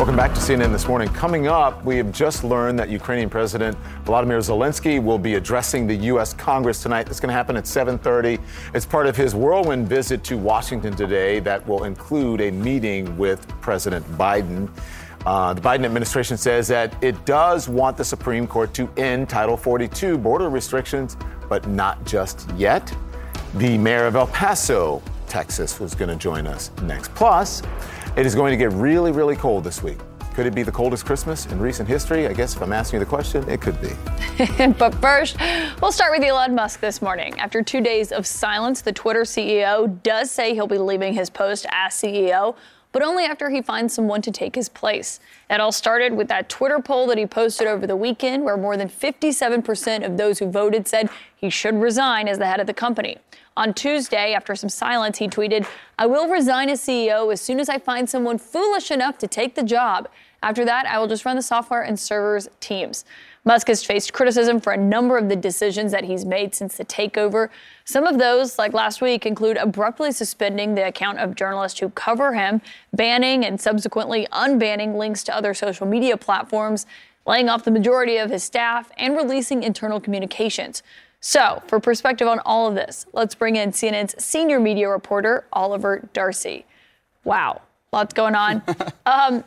S2: Welcome back to CNN this morning. Coming up, we have just learned that Ukrainian President Volodymyr Zelensky will be addressing the U.S. Congress tonight. It's going to happen at 7:30. It's part of his whirlwind visit to Washington today that will include a meeting with President Biden. Uh, the Biden administration says that it does want the Supreme Court to end Title 42 border restrictions, but not just yet. The mayor of El Paso, Texas, was going to join us next. Plus, it is going to get really, really cold this week. Could it be the coldest Christmas in recent history? I guess if I'm asking you the question, it could be.
S3: but first, we'll start with Elon Musk this morning. After two days of silence, the Twitter CEO does say he'll be leaving his post as CEO, but only after he finds someone to take his place. It all started with that Twitter poll that he posted over the weekend, where more than 57% of those who voted said he should resign as the head of the company. On Tuesday, after some silence, he tweeted, I will resign as CEO as soon as I find someone foolish enough to take the job. After that, I will just run the software and servers teams. Musk has faced criticism for a number of the decisions that he's made since the takeover. Some of those, like last week, include abruptly suspending the account of journalists who cover him, banning and subsequently unbanning links to other social media platforms, laying off the majority of his staff, and releasing internal communications. So, for perspective on all of this, let's bring in CNN's senior media reporter, Oliver Darcy. Wow, lots going on. um,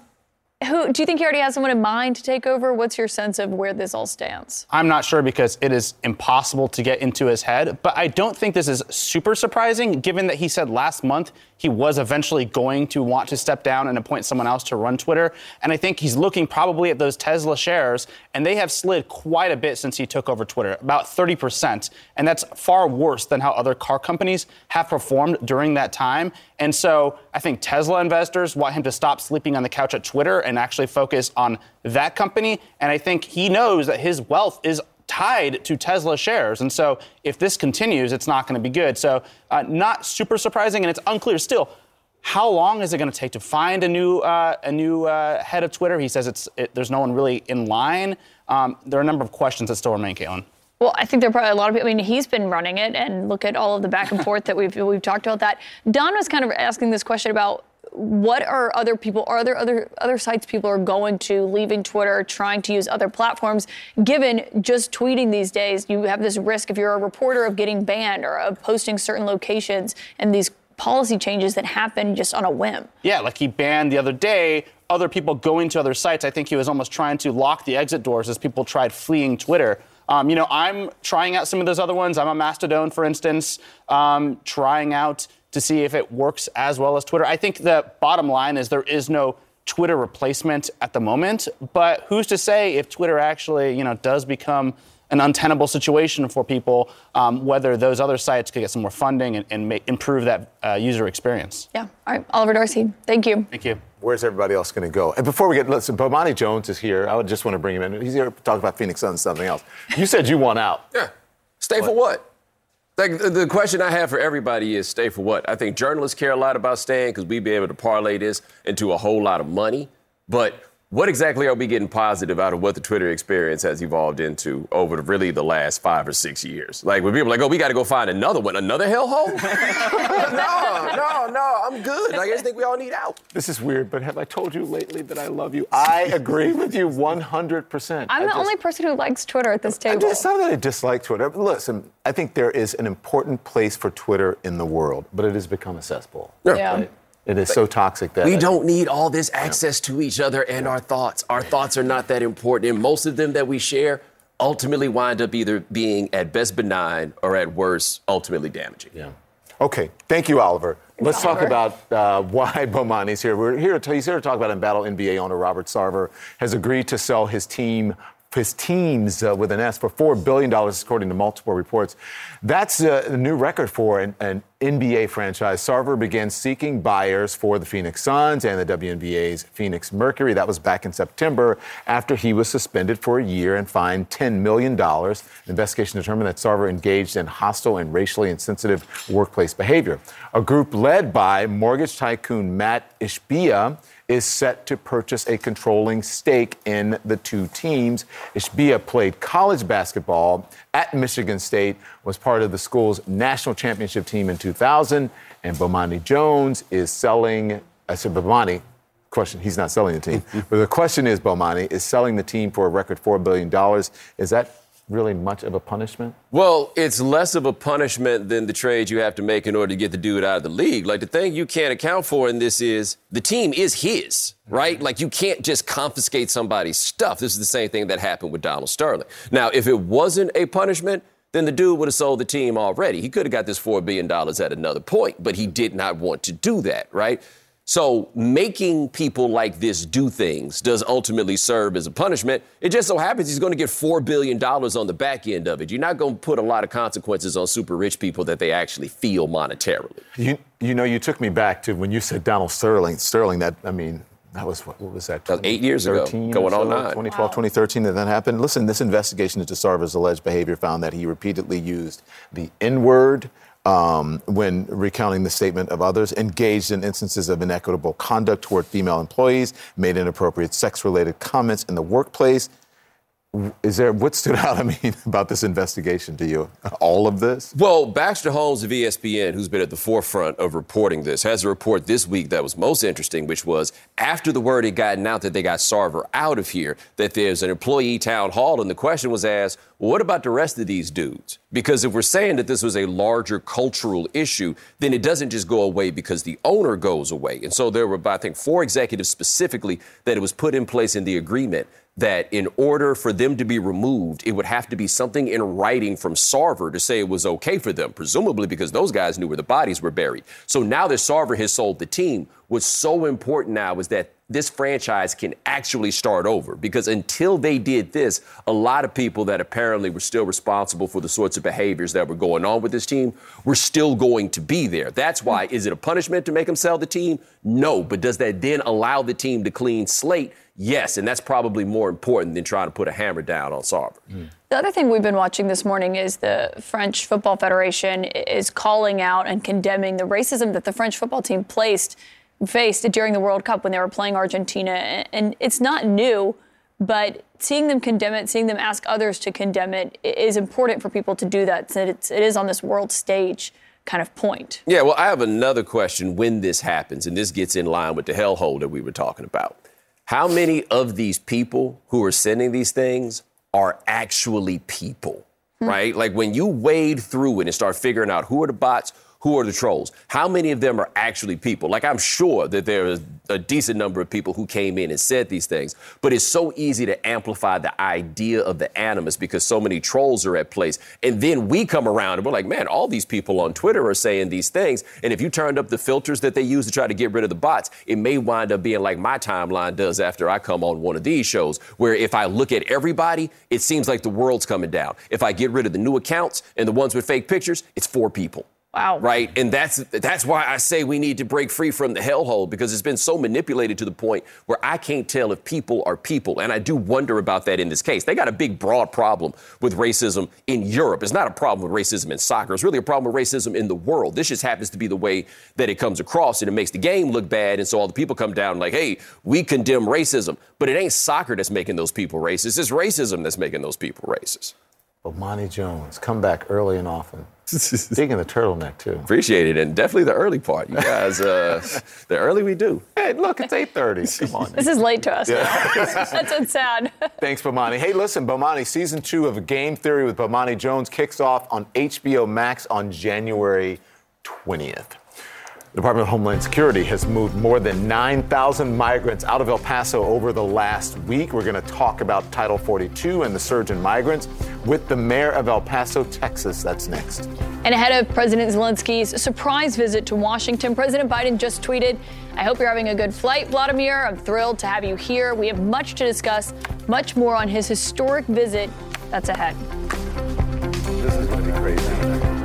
S3: who do you think he already has someone in mind to take over? What's your sense of where this all stands?
S42: I'm not sure because it is impossible to get into his head, but I don't think this is super surprising given that he said last month he was eventually going to want to step down and appoint someone else to run Twitter. And I think he's looking probably at those Tesla shares, and they have slid quite a bit since he took over Twitter, about 30%. And that's far worse than how other car companies have performed during that time. And so I think Tesla investors want him to stop sleeping on the couch at Twitter and actually focus on that company. And I think he knows that his wealth is tied to Tesla shares. And so if this continues, it's not going to be good. So uh, not super surprising, and it's unclear still. How long is it going to take to find a new uh, a new uh, head of Twitter? He says it's it, there's no one really in line. Um, there are a number of questions that still remain, Caitlin.
S3: Well, I think there are probably a lot of people. I mean, he's been running it, and look at all of the back and forth that we've we've talked about. That Don was kind of asking this question about what are other people are there other other sites people are going to leaving twitter trying to use other platforms? Given just tweeting these days you have this risk if you're a reporter of getting banned or of posting certain locations and these policy changes that happen just on a whim.
S42: Yeah like he banned the other day other people going to other sites. I think he was almost trying to lock the exit doors as people tried fleeing twitter. Um, you know i'm trying out some of those other ones. I'm a mastodon for instance um, trying out to see if it works as well as Twitter. I think the bottom line is there is no Twitter replacement at the moment, but who's to say if Twitter actually, you know, does become an untenable situation for people, um, whether those other sites could get some more funding and, and make, improve that uh, user experience.
S3: Yeah. All right. Oliver Darcy, thank you.
S42: Thank you.
S2: Where's everybody else going to go? And before we get, listen, Bomani Jones is here. I would just want to bring him in. He's here to talk about Phoenix Suns something else. You said you want out.
S43: Yeah. Stay what? for what? Like the question I have for everybody is stay for what? I think journalists care a lot about staying because we'd be able to parlay this into a whole lot of money. But what exactly are we getting positive out of what the Twitter experience has evolved into over the, really the last five or six years? Like when people are like, oh, we got to go find another one, another hellhole? no, no, no, I'm good. Like, I just think we all need out.
S2: This is weird, but have I told you lately that I love you? I agree with you 100%.
S3: I'm
S2: I
S3: the
S2: just,
S3: only person who likes Twitter at this table.
S2: It's not that I dislike Twitter. Listen, I think there is an important place for Twitter in the world, but it has become a cesspool.
S3: Yeah.
S2: Right? It is so toxic that
S43: we don't need all this access yeah. to each other and our thoughts. Our thoughts are not that important, and most of them that we share ultimately wind up either being at best benign or at worst ultimately damaging.
S2: Yeah. Okay. Thank you, Oliver. Let's
S3: Oliver.
S2: talk about uh, why Bomani's here. We're here to, he's here to talk about embattled NBA owner Robert Sarver has agreed to sell his team his teams uh, with an S for $4 billion, according to multiple reports. That's uh, a new record for an, an, NBA franchise. Sarver began seeking buyers for the Phoenix Suns and the WNBA's Phoenix Mercury. That was back in September after he was suspended for a year and fined $10 million. An investigation determined that Sarver engaged in hostile and racially insensitive workplace behavior. A group led by mortgage tycoon Mat Ishbia is set to purchase a controlling stake in the two teams. Ishbia played college basketball at Michigan State, was part of the school's national championship team in 2000, and Bomani Jones is selling. I said Bomani. Question: He's not selling the team, but the question is, Bomani is selling the team for a record four billion dollars. Is that really much of a punishment?
S43: Well, it's less of a punishment than the trade you have to make in order to get the dude out of the league. Like the thing you can't account for in this is the team is his, right? Mm-hmm. Like you can't just confiscate somebody's stuff. This is the same thing that happened with Donald Sterling. Now, if it wasn't a punishment, then the dude would have sold the team already. He could have got this $4 billion at another point, but he did not want to do that, right? So making people like this do things does ultimately serve as a punishment. It just so happens he's going to get $4 billion on the back end of it. You're not going to put a lot of consequences on super rich people that they actually feel monetarily.
S2: You, you know, you took me back to when you said Donald Sterling. Sterling, that, I mean, that was what, what was that?
S43: that was eight years ago, going on nine.
S2: 2012, wow. 2013, that that happened. Listen, this investigation into Sarver's alleged behavior found that he repeatedly used the N word um, when recounting the statement of others, engaged in instances of inequitable conduct toward female employees, made inappropriate sex related comments in the workplace. Is there what stood out? I mean, about this investigation to you? All of this?
S43: Well, Baxter Holmes of ESPN, who's been at the forefront of reporting this, has a report this week that was most interesting, which was after the word had gotten out that they got Sarver out of here, that there's an employee town hall, and the question was asked, well, what about the rest of these dudes? Because if we're saying that this was a larger cultural issue, then it doesn't just go away because the owner goes away. And so there were, I think, four executives specifically that it was put in place in the agreement that in order for them to be removed, it would have to be something in writing from Sarver to say it was okay for them, presumably because those guys knew where the bodies were buried. So now that Sarver has sold the team, what's so important now is that this franchise can actually start over because until they did this, a lot of people that apparently were still responsible for the sorts of behaviors that were going on with this team were still going to be there. That's why, is it a punishment to make them sell the team? No. But does that then allow the team to clean slate? Yes, and that's probably more important than trying to put a hammer down on Sarver. Mm.
S3: The other thing we've been watching this morning is the French Football Federation is calling out and condemning the racism that the French football team placed faced during the World Cup when they were playing Argentina. And it's not new, but seeing them condemn it, seeing them ask others to condemn it is important for people to do that. So it's, it is on this world stage kind of point.
S43: Yeah, well, I have another question when this happens, and this gets in line with the hellhole that we were talking about. How many of these people who are sending these things are actually people, hmm. right? Like when you wade through it and start figuring out who are the bots, who are the trolls? How many of them are actually people? Like, I'm sure that there is a decent number of people who came in and said these things, but it's so easy to amplify the idea of the animus because so many trolls are at place. And then we come around and we're like, man, all these people on Twitter are saying these things. And if you turned up the filters that they use to try to get rid of the bots, it may wind up being like my timeline does after I come on one of these shows, where if I look at everybody, it seems like the world's coming down. If I get rid of the new accounts and the ones with fake pictures, it's four people.
S3: Wow.
S43: Right? And that's that's why I say we need to break free from the hellhole because it's been so manipulated to the point where I can't tell if people are people. And I do wonder about that in this case. They got a big broad problem with racism in Europe. It's not a problem with racism in soccer. It's really a problem with racism in the world. This just happens to be the way that it comes across and it makes the game look bad and so all the people come down like, "Hey, we condemn racism." But it ain't soccer that's making those people racist. It's racism that's making those people racist.
S2: Bomani Jones, come back early and often. Digging the turtleneck too.
S43: Appreciate it, and definitely the early part. You guys, uh, the early we do.
S2: Hey, look, it's 8:30. Come on.
S3: This is late to us. Yeah. That's what's sad.
S2: Thanks, Bomani. Hey, listen, Bomani, season two of Game Theory with Bomani Jones kicks off on HBO Max on January 20th. The Department of Homeland Security has moved more than 9,000 migrants out of El Paso over the last week. We're going to talk about Title 42 and the surge in migrants with the mayor of El Paso, Texas. That's next.
S3: And ahead of President Zelensky's surprise visit to Washington, President Biden just tweeted, I hope you're having a good flight, Volodymyr. I'm thrilled to have you here. We have much to discuss, much more on his historic visit that's ahead.
S2: This is going to be crazy.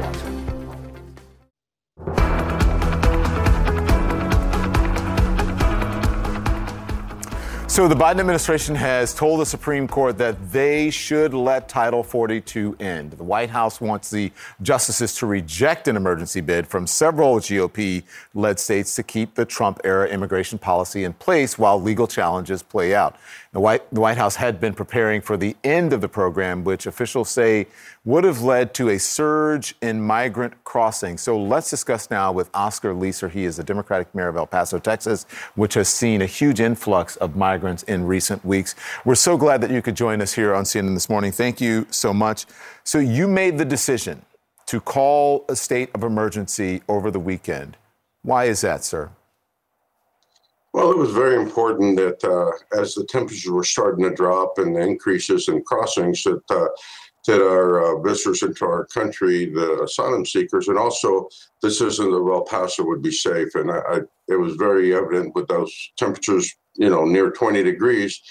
S2: So the Biden administration has told the Supreme Court that they should let Title 42 end. The White House wants the justices to reject an emergency bid from several GOP led states to keep the Trump era immigration policy in place while legal challenges play out. The White, the White House had been preparing for the end of the program, which officials say would have led to a surge in migrant crossing. So let's discuss now with Oscar Leeser. He is the Democratic mayor of El Paso, Texas, which has seen a huge influx of migrants in recent weeks. We're so glad that you could join us here on CNN this morning. Thank you so much. So you made the decision to call a state of emergency over the weekend. Why is that, sir?
S44: Well, it was very important that uh, as the temperatures were starting to drop and the increases in crossings, that uh, that our uh, visitors into our country, the asylum seekers, and also the citizens of El Paso would be safe. And I, I, it was very evident with those temperatures, you know, near 20 degrees,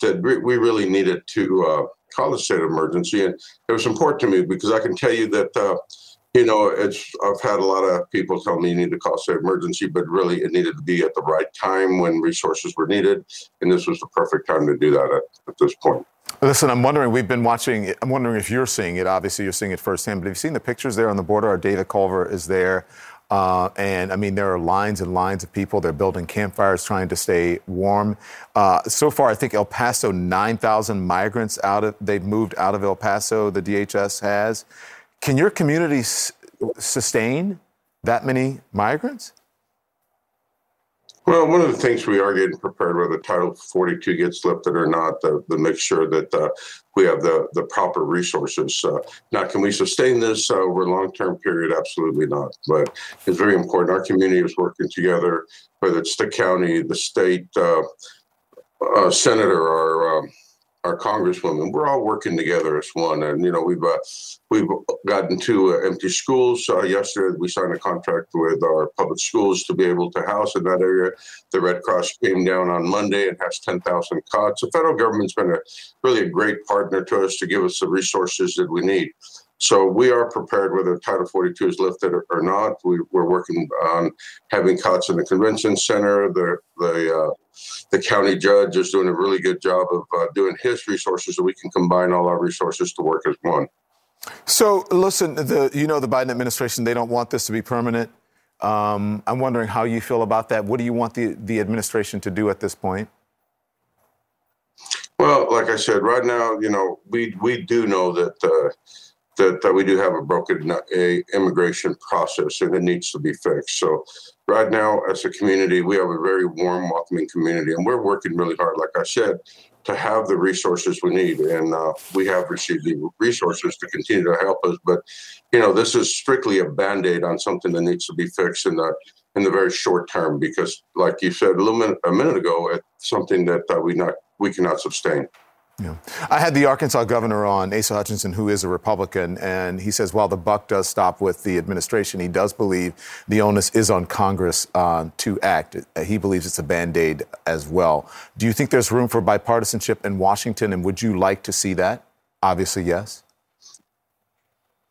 S44: that we really needed to uh, call a state of emergency. And it was important to me because I can tell you that uh, you know, it's I've had a lot of people tell me you need to call state emergency, but really it needed to be at the right time when resources were needed, and this was the perfect time to do that at, at this point.
S2: Listen, I'm wondering, we've been watching, I'm wondering if you're seeing it. Obviously, you're seeing it firsthand, but have you seen the pictures there on the border? Our David Culver is there. Uh, and I mean, there are lines and lines of people. They're building campfires, trying to stay warm. Uh, so far, I think El Paso, 9,000 migrants out of, they've moved out of El Paso, the DHS has. Can your community sustain that many migrants?
S44: Well, one of the things we are getting prepared whether Title 42 gets lifted or not, to, to make sure that uh, we have the, the proper resources. Uh, now, can we sustain this uh, over a long term period? Absolutely not. But it's very important. Our community is working together, whether it's the county, the state, uh, uh, senator, or um, our congresswoman, we're all working together as one. And you know, we've uh, we've gotten two uh, empty schools. Uh, yesterday, we signed a contract with our public schools to be able to house in that area. The Red Cross came down on Monday and has 10,000 cots. The federal government's been a really a great partner to us to give us the resources that we need. So we are prepared whether Title 42 is lifted or, not. We, are working on having cots in the convention center. The the uh, the county judge is doing a really good job of uh, doing his resources so we can combine all our resources to work as one.
S2: So listen, the, you know the Biden administration they don't want this to be permanent. Um, I'm wondering how you feel about that. What do you want the, the administration to do at this point?
S44: Well, like I said, right now, you know, we we do know that. Uh, that, that we do have a broken a immigration process and it needs to be fixed. So right now, as a community, we have a very warm, welcoming community, and we're working really hard, like I said, to have the resources we need. And uh, we have received the resources to continue to help us. But you know, this is strictly a band aid on something that needs to be fixed in the in the very short term, because, like you said a little minute, a minute ago, it's something that uh, we not we cannot sustain.
S2: Yeah. I had the Arkansas governor on, Asa Hutchinson, who is a Republican, and he says while the buck does stop with the administration, he does believe the onus is on Congress uh, to act. He believes it's a band aid as well. Do you think there's room for bipartisanship in Washington, and would you like to see that? Obviously, yes.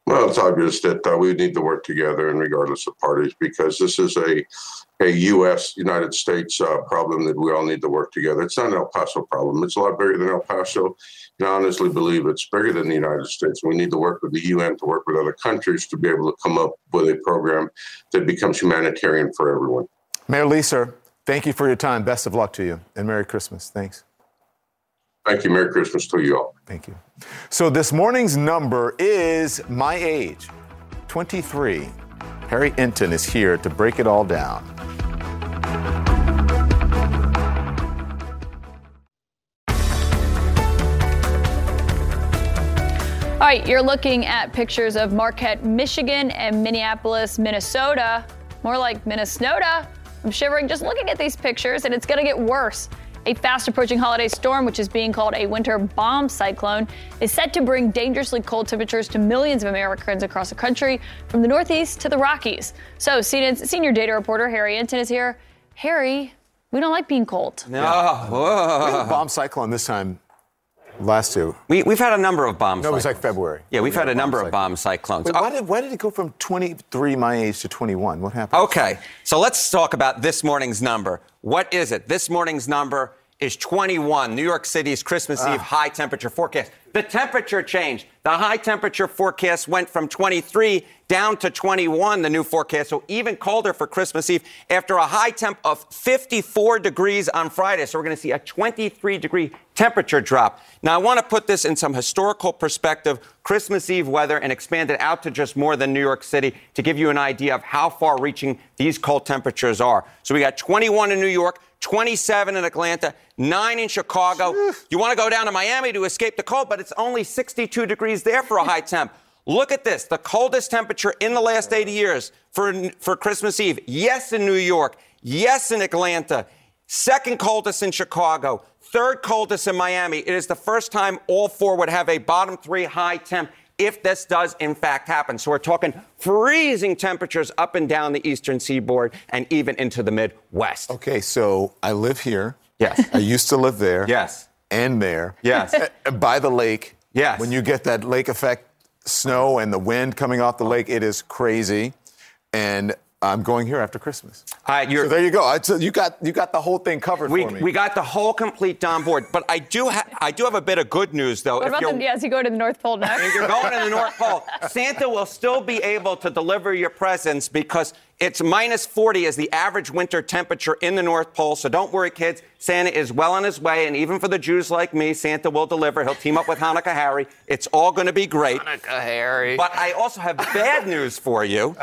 S44: Well, it's obvious that uh, we need to work together, and regardless of parties, because this is a a U.S. United States uh, problem that we all need to work together. It's not an El Paso problem. It's a lot bigger than El Paso. And I honestly believe it's bigger than the United States. We need to work with the UN to work with other countries to be able to come up with a program that becomes humanitarian for everyone.
S2: Mayor Leeser, thank you for your time. Best of luck to you, and Merry Christmas. Thanks.
S44: Thank you. Merry Christmas to you all.
S2: Thank you. So this morning's number is my age, 23. Harry Enton is here to break it all down.
S3: All right, you're looking at pictures of Marquette, Michigan and Minneapolis, Minnesota. More like Minnesota. I'm shivering just looking at these pictures, and it's going to get worse. A fast approaching holiday storm, which is being called a winter bomb cyclone, is set to bring dangerously cold temperatures to millions of Americans across the country, from the Northeast to the Rockies. So, CNN's senior data reporter Harry Enton is here. Harry, we don't like being cold.
S45: No.
S2: We had a bomb cyclone this time last two.
S45: We, we've had a number of bomb
S2: No, it was like February.
S45: Yeah, we've
S2: We
S45: had a number of
S2: cyclone.
S45: bomb cyclones.
S2: Wait, why, uh, did, why did it go from 23 my age to 21? What happened?
S45: Okay, so let's talk about this morning's number. What is it? This morning's number is 21, New York City's Christmas
S2: Ah.
S45: Eve high temperature forecast. The temperature changed. The high temperature forecast went from 23 down to 21, the new forecast, so even colder for Christmas Eve after a high temp of 54 degrees on Friday. So we're going to see a 23 degree temperature drop. Now, I want to put this in some historical perspective Christmas Eve weather and expand it out to just more than New York City to give you an idea of how far reaching these cold temperatures are. So we got 21 in New York. 27 in Atlanta, 9 in Chicago. You want to go down to Miami to escape the cold, but it's only 62 degrees there for a high temp. Look at this, the coldest temperature in the last 80 years for, for Christmas Eve. Yes, in New York. Yes, in Atlanta. Second coldest in Chicago. Third coldest in Miami. It is the first time all four would have a bottom three high temp if this does in fact happen. So we're talking freezing temperatures up and down the eastern seaboard and even into the Midwest.
S2: Okay, so I live here.
S45: Yes.
S2: I used to live there.
S45: Yes.
S2: And there.
S45: Yes.
S2: By the lake.
S45: Yes.
S2: When you get that lake effect snow and the wind coming off the lake, it is crazy. And I'm going here after Christmas.
S45: Uh,
S2: so there you go. I, so you got you got the whole thing covered
S45: we,
S2: for me.
S45: we got the whole complete Don board. But I do ha- I do have a bit of good news though.
S3: What
S45: if
S3: about
S45: you're,
S3: the, yes, you go to the North Pole next?
S45: if you're going to the North Pole, Santa will still be able to deliver your presents because it's minus 40 is the average winter temperature in the North Pole. So don't worry, kids. Santa is well on his way, and even for the Jews like me, Santa will deliver. He'll team up with Hanukkah Harry. It's all going to be great.
S43: Hanukkah Harry.
S45: But I also have bad news for you.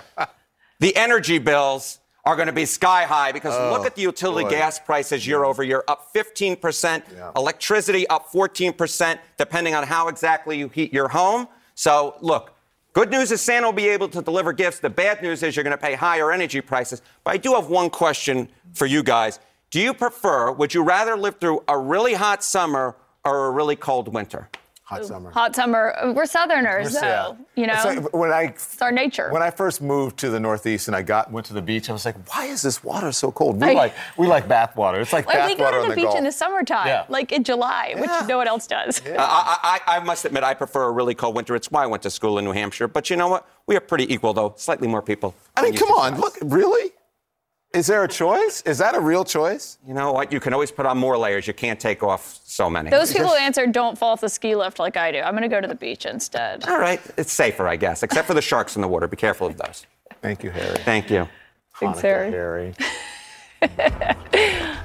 S45: The energy bills are going to be sky high because
S2: Oh,
S45: look at the utility
S2: boy.
S45: gas prices year over year, up 15%,
S2: Yeah.
S45: electricity up 14%, depending on how exactly you heat your home. So, look, good news is Santa will be able to deliver gifts. The bad news is you're going to pay higher energy prices. But I do have one question for you guys. Do you prefer, would you rather live through a really hot summer or a really cold winter?
S2: Hot summer.
S3: Hot summer. We're Southerners,
S2: Yeah.
S3: You know,
S2: It's like when I
S3: it's our nature.
S2: when I first moved to the Northeast and I got went to the beach, I was like, why is this water so cold? We
S3: I-
S2: like we like bath water. It's like
S3: like
S2: bath
S3: we go
S2: water
S3: to
S2: on
S3: the
S2: the
S3: beach
S2: Gulf.
S3: in the summertime,
S2: Yeah.
S3: like in July, which no one else does.
S45: I, I, I I must admit, I prefer a really cold winter. It's why I went to school in New Hampshire. But you know what? We are pretty equal, though. Slightly more people.
S2: I mean, come on, look, really? Is there a choice? Is that a real choice?
S45: You know what? You can always put on more layers. You can't take off so many.
S3: Those people who answer don't fall off the ski lift like I do. I'm going to go to the beach instead.
S45: All right, it's safer, I guess, except for the sharks in the water. Be careful of those.
S2: Thank you, Harry.
S45: Thank you.
S3: Thanks, Harry.
S2: Harry.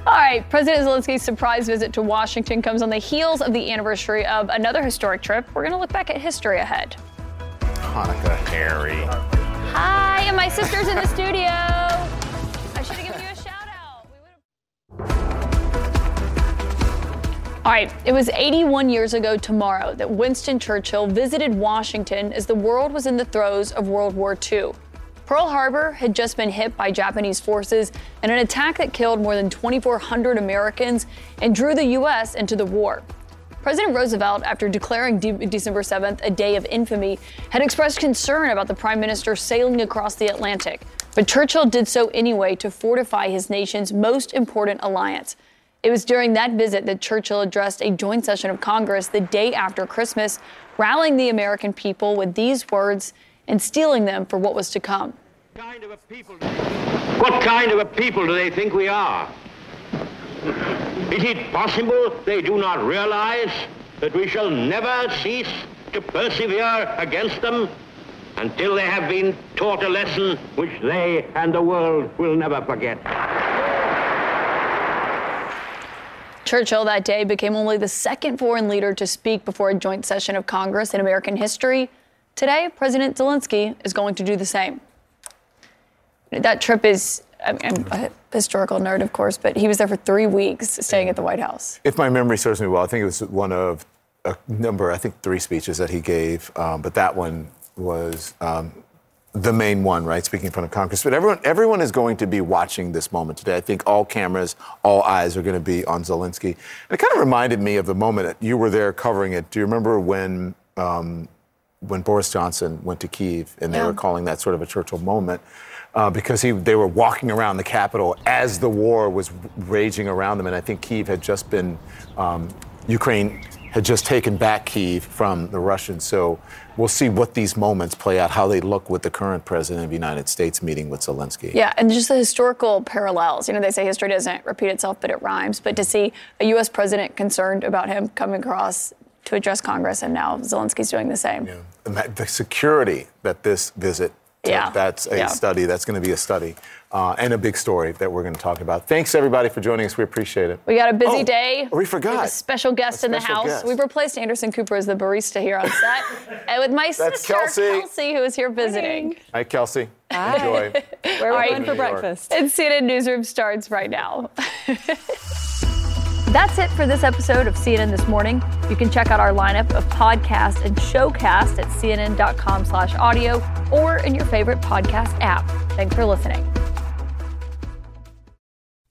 S3: All right, President Zelensky's surprise visit to Washington comes on the heels of the anniversary of another historic trip. We're going to look back at history ahead.
S2: Hanukkah Harry.
S3: Hi, and my sister's in the studio. All right, it was 81 years ago tomorrow that Winston Churchill visited Washington as the world was in the throes of World War II. Pearl Harbor had just been hit by Japanese forces in an attack that killed more than 2,400 Americans and drew the U.S. into the war. President Roosevelt, after declaring De- December 7th a day of infamy, had expressed concern about the prime minister sailing across the Atlantic. But Churchill did so anyway to fortify his nation's most important alliance. It was during that visit that Churchill addressed a joint session of Congress the day after Christmas, rallying the American people with these words and steeling them for what was to come.
S46: What kind of a people do they think we are? Is it possible they do not realize that we shall never cease to persevere against them until they have been taught a lesson which they and the world will never forget?
S3: Churchill that day became only the second foreign leader to speak before a joint session of Congress in American history. Today, President Zelensky is going to do the same. That trip is, I'm I'm a historical nerd, of course, but he was there for three weeks staying at the White House.
S2: If my memory serves me well, I think it was one of a number, I think three speeches that he gave, um, but that one was um, the main one, right? Speaking in front of Congress. But everyone, everyone is going to be watching this moment today. I think all cameras, all eyes are going to be on Zelensky. And it kind of reminded me of the moment that you were there covering it. Do you remember when? Um, when Boris Johnson went to Kiev, and they
S47: Yeah.
S2: were calling that sort of a Churchill moment, uh, because he, they were walking around the capital as the war was raging around them, and I think Kiev had just been, um, Ukraine had just taken back Kiev from the Russians. So we'll see what these moments play out, how they look with the current president of the United States meeting with Zelensky.
S3: Yeah, and just the historical parallels. You know, they say history doesn't repeat itself, but it rhymes. But to see a U.S. president concerned about him coming across to address Congress, and now Zelensky's doing the same.
S2: That- the security that this visit
S3: Yeah.
S2: that's a
S3: Yeah.
S2: study. That's going to be a study uh, and a big story that we're going to talk about. Thanks, everybody, for joining us. We appreciate it.
S3: We got a busy
S2: Oh,
S3: day.
S2: We forgot.
S3: have a special guest in the house.
S2: guest.
S3: We've replaced Anderson Cooper as the barista here on set, and with my
S2: That's
S3: sister
S2: Kelsey.
S3: who is here visiting.
S2: Hi, Kelsey.
S3: Hi.
S2: Enjoy.
S3: Where are we going for breakfast? And CNN Newsroom starts right now. That's it for this episode of CNN This Morning. You can check out our lineup of podcasts and showcast at cnn.com slash audio or in your favorite podcast app. Thanks for listening.